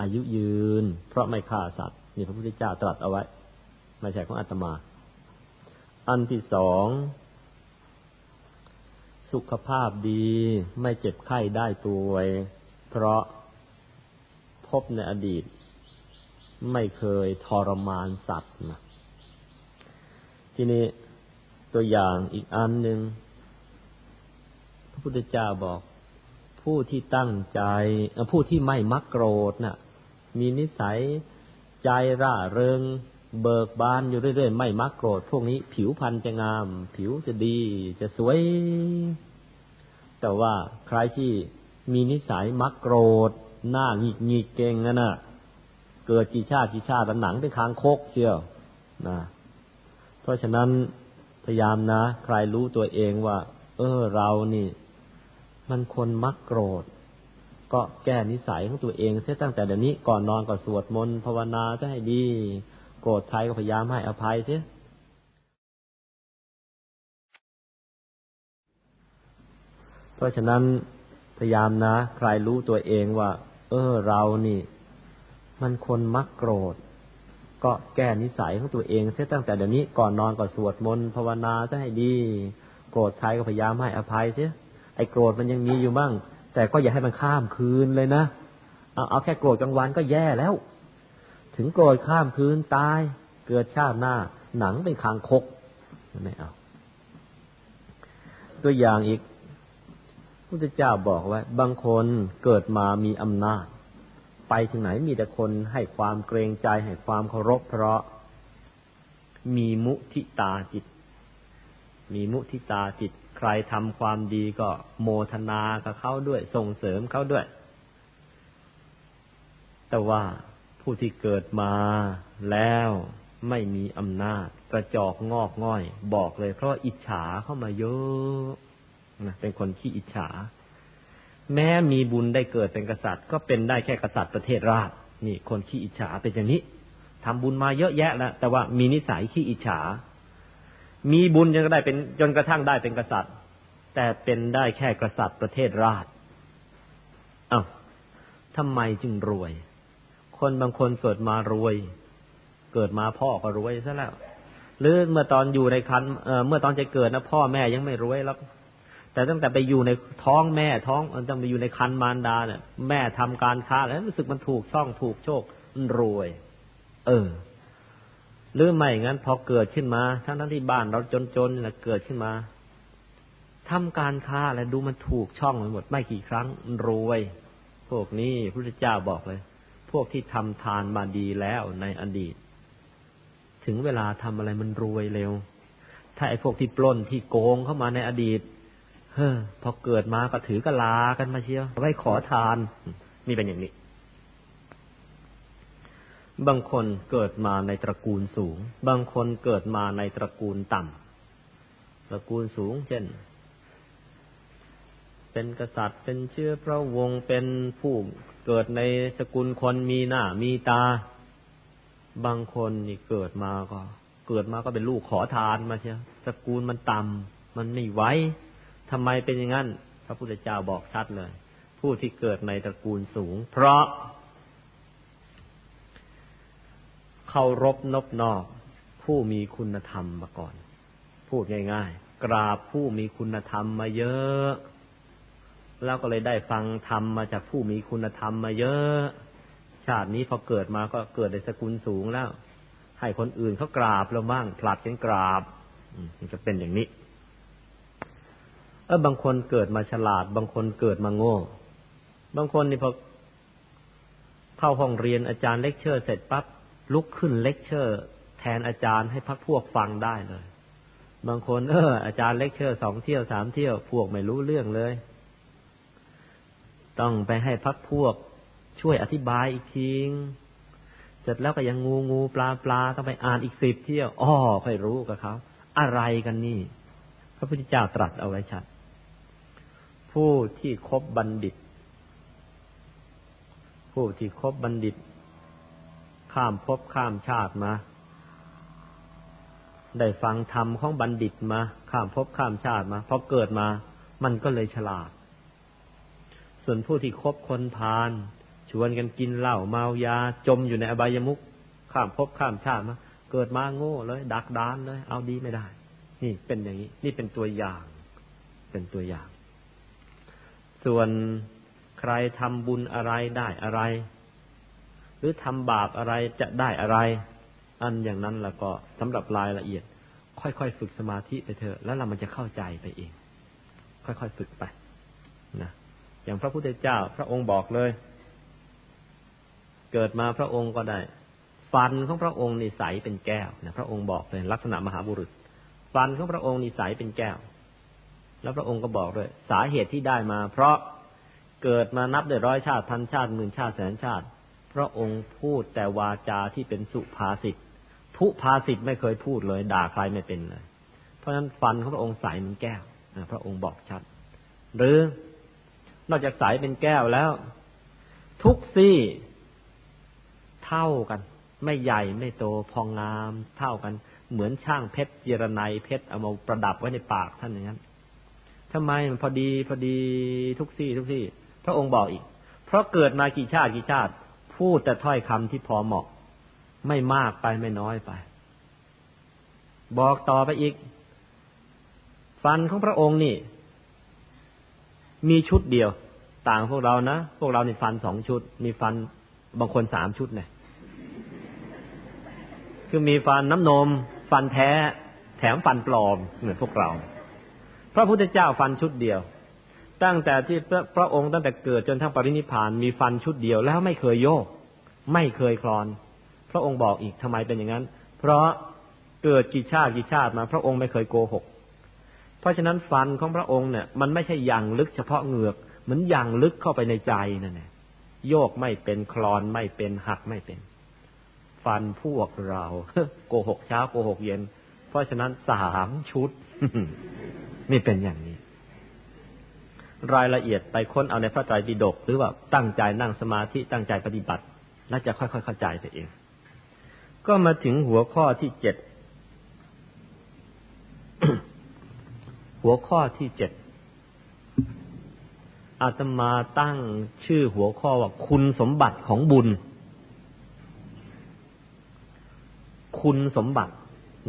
อายุยืน เพราะไม่ฆ่าสัตว์นี่พระพุทธเจ้าตรัสเอาไว้ ไม่ใช่ของอาตมา อันที่สอง สุขภาพดีไม่เจ็บไข้ได้ป่วเพราะพบในอดีต ไม่เคยทรมานสัตว์นะทีนี้ตัวอย่างอีกอันหนึ่งพระพุทธเจ้าบอก ผู้ที่ตั้งใจผู้ที่ไม่มักโกรธนะ่ะ มีนิสัยใจร่าเริง เบิกบานอยู่เรื่อยๆ ไม่มักโกรธ พวกนี้ ผิวพรรณจะงาม ผิวจะดี จะสวย แต่ว่าใครที่มีนิสัยมักโกรธ หน้าหงิกหงิกเก่งนั่นน่ะ เกิดกี่ชาติกี่ชาติหนังเป็นคางคกเชียวนะเพราะฉะนั้นพยายามนะ ใครรู้ตัวเองว่า เออเรานี่ มันคนมักโกรธกก็แก้นิสัยของตัวเองเสียตั้งแต่เดี๋ยวนี้ก่อนนอนก็สวดมนต์ภาวนาจะให้ดี โกรธใครก็พยายามให้อภัยเสียเพราะฉะนั้นพยายามนะ ใครรู้ตัวเองว่า เออเรานี่ มันคนมักโกรธ ก็แก้นิสัยของตัวเองเสียตั้งแต่เดี๋ยวนี้ก่อนนอนก็สวดมนต์ภาวนาจะให้ดี โกรธใครก็พยายามให้อภัยเสียไอ้โกรธมันยังมีอยู่บ้าง แต่ก็อย่าให้มันข้ามคืนเลยนะเอาเอาแค่โกรธกลางวันก็แย่แล้ว ถึงโกรธข้ามคืนตาย เกิดชาติหน้า หนังเป็นคางคกไม่เอา ตัวอย่างอีกพุทธเจ้าบอกไว้บางคนเกิดมามีอำนาจ ไปถึงไหนมีแต่คนให้ความเกรงใจให้ความเคารพเพราะมีมุทิตาจิต มีมุทิตาจิต ใครทำความดีก็โมทนากับเขาด้วยส่งเสริมเขาด้วย แต่ว่าผู้ที่เกิดมาแล้วไม่มีอำนาจ กระจอกงอกง่อย บอกเลยเพราะอิจฉาเข้ามาเยอะนะเป็นคนขี้อิจฉา แม้มีบุญได้เกิดเป็นกษัตริย์ ก็เป็นได้แค่กษัตริย์ประเทศราชนี่คนขี้อิจฉาเป็นอย่างนี้ทำบุญมาเยอะแยะแล้วแต่ว่ามีนิสัยขี้อิจฉา มีบุญจนก็ได้เป็นจนกระทั่งได้เป็นกษัตริย์ แต่เป็นได้แค่กษัตริย์ประเทศราชอา้าวทำไมจึงรวย คนบางคนเกิดมารวย เกิดมาพ่อก็รวยซะแล้ว หรือเมื่อตอนอยู่ในคันเเมื่อตอนจะเกิดนะพ่อแม่ยังไม่รวยแล้ว แต่ตั้งแต่ไปอยู่ในท้องแม่ท้องตั้งไปอยู่ในคันมารดาเนี่ยแม่ทำการค้าแล้วรู้สึกมันถูกช่องถูกโชครวย เออ หรือไม่งั้นพอเกิดขึ้นมาทั้งทั้งที่บ้านเราจนๆนะเกิดขึ้นมาทำการค้าแล้วดูมันถูกช่องไปหมดไม่กี่ครั้งรวย พวกนี้พระเจ้าบอกเลย พวกที่ทำทานมาดีแล้วในอดีต ถึงเวลาทำอะไรมันรวยเร็ว ถ้าไอ้พวกที่ปล้นที่โกงเข้ามาในอดีต พอเกิดมาก็ถือกะลากันมาเชียวไว้ขอทานนี่เป็นอย่างนี้ บางคนเกิดมาในตระกูลสูง บางคนเกิดมาในตระกูลต่ำตระกูลสูง เช่น เป็นกษัตริย์เป็นเชื้อพระวงศ์เป็นผู้เกิดในสกุลคนมีหน้ามีตา บางคนนี่เกิดมาก็ เกิดมาก็เป็นลูกขอทานมาเชียวสกุลมันต่ำมันไม่ไหว ทำไมเป็นอย่างนั้น พระพุทธเจ้าบอกชัดเลย ผู้ที่เกิดในตระกูลสูง เพราะเคารพนบนอบผู้มีคุณธรรมมาก่อน พูดง่าย ๆ กราบผู้มีคุณธรรมมาเยอะ แล้วก็เลยได้ฟังธรรมมาจากผู้มีคุณธรรมมาเยอะ ชาตินี้พอเกิดมาก็เกิดในสกุลสูงแล้ว ให้คนอื่นเขากราบเราบ้างผลัดกันกราบมันจะเป็นอย่างนี้ เออบางคนเกิดมาฉลาด บางคนเกิดมาโง่ บางคนนี่พอเข้าห้องเรียนอาจารย์เลคเชอร์เสร็จปั๊บลุกขึ้นเลคเชอร์ แทนอาจารย์ให้พรรคพวกฟังได้เลย บางคนเอออาจารย์เลคเชอร์สองเที่ยวสามเที่ยวพวกไม่รู้เรื่องเลย ต้องไปให้พรรคพวกช่วยอธิบายอีกทีเสร็จแล้วก็ยังงูงูปลาปลาต้องไปอ่านอีกสิบเที่ยวอ๋อค่อยรู้กับเขาอะไรกันนี่ พระพุทธเจ้าตรัสเอาไว้ชัด ผู้ที่คบบัณฑิต ผู้ที่คบบัณฑิต ข้ามภพข้ามชาติมา ได้ฟังธรรมของบัณฑิตมา ข้ามภพข้ามชาติมาพอเกิดมา มันก็เลยฉลาด ส่วนผู้ที่คบคนพาลชวนกันกินเหล้าเมายา จมอยู่ในอบายมุขข้ามภพข้ามชาติมาเกิดมาโง่เลย ดักดานเลย เอาดีไม่ได้ นี่เป็นอย่างนี้ นี่เป็นตัวอย่าง เป็นตัวอย่าง ส่วนใครทำบุญอะไรได้อะไร หรือทำบาปอะไรจะได้อะไร อันอย่างนั้นแล้วก็สำหรับรายละเอียด ค่อยๆฝึกสมาธิไปเถอะแล้วเรามันจะเข้าใจไปเอง ค่อยๆฝึกไปนะอย่างพระพุทธเจ้าพระองค์บอกเลย เกิดมาพระองค์ก็ได้ ฟันของพระองค์นิสัยเป็นแก้วนะพระองค์บอกเลยลักษณะมหาบุรุษ ฟันของพระองค์นิสัยเป็นแก้ว แล้วพระองค์ก็บอกด้วย สาเหตุที่ได้มา เพราะเกิดมานับได้ร้อยชาติพันชาติหมื่นชาติแสนชาติ พระองค์พูดแต่วาจาที่เป็นสุภาษิตทุภาษิตไม่เคยพูดเลย ด่าใครไม่เป็นเลย เพราะฉะนั้นฟันของพระองค์ใสเหมือนแก้วพระองค์บอกชัด หรือนอกจากใสเป็นแก้วแล้ว ทุกซี่เท่ากัน ไม่ใหญ่ไม่โตพองงาม เท่ากัน เหมือนช่างเพชรเยรไนเพชรเอามาประดับไว้ในปากท่านอย่างนั้น ทำไมมันพอดีพอดีทุกซี่ทุกซี่ พระองค์บอกอีก เพราะเกิดมากี่ชาติกี่ชาติ พูดแต่ถ้อยคำที่พอเหมาะ ไม่มากไปไม่น้อยไป บอกต่อไปอีก ฟันของพระองค์นี่ มีชุดเดียว ต่างพวกเรานะ พวกเรานี่ฟันสองชุด มีฟันบางคนสามชุดเนี่ยคือมีฟันน้ำนม ฟันแท้ แถมฟันปลอมเหมือนพวกเรา พระพุทธเจ้าฟันชุดเดียว ตั้งแต่ที่พระองค์ตั้งแต่เกิดจนทั้งปรินิพานมีฟันชุดเดียวแล้วไม่เคยโยก ไม่เคยคลอน พระองค์บอกอีกทำไมเป็นอย่างนั้น เพราะเกิดกี่ชาติกี่ชาติมา พระองค์ไม่เคยโกหก เพราะฉะนั้นฟันของพระองค์เนี่ย มันไม่ใช่อย่างลึกเฉพาะเหงือกเหมือนอย่างลึกเข้าไปในใจนั่นแหละโยกไม่เป็นคลอนไม่เป็นหักไม่เป็น ฟันพวกเรา โกหกเช้าโกหกเย็น เพราะฉะนั้นสามชุด นี่เป็นอย่างนี้ รายละเอียดไปค้นเอาในพระไตรปิฎกหรือว่าตั้งใจนั่งสมาธิตั้งใจปฏิบัติ แล้วจะค่อยๆเข้าใจไปเอง ก็มาถึงหัวข้อที่เจ็ดหัวข้อที่เจ็ดอาตมาตั้งชื่อหัวข้อว่าคุณสมบัติของบุญ คุณสมบัติ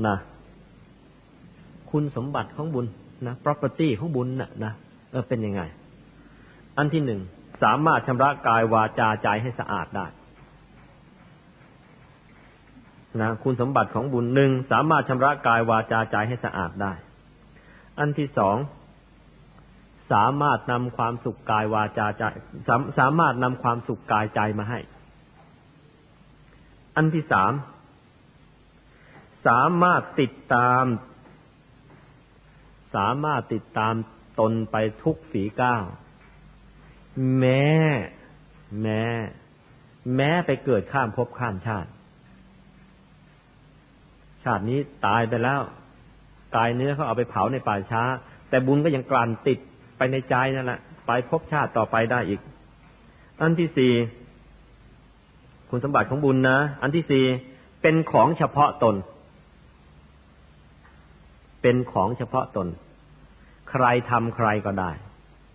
นะ คุณสมบัติของบุญ นะ property ของบุญนะนะเออเป็นยังไง อันที่หนึ่งสามารถชำระกายวาจาใจให้สะอาดได้นะคุณสมบัติของบุญหนึ่งสามารถชำระกายวาจาใจให้สะอาดได้ อันที่สองสามารถนำความสุขกายวาจาใจสาสามารถนำความสุขกายใจมาให้ อันที่สามสามารถติดตาม สามารถติดตามตนไปทุกฝีก้าว แม้ แม้ แม้ไปเกิดข้ามภพข้ามชาติ ชาตินี้ตายไปแล้วกายเนื้อเขาเอาไปเผาในป่าช้า แต่บุญก็ยังกลั่นติดไปในใจนั่นแหละไปพบชาติต่อไปได้อีก อันที่สี่คุณสมบัติของบุญนะ อันที่สี่เป็นของเฉพาะตน เป็นของเฉพาะตน ใครทำใครก็ได้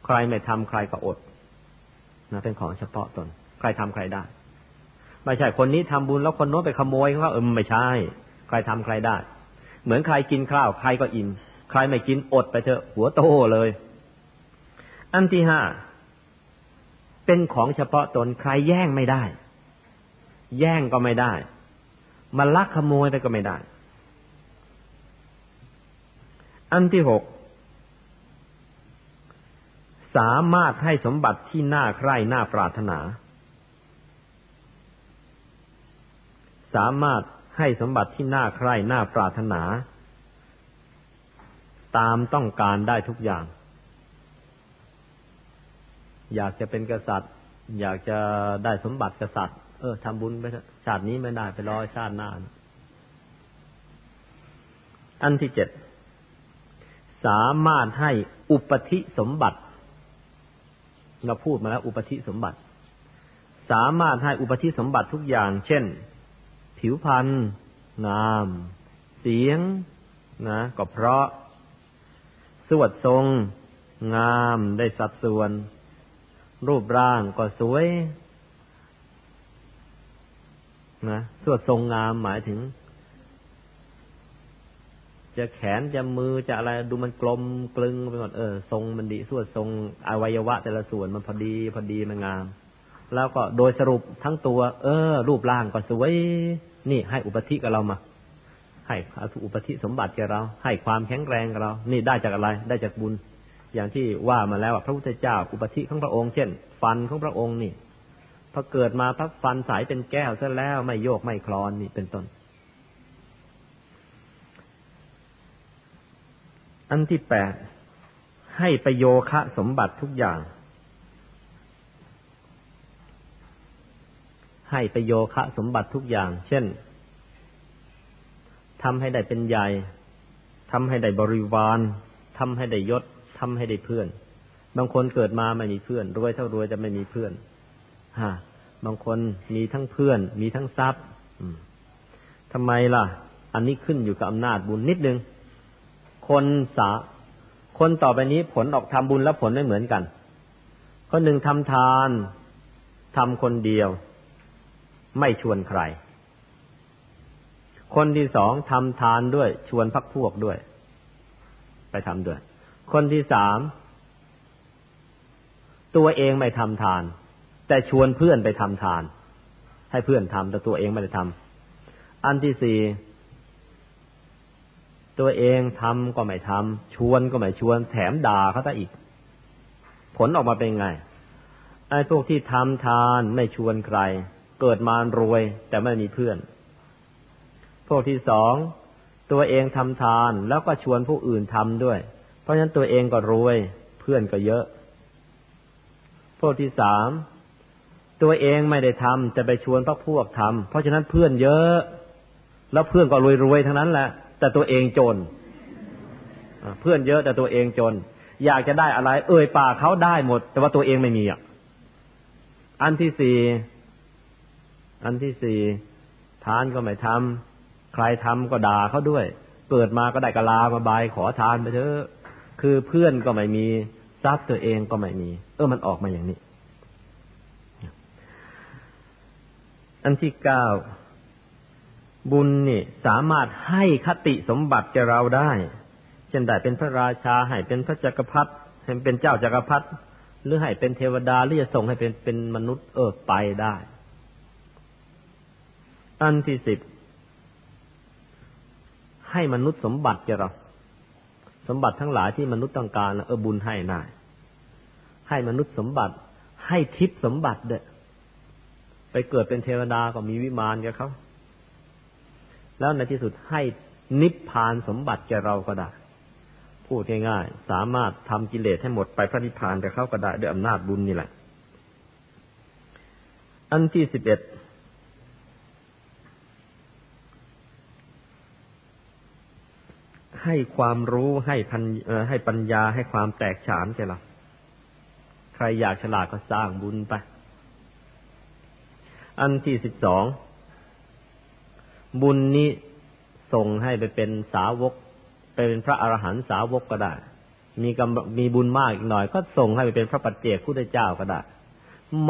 ใครไม่ทำใครก็อดนะเป็นของเฉพาะตน ใครทำใครได้ ไม่ใช่คนนี้ทำบุญแล้วคนโน้นไปขโมยเขาเออไม่ใช่ ใครทำใครได้ เหมือนใครกินข้าวใครก็อิ่ม ใครไม่กินอดไปเถอะหัวโตเลย อันที่ห้าเป็นของเฉพาะตนใครแย่งไม่ได้ แย่งก็ไม่ได้มาลักขโมยไปก็ไม่ได้ อันที่หก สามารถให้สมบัติที่น่าใคร่น่าปรารถนา สามารถให้สมบัติที่น่าใคร่น่าปรารถนา ตามต้องการได้ทุกอย่าง อยากจะเป็นกษัตริย์ อยากจะได้สมบัติกษัตริย์ เออทำบุญไปชาตินี้ไม่ได้ไปรอชาติหน้า อันที่เจ็ดสามารถให้อุปธิสมบัติ เราพูดมาแล้วอุปธิสมบัติ สามารถให้อุปธิสมบัติทุกอย่าง เช่น ผิวพรรณงาม เสียง นะ ก็เพราะ สวดทรง งามได้สัดส่วน รูปร่างก็สวย นะ สวดทรงงามหมายถึง จะแขนจะมือจะอะไรดูมันกลมกลึงไปหมดเออทรงมันดีสวดทรงอวัยวะ แต่ละส่วนมันพอดีพอดีมันงาม แล้วก็โดยสรุปทั้งตัว เออ รูปร่างก็สวย นี่ให้อุปธิกับเรามา ให้อุปธิสมบัติแกเรา ให้ความแข็งแรงกับเรา นี่ได้จากอะไรได้จากบุญ อย่างที่ว่ามาแล้วพระพุทธเจ้า อุปธิของพระองค์เช่น ฟันของพระองค์นี่พอเกิดมาพักฟันสายเป็นแก้วซะแล้วไม่โยกไม่คลอนนี่เป็นต้น อันที่แปดให้ประโยคะสมบัติทุกอย่าง ให้ประโยคะสมบัติทุกอย่าง เช่นทำให้ได้เป็นใหญ่ทำให้ได้บริวารทำให้ได้ยศทำให้ได้เพื่อน บางคนเกิดมาไม่มีเพื่อน รวยเท่ารวยจะไม่มีเพื่อนฮะบางคนมีทั้งเพื่อน มีทั้งทรัพย์ทำไมล่ะ อันนี้ขึ้นอยู่กับอำนาจบุญนิดนึง คนสาคนต่อไปนี้ผลออกทำบุญแล้วผลไม่เหมือนกัน คนหนึ่งทำทานทำคนเดียว ไม่ชวนใคร คนที่สองทำทานด้วย ชวนพักพวกด้วย ไปทำด้วย คนที่สามตัวเองไม่ทำทาน แต่ชวนเพื่อนไปทำทาน ให้เพื่อนทำแต่ตัวเองไม่ได้ทำอันที่สี่ ตัวเองทำก็ไม่ทำชวนก็ไม่ชวน แถมด่าเขาซะอีก ผลออกมาเป็นไง ไอ้พวกที่ทำทานไม่ชวนใคร เกิดมารวย แต่ไม่มีเพื่อน พวกที่สองตัวเองทำทานแล้วก็ชวนผู้อื่นทำด้วย เพราะฉะนั้นตัวเองก็รวย เพื่อนก็เยอะ พวกที่สามตัวเองไม่ได้ทำจะไปชวนพวกพวกทำเพราะฉะนั้นเพื่อนเยอะ แล้วเพื่อนก็รวยๆทั้งนั้นแหละ แต่ตัวเองจน เพื่อนเยอะแต่ตัวเองจน อยากจะได้อะไร เอ่ยปากเขาได้หมด แต่ว่าตัวเองไม่มีอะอันที่สี่อันที่สี่ทานก็ไม่ทำใครทำก็ด่าเขาด้วยเปิดมาก็ได้กะลามาบายขอทานไปเถอะคือเพื่อนก็ไม่มีทรัพย์ตัวเองก็ไม่มี เออมันออกมาอย่างนี้ อันที่เก้า บุญนี่สามารถให้คติสมบัติแกเราได้ เช่นได้เป็นพระราชาให้เป็นพระจักรพรรดิให้เป็นเจ้าจักรพรรดิหรือให้เป็นเทวดาหรือจะส่งให้เป็นเป็นมนุษย์เออไปได้ อันที่สิบให้มนุษย์สมบัติแกเรา สมบัติทั้งหลายที่มนุษย์ต้องการเออบุญให้ได้ให้มนุษย์สมบัติ ให้ทิพย์สมบัติเด้ไปเกิดเป็นเทวดาก็มีวิมานแกเขา แล้วในที่สุดให้นิพพานสมบัติแกเราก็ได้ พูดง่ายๆสามารถทำกิเลสให้หมดไปพระนิพพานแกเขาก็ได้ด้วยอำนาจบุญนี่แหละ อันที่สิบเอ็ดให้ความรู้ให้พันให้ปัญญาให้ความแตกฉานแกเราใครอยากฉลาดก็สร้างบุญไป อันที่สิบสอง บุญนี้ส่งให้ไปเป็นสาวก ไปเป็นพระอรหันต์สาวกก็ได้ มีกำมีบุญมากอีกหน่อย ก็ส่งให้ไปเป็นพระปัจเจกพุทธเจ้าก็ได้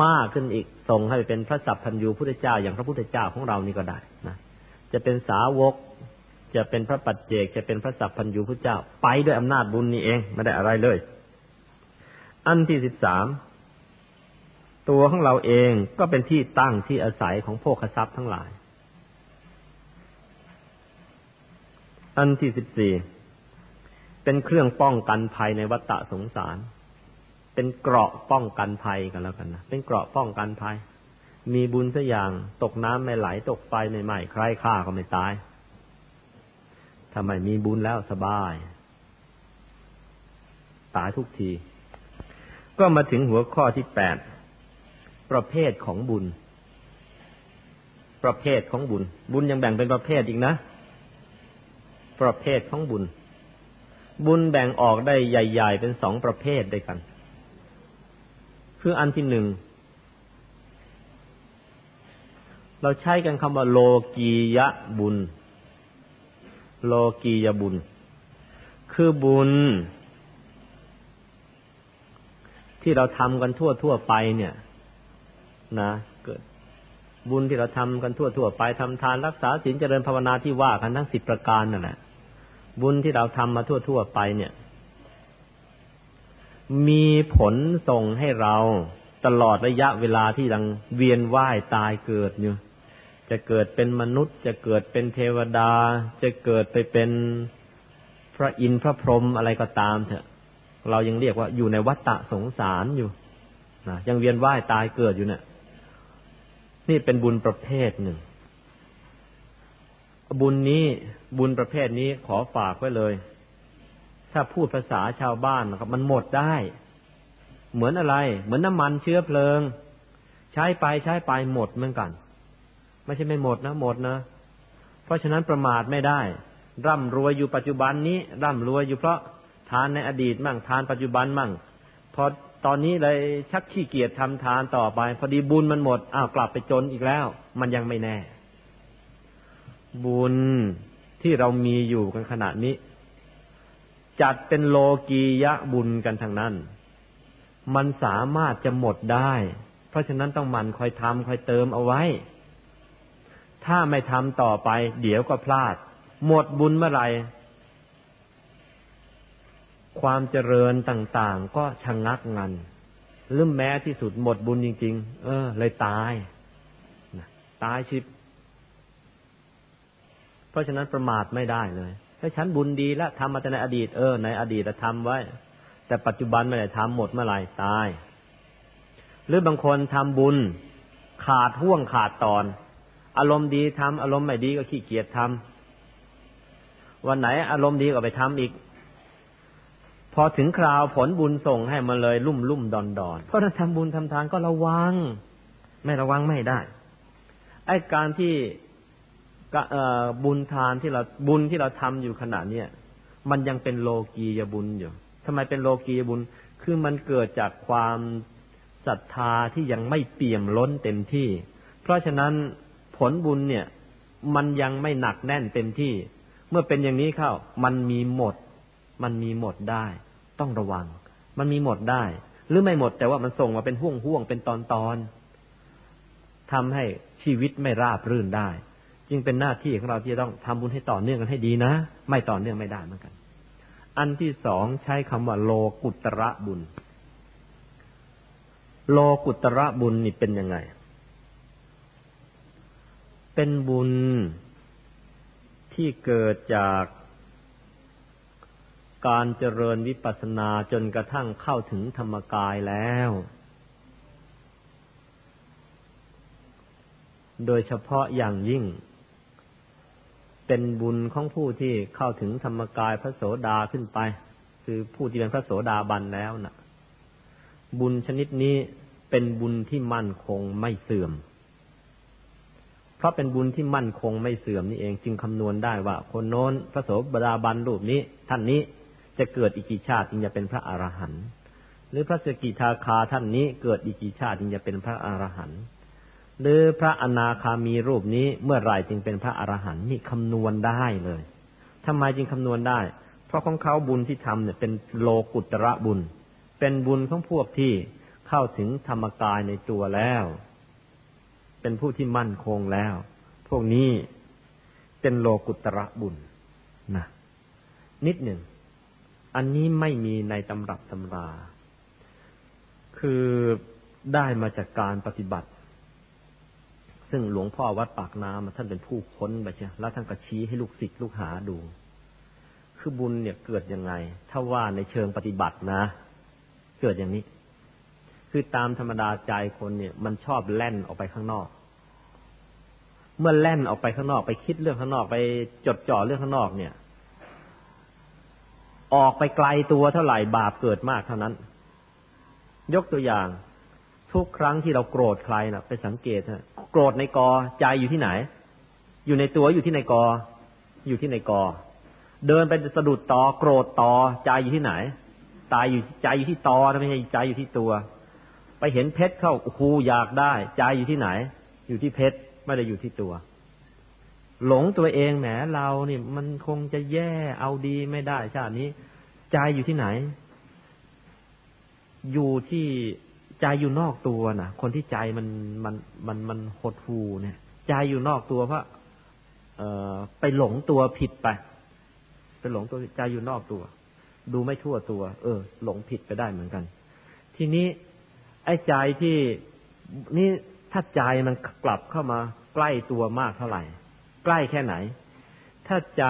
มากขึ้นอีกส่งให้ไปเป็นพระสัพพัญญูพุทธเจ้า อย่างพระพุทธเจ้าของเรานี่ก็ได้นะจะเป็นสาวก จะเป็นพระปัจเจก จะเป็นพระสัพพัญญูพระเจ้า ไปด้วยอำนาจบุญนี่เองไม่ได้อะไรเลย อันที่สิบสามตัวของเราเองก็เป็นที่ตั้งที่อาศัยของพวกขทรัพย์ทั้งหลาย อันที่สิบสี่เป็นเครื่องป้องกันภัยในวัฏสงสาร เป็นเกราะป้องกันภัยกันแล้วกันนะเป็นเกราะป้องกันภัย มีบุญสักอย่างตกน้ำไม่ไหลตกไฟไม่ไหม้ใครฆ่าก็ไม่ตายถ้าไมมีบุญแล้วสบาย ตายทุกที ก็มาถึงหัวข้อที่แปดประเภทของบุญ ประเภทของบุญ บุญยังแบ่งเป็นประเภทอีกนะ ประเภทของบุญ บุญแบ่งออกได้ใหญ่ ๆ เป็นสองประเภทด้วยกัน คืออันที่หนึ่ง เราใช้กันคำว่าโลกียะบุญ โลกียบุญ คือบุญ ที่เราทำกันทั่วทั่วไปเนี่ย นะเกิดบุญที่เราทำกันทั่วทั่วไปทำทานรักษาศีลเจริญภาวนาที่ว่ากันทั้งสิบประการนั่นแหละ บุญที่เราทำมาทั่วทั่วไปเนี่ย มีผลส่งให้เราตลอดระยะเวลาที่ยังเวียนว่ายตายเกิดอยู่ จะเกิดเป็นมนุษย์ จะเกิดเป็นเทวดา จะเกิดไปเป็นพระอินทร์พระพรหมอะไรก็ตามเถอะ เรายังเรียกว่าอยู่ในวัฏฏะสงสารอยู่นะยังเวียนว่ายตายเกิดอยู่เนี่ยนี่เป็นบุญประเภทหนึ่ง บุญนี้บุญประเภทนี้ขอฝากไว้เลย ถ้าพูดภาษาชาวบ้านนะครับ มันหมดได้ เหมือนอะไร เหมือนน้ำมันเชื้อเพลิง ใช้ไปใช้ไปหมดเหมือนกัน ไม่ใช่ไม่หมดนะหมดนะ เพราะฉะนั้นประมาทไม่ได้ ร่ำรวยอยู่ปัจจุบันนี้ ร่ำรวยอยู่เพราะทานในอดีตมั่งทานปัจจุบันมั่งพอตอนนี้เลยชักขี้เกียจทำทานต่อไป พอดีบุญมันหมดอ้าวกลับไปจนอีกแล้ว มันยังไม่แน่ บุญที่เรามีอยู่กันขณะนี้ จัดเป็นโลกียะบุญกันทางนั้น มันสามารถจะหมดได้ เพราะฉะนั้นต้องมันคอยทำคอยเติมเอาไว้ ถ้าไม่ทำต่อไป เดี๋ยวก็พลาด หมดบุญเมื่อไหร่ความเจริญต่าง ๆ ก็ชะงงักงันลืมแม้ที่สุดหมดบุญจริง ๆ เออ เลยตาย ตายชิบ เพราะฉะนั้นประมาทไม่ได้เลยถ้าฉันบุญดีแล้วทำมาแต่ในอดีตเออในอดีตทำไว้ แต่ปัจจุบันไม่ได้ทำหมดเมื่อไหร่ตาย หรือบางคนทำบุญขาดห่วงขาดตอน อารมณ์ดีทำอารมณ์ไม่ดีก็ขี้เกียจทำวันไหนอารมณ์ดีก็ไปทำอีก พอถึงคราวผลบุญส่งให้มันเลยลุ่มลุ่มดอนดอนเพราะถ้าทำบุญทำทานก็ระวัง ไม่ระวังไม่ได้ไอ้การที่ บุญทานที่เราบุญที่เราทำอยู่ขณะเนี้ยมันยังเป็นโลกียบุญอยู่ทำไมเป็นโลกียบุญ คือมันเกิดจากความศรัทธาที่ยังไม่เปี่ยมล้นเต็มที่ เพราะฉะนั้นผลบุญเนี่ย มันยังไม่หนักแน่นเต็มที่ เมื่อเป็นอย่างนี้เข้า มันมีหมด มันมีหมดได้ ต้องระวัง มันมีหมดได้ หรือไม่หมดแต่ว่ามันส่งมาเป็นห่วงห่วงเป็นตอนตอนทำให้ชีวิตไม่ราบรื่นได้ จึงเป็นหน้าที่ของเราที่จะต้องทำบุญให้ต่อเนื่องกันให้ดีนะ ไม่ต่อเนื่องไม่ได้เหมือนกัน อันที่สองใช้คำว่าโลกุตระบุญ โลกุตระบุญนี่เป็นยังไง เป็นบุญที่เกิดจากการเจริญวิปัสสนาจนกระทั่งเข้าถึงธรรมกายแล้ว โดยเฉพาะอย่างยิ่ง เป็นบุญของผู้ที่เข้าถึงธรรมกายพระโสดาขึ้นไป คือผู้ที่เป็นพระโสดาบันแล้วนะ่ะ บุญชนิดนี้เป็นบุญที่มั่นคงไม่เสื่อม เพราะเป็นบุญที่มั่นคงไม่เสื่อมนี่เองจึงคำนวณได้ว่า คนโน้นพระโสดาบันรูปนี้ ท่านนี้จะเกิดอีกกี่ชาติจึงจะเป็นพระอรหันต์หรือพระสกิทาคาท่านนี้เกิดอีกกี่ชาติจึงจะเป็นพระอรหันต์ หรือพระอนาคามีรูปนี้เมื่อไรจึงเป็นพระอรหันต์นี่คำนวณได้เลยทำไมจึงคำนวณได้ เพราะของเขาบุญที่ทำเนี่ยเป็นโลกุตระบุญ เป็นบุญของพวกที่เข้าถึงธรรมกายในตัวแล้ว เป็นผู้ที่มั่นคงแล้ว พวกนี้เป็นโลกุตระบุญนะนิดหนึ่ง อันนี้ไม่มีในตำรับตำรา คือได้มาจากการปฏิบัติ ซึ่งหลวงพ่อวัดปากน้ำท่านเป็นผู้ค้นไปใช่แล้วท่านก็ชี้ให้ลูกศิษย์ลูกหาดู คือบุญเนี่ยเกิดยังไง ถ้าว่าในเชิงปฏิบัตินะ เกิดอย่างนี้ คือตามธรรมดาใจคนเนี่ย มันชอบแล่นออกไปข้างนอก เมื่อแล่นออกไปข้างนอกไปคิดเรื่องข้างนอกไปจดจ่อเรื่องข้างนอกเนี่ย ออกไปไกลตัวเท่าไหร่บาปเกิดมากเท่านั้น ยกตัวอย่าง ทุกครั้งที่เราโกรธใครนะ่ะ ไปสังเกตนะโกรธในกอใจอยู่ที่ไหน อยู่ในตัวอยู่ที่ในกอ อยู่ที่ในกอ เดินไปสะดุดตอโกรธตอใจอยู่ที่ไหน ตายอยู่ใจอยู่ที่ตอไม่ใช่ใจอยู่ที่ตัว ไปเห็นเพชรเข้าครูอยากได้ ใจอยู่ที่ไหน อยู่ที่เพชรไม่ได้อยู่ที่ตัว หลงตัวเองแหมเราเนี่ยมันคงจะแย่เอาดีไม่ได้ชาตินี้ ใจอยู่ที่ไหน อยู่ที่ ใจอยู่นอกตัวนะคนที่ใจมันมันมันมันหดหูเนี่ย ใจอยู่นอกตัวเพราะเอ่อไปหลงตัวผิดไปไปหลงตัวใจอยู่นอกตัว ดูไม่ทั่วตัว เออ หลงผิดไปได้เหมือนกัน ทีนี้ ไอ้ใจที่นี่ถ้าใจมันกลับเข้ามา ใกล้ตัวมากเท่าไหร่ ใกล้แค่ไหน ถ้าใจ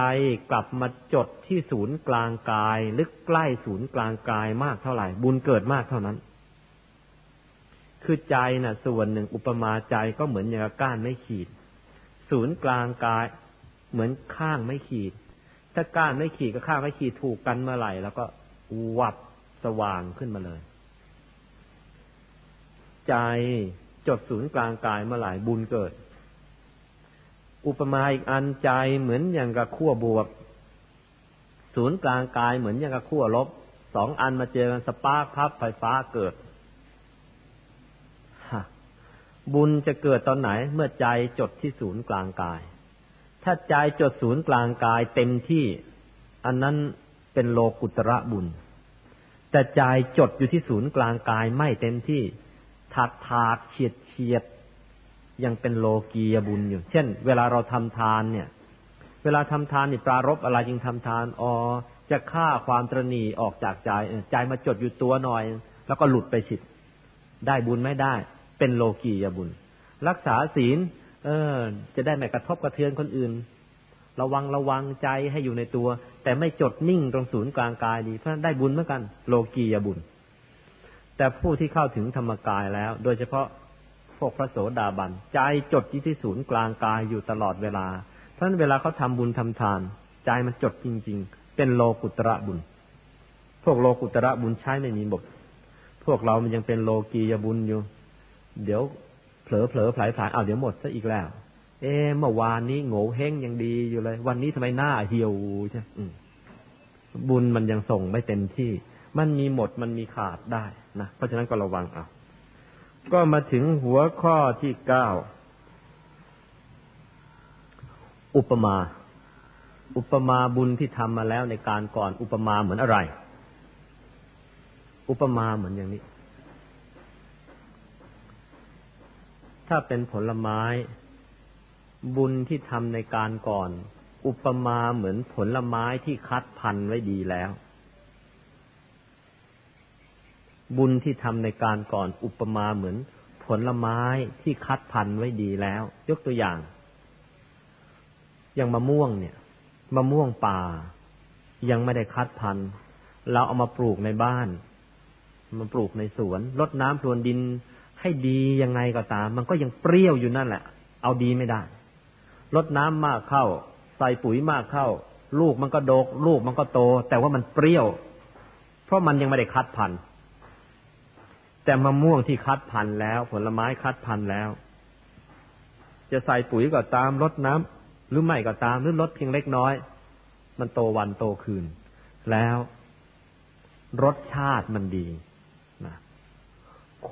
กลับมาจดที่ศูนย์กลางกายหรือใกล้ศูนย์กลางกายมากเท่าไหร่ บุญเกิดมากเท่านั้น คือใจนะ่ะ ส่วนหนึ่งอุปมาใจก็เหมือนอย่างก้านไม่ขีด ศูนย์กลางกายเหมือนข้างไม่ขีด ถ้าก้านไม่ขีดกับข้างไม่ขีดถูกกันเมื่อไหร่แล้วก็วับสว่างขึ้นมาเลย ใจจดศูนย์กลางกายเมื่อไหร่บุญเกิด อุปมาอีกอันใจเหมือนอย่างกับขั้วบวก ศูนย์กลางกายเหมือนอย่างกับขั้วลบสองอันมาเจอกันสปาร์คพับไฟฟ้าเกิด บุญจะเกิดตอนไหนเมื่อใจจดที่ศูนย์กลางกาย ถ้าใจจดศูนย์กลางกายเต็มที่ อันนั้นเป็นโลกุตระบุญ แต่ใจจดอยู่ที่ศูนย์กลางกายไม่เต็มที่ถากถากเฉียดเฉียดยังเป็นโลกียบุญอยู่ เช่น เวลาเราทำทานเนี่ย เวลาทำทานนี่ปรารบอะไรจึงทำทานอ๋อจะฆ่าความตรณีออกจากใจใจมาจดอยู่ตัวหน่อย แล้วก็หลุดไปฉิดได้บุญไม่ได้ เป็นโลกียบุญ รักษาศีล เออ จะได้ไม่กระทบกระเทือนคนอื่น ระวังระวังใจให้อยู่ในตัว แต่ไม่จดนิ่งตรงศูนย์กลางกายดีเพราะได้บุญเหมือนกัน โลกียบุญ แต่ผู้ที่เข้าถึงธรรมกายแล้ว โดยเฉพาะพวกพระโสดาบันใจจดที่ที่ศูนย์กลางกายอยู่ตลอดเวลาเพราะนั้นเวลาเขาทาบุญทำทาน ใจมันจดจริง ๆ เป็นโลกุตระบุญ พวกโลกุตระบุญใช้ไม่มีบทพวกเรามันยังเป็นโลกียบุญอยู่ เดี๋ยวเผลอเผลอผลายผลายเอาเดี๋ยวหมดซะอีกแล้ว เอ๊เมื่อวานนี้โง่เฮงยังดีอยู่เลย วันนี้ทำไมหน้าเหี่ยวใช่บุญมันยังส่งไม่เต็มที่ มันมีหมดมันมีขาดได้นะเพราะฉะนั้นก็ระวังเอาก็มาถึงหัวข้อที่เก้าอุปมา อุปมาบุญที่ทำมาแล้วในการก่อนอุปมาเหมือนอะไร อุปมาเหมือนอย่างนี้ ถ้าเป็นผลไม้ บุญที่ทำในการก่อน อุปมาเหมือนผลไม้ที่คัดพันไว้ดีแล้ว บุญที่ทำในการก่อน อุปมาเหมือนผลไม้ที่คัดพันไว้ดีแล้ว ยกตัวอย่าง อย่างมะม่วงเนี่ยมะม่วงป่า ยังไม่ได้คัดพันธุ์เราเอามาปลูกในบ้าน มาปลูกในสวนรดน้ำพรวนดิน ให้ดียังไงก็ตาม มันก็ยังเปรี้ยวอยู่นั่นแหละ เอาดีไม่ได้รดน้ำมากเข้า ใส่ปุ๋ยมากเข้า ลูกมันก็โดก ลูกมันก็โต แต่ว่ามันเปรี้ยว เพราะมันยังไม่ได้คัดพันธุ์แต่มะม่วงที่คัดพันธุ์แล้ว ผลไม้คัดพันธุ์แล้ว จะใส่ปุ๋ยก็ตามลดน้ำหรือไม่ก็ตามหรือลดเพียงเล็กน้อย มันโตวันโตคืน แล้ว รสชาติมันดี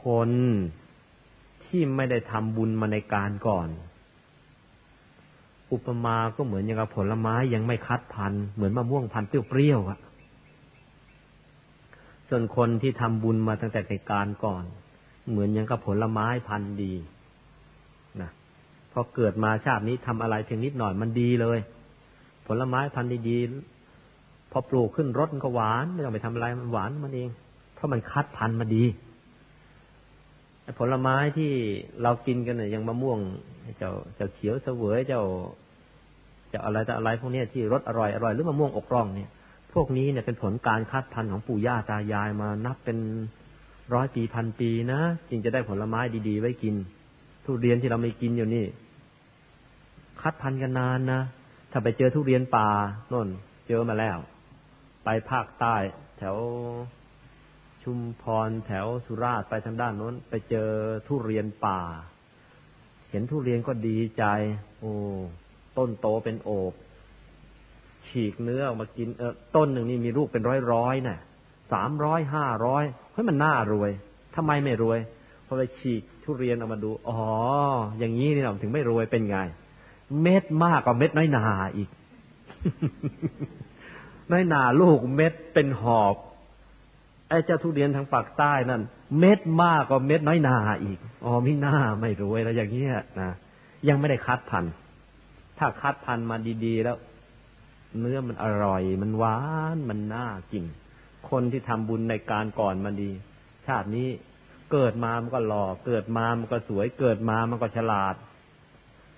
คนที่ไม่ได้ทำบุญมาในการก่อน อุปมาก็เหมือนอย่างกับผลไม้ยังไม่คัดพันเหมือนมะม่วงพันเปรี้ยวๆอะส่วนคนที่ทำบุญมาตั้งแต่ในการก่อน เหมือนอย่างกับผลไม้พันดีนะพอเกิดมาชาตินี้ทำอะไรเพียงนิดหน่อยมันดีเลย ผลไม้พันดีๆพอปลูกขึ้นรสก็หวานไม่ต้องไปทำอะไรมันหวานมันเอง เพราะมันคัดพันมาดี ผลไม้ที่เรากินกันเนี่ยยังมะม่วง เจ้าเจ้าเขียวเสวยเจ้าเจ้าอะไรแต่อะไรพวกนี้ที่รสอร่อยอร่อยหรือมะม่วงอกร่องเนี่ย พวกนี้เนี่ยเป็นผลการคัดพันธุ์ของปู่ย่าตายายมานับเป็นร้อยปีพันปีนะจึงจะได้ผลไม้ดีๆ ไว้กิน ทุเรียนที่เราไม่กินอยู่นี่ คัดพันธุ์กันนานนะถ้าไปเจอทุเรียนป่าน่น เจอมาแล้ว ไปภาคใต้ แถว ชุมพรแถวสุราษฎร์ไปทางด้านโน้น ไปเจอทุเรียนป่า เห็นทุเรียนก็ดีใจ โอ้ต้นโตเป็นโอบฉีกเนื้อออกมากินเออต้นหนึ่งนี่มีลูกเป็นร้อยร้อยน่ะสามร้อยห้าร้อยเฮ้ยมันน่ารวยทำไมไม่รวยพอไปฉีกทุเรียนออกมาดู อ๋อ อย่างนี้นี่เราถึงไม่รวยเป็นไง เม็ดมากกว่าเม็ดน้อยนาอีก น้อยนาลูกเม็ดเป็นหอบ ไอ้เจ้าทุเรียนทางปากใต้นั่น เม็ดมากกว่าเม็ดน้อยนาอีก อ๋อมิน่าไม่รวยแล้วอย่างเงี้ยนะยังไม่ได้คัดพันธุ์ถ้าคัดพันธุ์มาดีๆแล้ว เนื้อมันอร่อย มันหวานมันน่ากิน คนที่ทำบุญในการก่อนมันดี ชาตินี้เกิดมามันก็หล่อเกิดมามันก็สวย เกิดมามันก็ฉลาด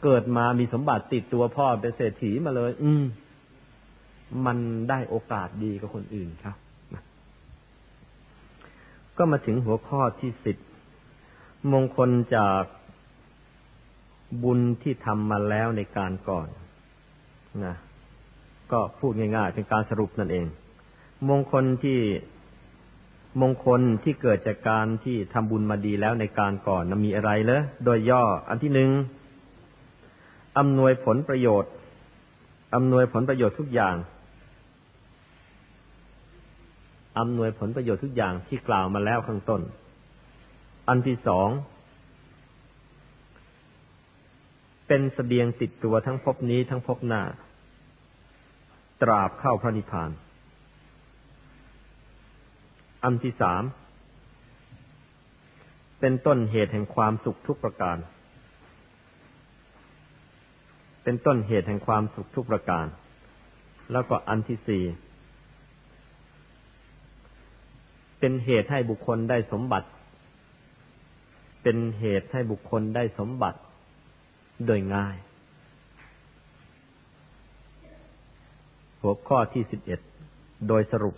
เกิดมามีสมบัติติดตัวพ่อเป็นเศรษฐีมาเลย อืม มันได้โอกาสดีกับคนอื่นครับ ก็มาถึงหัวข้อที่สิบมงคลจากบุญที่ทำมาแล้วในการก่อนนะก็พูดง่ายๆ เป็นการสรุปนั่นเอง มงคลที่มงคลที่เกิดจากการที่ทำบุญมาดีแล้วในการก่อนนมีอะไรเลยโดยย่ออันที่หนึ่งอำนวยผลประโยชน์อำนวยผลประโยชน์ทุกอย่าง อำนวยผลประโยชน์ทุกอย่างที่กล่าวมาแล้วข้างต้น อันที่สอง เป็นสเสบียงติดตัวทั้งภพนี้ทั้งภพหน้า ตราบเข้าพระนิพพาน อันที่สาม เป็นต้นเหตุแห่งความสุขทุกประการ เป็นต้นเหตุแห่งความสุขทุกประการ แล้วก็อันที่สี่ เป็นเหตุให้บุคคลได้สมบัติ เป็นเหตุให้บุคคลได้สมบัติโดยง่าย หัวข้อที่สิบเอ็ดโดยสรุป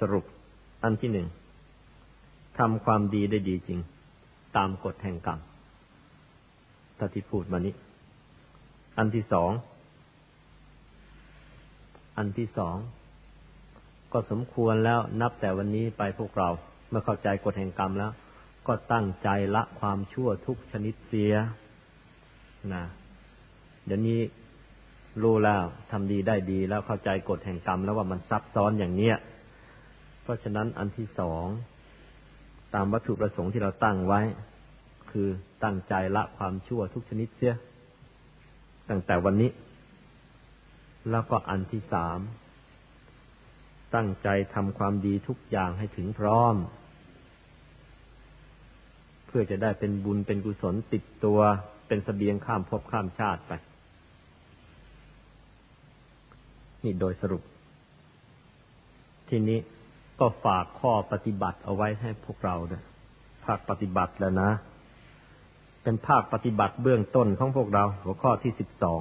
สรุป อันที่หนึ่งทำความดีได้ดีจริง ตามกฎแห่งกรรมถ้าที่พูดมานี้ อันที่สอง อันที่สอง ก็สมควรแล้วนับแต่วันนี้ไปพวกเรา เมื่อเข้าใจกฎแห่งกรรมแล้ว ก็ตั้งใจละความชั่วทุกชนิดเสียนะเดี๋ยวนี้รู้แล้วทำดีได้ดีแล้วเข้าใจกฎแห่งกรรมแล้วว่ามันซับซ้อนอย่างเนี้ย เพราะฉะนั้นอันที่สองตามวัตถุประสงค์ที่เราตั้งไว้ คือตั้งใจละความชั่วทุกชนิดเสียตั้งแต่วันนี้ แล้วก็อันที่สาม ตั้งใจทำความดีทุกอย่างให้ถึงพร้อม เพื่อจะได้เป็นบุญเป็นกุศลติดตัว เป็นสเสบียงข้ามภพข้ามชาติไป นี่โดยสรุป ทีนี้ก็ฝากข้อปฏิบัติเอาไว้ให้พวกเราด้วยภาคปฏิบัติแล้วนะ เป็นภาคปฏิบัติเบื้องต้นของพวกเรา หัวข้อที่สิบสอง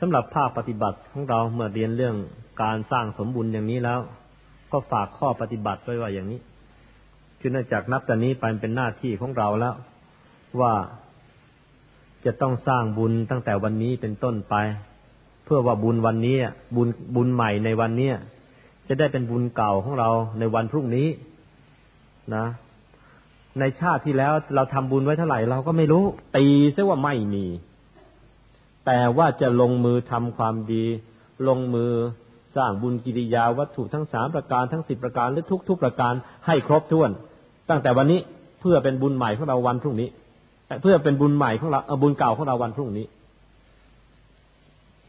สำหรับภาคปฏิบัติของเราเมื่อเรียนเรื่อง การสร้างสมบุญอย่างนี้แล้ว ก็ฝากข้อปฏิบัติไว้ว่าอย่างนี้คือเนื่องจากนับแต่นี้ไปเป็นหน้าที่ของเราแล้ว ว่าจะต้องสร้างบุญตั้งแต่วันนี้เป็นต้นไป เพื่อว่าบุญวันนี้บุญบุญใหม่ในวันนี้จะได้เป็นบุญเก่าของเราในวันพรุ่งนี้นะ ในชาติที่แล้วเราทำบุญไว้เท่าไหร่เราก็ไม่รู้ ตีซะว่าไม่มี แต่ว่าจะลงมือทำความดี ลงมือ สร้างบุญกิริยาวัตถุทั้งสามประการทั้งสิบประการหรือทุกทุกประการให้ครบถ้วน ตั้งแต่วันนี้เพื่อเป็นบุญใหม่ของเราวันพรุ่งนี้เพื่อเป็นบุญใหม่ของเราบุญเก่าของเราวันพรุ่งนี้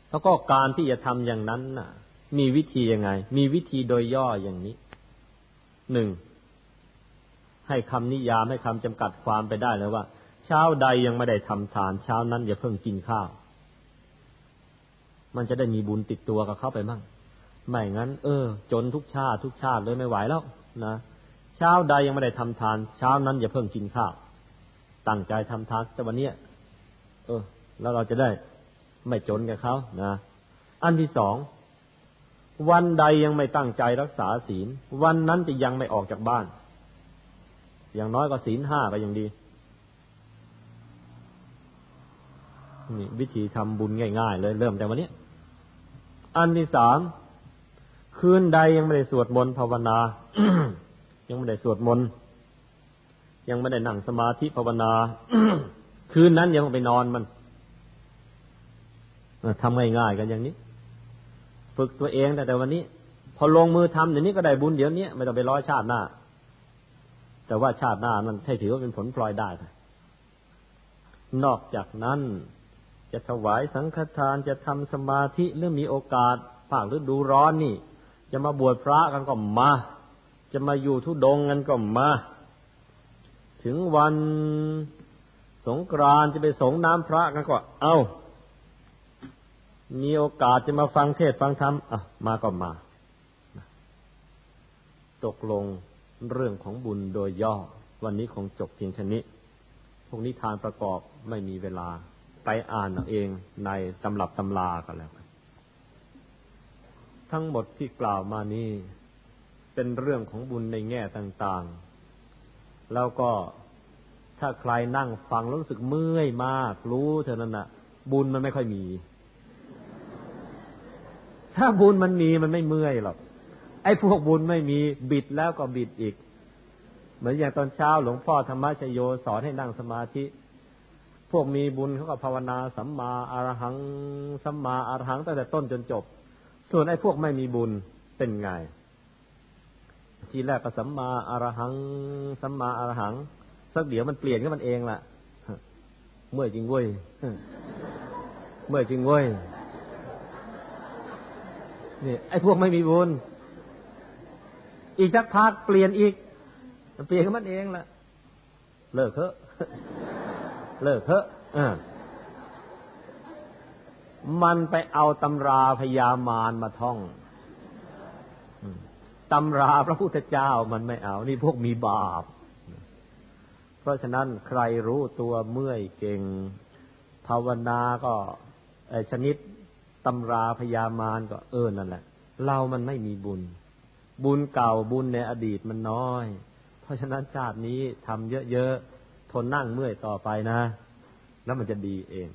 แล้วก็การที่จะทำอย่างนั้นน่ะ มีวิธียังไง มีวิธีโดยย่ออย่างนี้หนึ่งให้คำนิยามให้คำจำกัดความไปได้เลยว่า เช้าใดยังไม่ได้ทำทาน เช้านั้นอย่าเพิ่งกินข้าว มันจะได้มีบุญติดตัวกับเขาไปมั่ง ไม่งั้น เออ จนทุกชาติทุกชาติเลยไม่ไหวแล้วนะเช้าใดยังไม่ได้ทำทาน เช้านั้นอย่าเพิ่งกินข้าวตั้งใจทำทานแต่วันนี้เออ แล้วเราจะได้ไม่จนกับเขานะอันที่สองวันใดยังไม่ตั้งใจรักษาศีล วันนั้นจะยังไม่ออกจากบ้าน อย่างน้อยก็ศีลห้าก็ยังดีนี่วิธีทำบุญง่าย ๆ เลยเริ่มแต่วันนี้ อันที่สาม คืนใดยังไม่ได้สวดมนต์ภาวนา ยังไม่ได้สวดมนต์ยังไม่ได้นั่งสมาธิภาวนา คืนนั้นยังไปนอนมันทำง่ายๆกันอย่างนี้ ฝึกตัวเองแต่แต่วันนี้ พอลงมือทำเดี๋ยวนี้ก็ได้บุญเดี๋ยวนี้ไม่ต้องไปร้อยชาติหน้า แต่ว่าชาติหน้ามันให้ถือว่าเป็นผลพลอยได้นอกจากนั้นจะถวายสังฆทานจะทำสมาธิหรือมีโอกาสภาคฤดูร้อนนี่ จะมาบวชพระกันก็มา จะมาอยู่ทุดงกันก็มา ถึงวันสงกรานจะไปสงน้ำพระกันก็เอามีโอกาสจะมาฟังเทศฟังธรรมอะมาก็มา ตกลงเรื่องของบุญโดยย่อ วันนี้คงจบเพียงแค่นี้ พวกนี้ทานประกอบไม่มีเวลา ไปอ่านเอาเองในตำรับตำรากันแล้ว ทั้งหมดที่กล่าวมานี้เป็นเรื่องของบุญในแง่ต่างๆ แล้วก็ถ้าใครนั่งฟังรู้สึกเมื่อยมาก รู้เท่านั้นนะบุญมันไม่ค่อยมี ถ้าบุญมันมีมันไม่เมื่อยหรอกไอ้พวกบุญไม่มีบิดแล้วก็บิดอีก เหมือนอย่างตอนเช้าหลวงพ่อธรรมชโยสอนให้นั่งสมาธิ พวกมีบุญเขาก็ภาวนาสัมมาอรหังสัมมาอรหังตั้งแต่ต้นจนจบ ส่วนไอ้พวกไม่มีบุญเป็นไง ทีแรกก็สัมมาอรหัง สัมมาอรหัง สักเดี๋ยวมันเปลี่ยนก็มันเองล่ะ เมื่อจริงเว้ย เมื่อจริงเว้ย นี่ ไอ้พวกไม่มีบุญ อีกสักพักเปลี่ยนอีก เปลี่ยนก็มันเองล่ะ เลิกเถอะ เลิกเถอะ มันไปเอาตำราพยามารมาท่องตำราพระพุทธเจ้ามันไม่เอา นี่พวกมีบาป เพราะฉะนั้นใครรู้ตัวเมื่อยเก่ง ภาวนาก็ชนิดตำราพยามารก็เออนั่นแหละ เรามันไม่มีบุญ บุญเก่าบุญในอดีตมันน้อย เพราะฉะนั้นชาตินี้ทำเยอะๆ ทนนั่งเมื่อยต่อไปนะ แล้วมันจะดีเอง